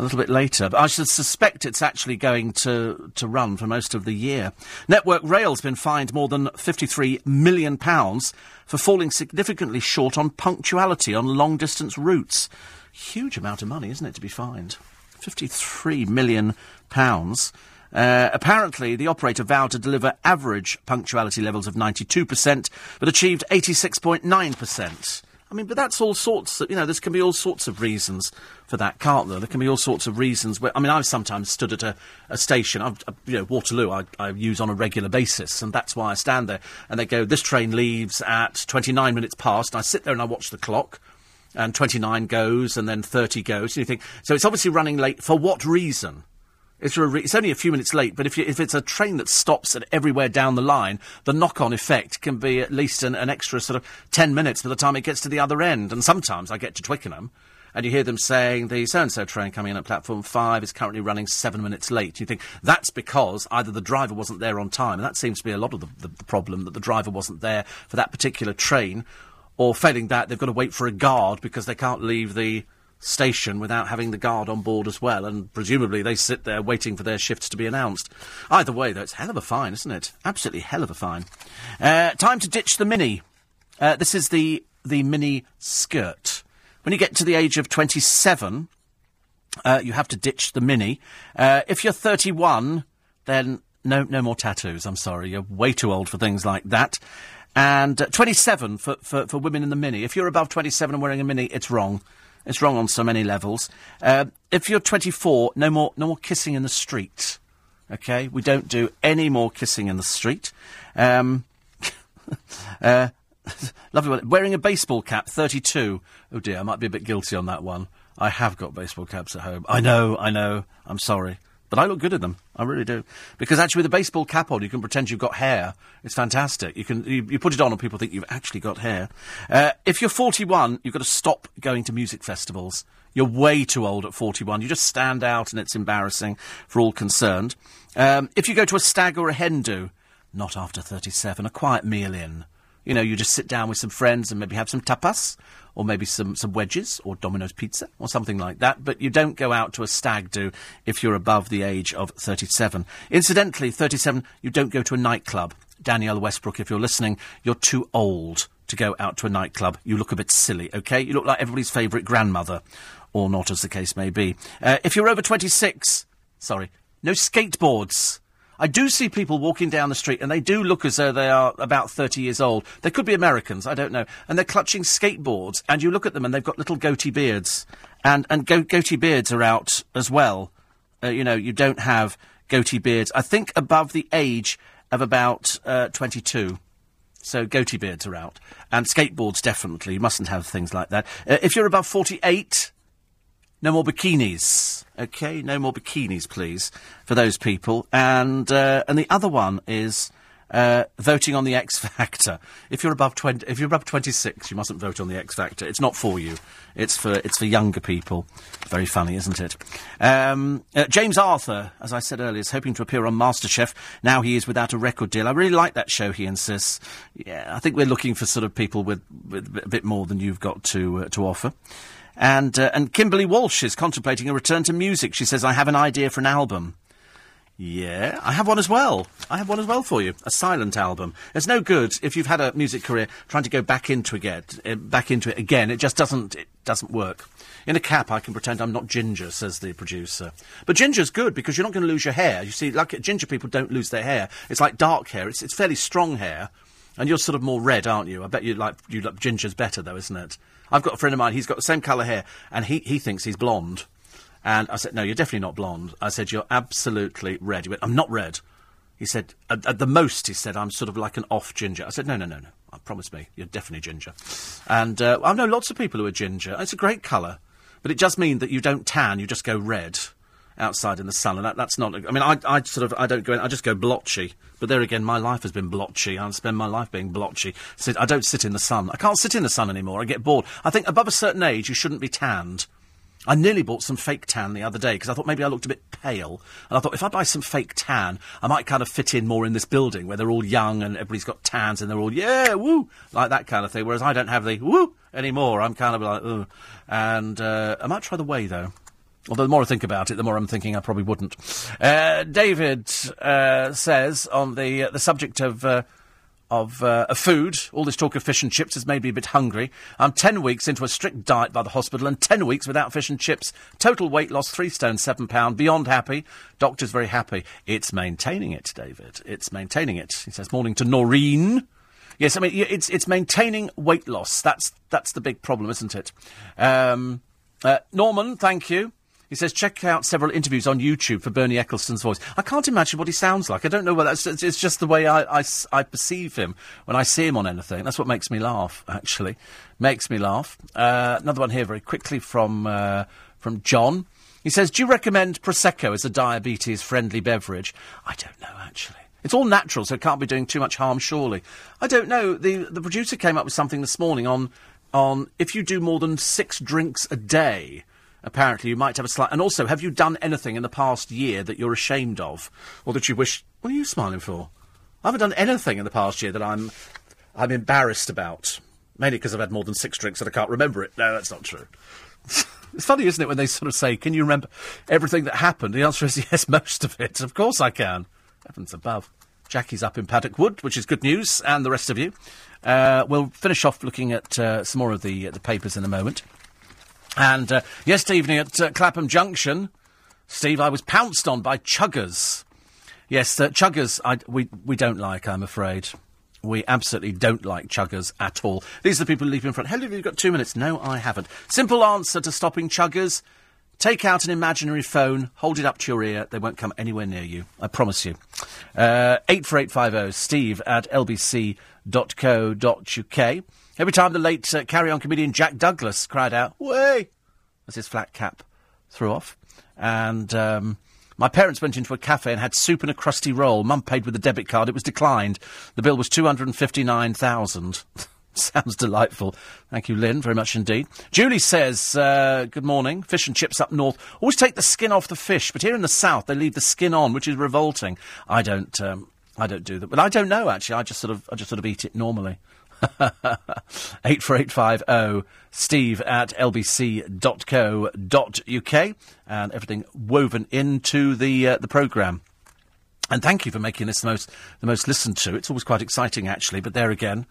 A little bit later, but I should suspect it's actually going to, to run for most of the year. Network Rail's been fined more than £53 million for falling significantly short on punctuality on long distance routes. Huge amount of money, isn't it, to be fined? £53 million. Uh, apparently, the operator vowed to deliver average punctuality levels of 92%, but achieved 86.9%. I mean, but that's all sorts of, you know, there can be all sorts of reasons for that, can't there? There can be all sorts of reasons where, I mean, I've sometimes stood at a, a station, I've, uh, you know, Waterloo I, I use on a regular basis, and that's why I stand there, and they go, this train leaves at 29 minutes past, and I sit there and I watch the clock, and 29 goes, and then 30 goes. And you think, so it's obviously running late. For what reason? It's, re- it's only a few minutes late, but if, you, if it's a train that stops at everywhere down the line, the knock-on effect can be at least an, an extra sort of ten minutes by the time it gets to the other end. And sometimes I get to Twickenham, and you hear them saying the so-and-so train coming in at platform five is currently running seven minutes late. You think that's because either the driver wasn't there on time, and that seems to be a lot of the, the, the problem that the driver wasn't there for that particular train, or failing that they've got to wait for a guard because they can't leave the station without having the guard on board as well, and presumably they sit there waiting for their shifts to be announced. Either way, though, it's hell of a fine, isn't it? Absolutely hell of a fine. Uh, time to ditch the mini. Uh, this is the the mini skirt. When you get to the age of 27, uh, you have to ditch the mini. Uh, if you're 31, then no, no more tattoos. I'm sorry, you're way too old for things like that. And uh, 27 for, for, for women in the mini. If you're above 27 and wearing a mini, it's wrong. It's wrong on so many levels. Uh, if you're 24, no more, no more kissing in the street. Okay, we don't do any more kissing in the street. Um, <laughs> uh, <laughs> lovely one. Wearing a baseball cap, 32. Oh dear, I might be a bit guilty on that one. I have got baseball caps at home. I know, I know. I'm sorry. But I look good in them. I really do. Because actually, with a baseball cap on, you can pretend you've got hair. It's fantastic. You can you, you put it on, and people think you've actually got hair. Uh, if you're 41, you've got to stop going to music festivals. You're way too old at 41. You just stand out, and it's embarrassing for all concerned. Um, if you go to a stag or a hen do, not after 37. A quiet meal in. You know, you just sit down with some friends and maybe have some tapas, or maybe some, some wedges, or Domino's pizza, or something like that. But you don't go out to a stag do if you're above the age of 37. Incidentally, 37, you don't go to a nightclub. Danniella Westbrook, if you're listening, you're too old to go out to a nightclub. You look a bit silly, okay? You look like everybody's favourite grandmother, or not, as the case may be. Uh, if you're over 26, sorry, no skateboards. I do see people walking down the street and they do look as though they are about 30 years old. They could be Americans, I don't know. And they're clutching skateboards and you look at them and they've got little goatee beards. And, and go- goatee beards are out as well. Uh, you know, you don't have goatee beards. I think above the age of about uh, 22. So goatee beards are out. And skateboards, definitely. You mustn't have things like that. Uh, if you're above 48, no more bikinis. Okay, no more bikinis, please, for those people. And uh, and the other one is uh, voting on the X Factor. If you're above twenty, if you're above twenty six, you mustn't vote on the X Factor. It's not for you. It's for it's for younger people. Very funny, isn't it? Um, uh, James Arthur, as I said earlier, is hoping to appear on MasterChef. Now he is without a record deal. I really like that show. He insists. Yeah, I think we're looking for sort of people with, with a bit more than you've got to uh, to offer. And, uh, and Kimberley Walsh is contemplating a return to music. She says, I have an idea for an album. Yeah, I have one as well. I have one as well for you. A silent album. It's no good if you've had a music career trying to go back into it, uh, back into it again. It just doesn't. It doesn't work. In a cap, I can pretend I'm not ginger, says the producer. But ginger's good because you're not going to lose your hair. You see, like ginger people don't lose their hair. It's like dark hair. It's it's fairly strong hair, and you're sort of more red, aren't you? I bet you like you like ginger's better though, isn't it? I've got a friend of mine. He's got the same colour hair, and he he thinks he's blonde. And I said, no, you're definitely not blonde. I said, you're absolutely red. He went, I'm not red. He said, at, at the most, he said, I'm sort of like an off ginger. I said, no, no, no, no. I promise me, you're definitely ginger. And uh, I know lots of people who are ginger. It's a great colour. But it does mean that you don't tan, you just go red outside in the sun. And that, that's not, I mean, I, I sort of, I don't go in, I just go blotchy. But there again, my life has been blotchy. I spend my life being blotchy. So I don't sit in the sun. I can't sit in the sun anymore. I get bored. I think above a certain age, you shouldn't be tanned. I nearly bought some fake tan the other day because I thought maybe I looked a bit pale. And I thought if I buy some fake tan, I might kind of fit in more in this building where they're all young and everybody's got tans and they're all, yeah, woo, like that kind of thing. Whereas I don't have the woo anymore. I'm kind of like, ugh. And uh, I might try the whey though. Although the more I think about it, the more I'm thinking I probably wouldn't. Uh, David uh, says on the uh, the subject of uh, of, uh, of food, all this talk of fish and chips has made me a bit hungry. I'm ten weeks into a strict diet by the hospital and ten weeks without fish and chips. Total weight loss three stone seven pound. Beyond happy. Doctor's very happy. It's maintaining it, David. It's maintaining it. He says morning to Noreen. Yes, I mean it's it's maintaining weight loss. That's that's the big problem, isn't it? Um, uh, Norman, thank you. He says, check out several interviews on YouTube for Bernie Ecclestone's voice. I can't imagine what he sounds like. I don't know whether that's, it's, just the way I, I, I, perceive him when I see him on anything. That's what makes me laugh, actually. Makes me laugh. Uh, another one here very quickly from, uh, from John. He says, Do you recommend Prosecco as a diabetes friendly beverage? I don't know, actually. It's all natural, so it can't be doing too much harm, surely. I don't know. The, the producer came up with something this morning on, on if you do more than six drinks a day, apparently you might have a slight. And also, have you done anything in the past year that you're ashamed of? Or that you wish. What are you smiling for? I haven't done anything in the past year that I'm, I'm embarrassed about. Mainly because I've had more than six drinks and I can't remember it. No, that's not true. <laughs> It's funny, isn't it, when they sort of say, Can you remember everything that happened? The answer is <laughs> yes, most of it. Of course I can. Heavens above. Jackie's up in Paddock Wood, which is good news, and the rest of you. Uh, we'll finish off looking at uh, some more of the, uh, the papers in a moment. And uh, yesterday evening at uh, Clapham Junction, Steve, I was pounced on by chuggers. Yes, uh, chuggers I, we, we don't like, I'm afraid. We absolutely don't like chuggers at all. These are the people who leave in front. Hello, have you got two minutes? No, I haven't. Simple answer to stopping chuggers. Take out an imaginary phone, hold it up to your ear. They won't come anywhere near you. I promise you. Uh, 84850 steve at lbc.co.uk. Every time the late uh, carry on comedian Jack Douglas cried out, Way! as his flat cap threw off. And um, my parents went into a cafe and had soup and a crusty roll. Mum paid with a debit card. It was declined. The bill was 259000 <laughs> Sounds delightful. Thank you, Lynn, very much indeed. Julie says, uh, good morning. Fish and chips up north always take the skin off the fish, but here in the south they leave the skin on, which is revolting. I don't, um, I don't do that. But I don't know, actually. I just sort of, I just sort of eat it normally. <laughs> 84850 steve at lbc.co.uk and everything woven into the uh, the programme. And thank you for making this the most the most listened to. It's always quite exciting, actually. But there again,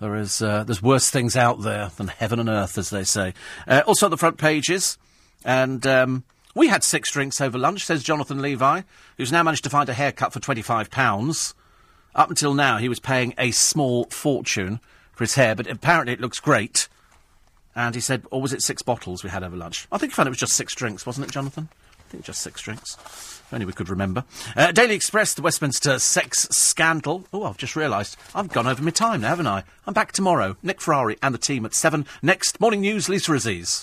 there is uh, there's worse things out there than heaven and earth, as they say. Uh, also, on the front pages, and um, we had six drinks over lunch. Says Jonathan Levi, who's now managed to find a haircut for twenty five pounds. Up until now, he was paying a small fortune for his hair, but apparently it looks great. And he said, or was it six bottles we had over lunch? I think he found it was just six drinks, wasn't it, Jonathan? I think just six drinks. If only we could remember. Uh, Daily Express, the Westminster sex scandal. Oh, I've just realised I've gone over my time now, haven't I? I'm back tomorrow. Nick Ferrari and the team at seven. Next morning news, Lisa Aziz.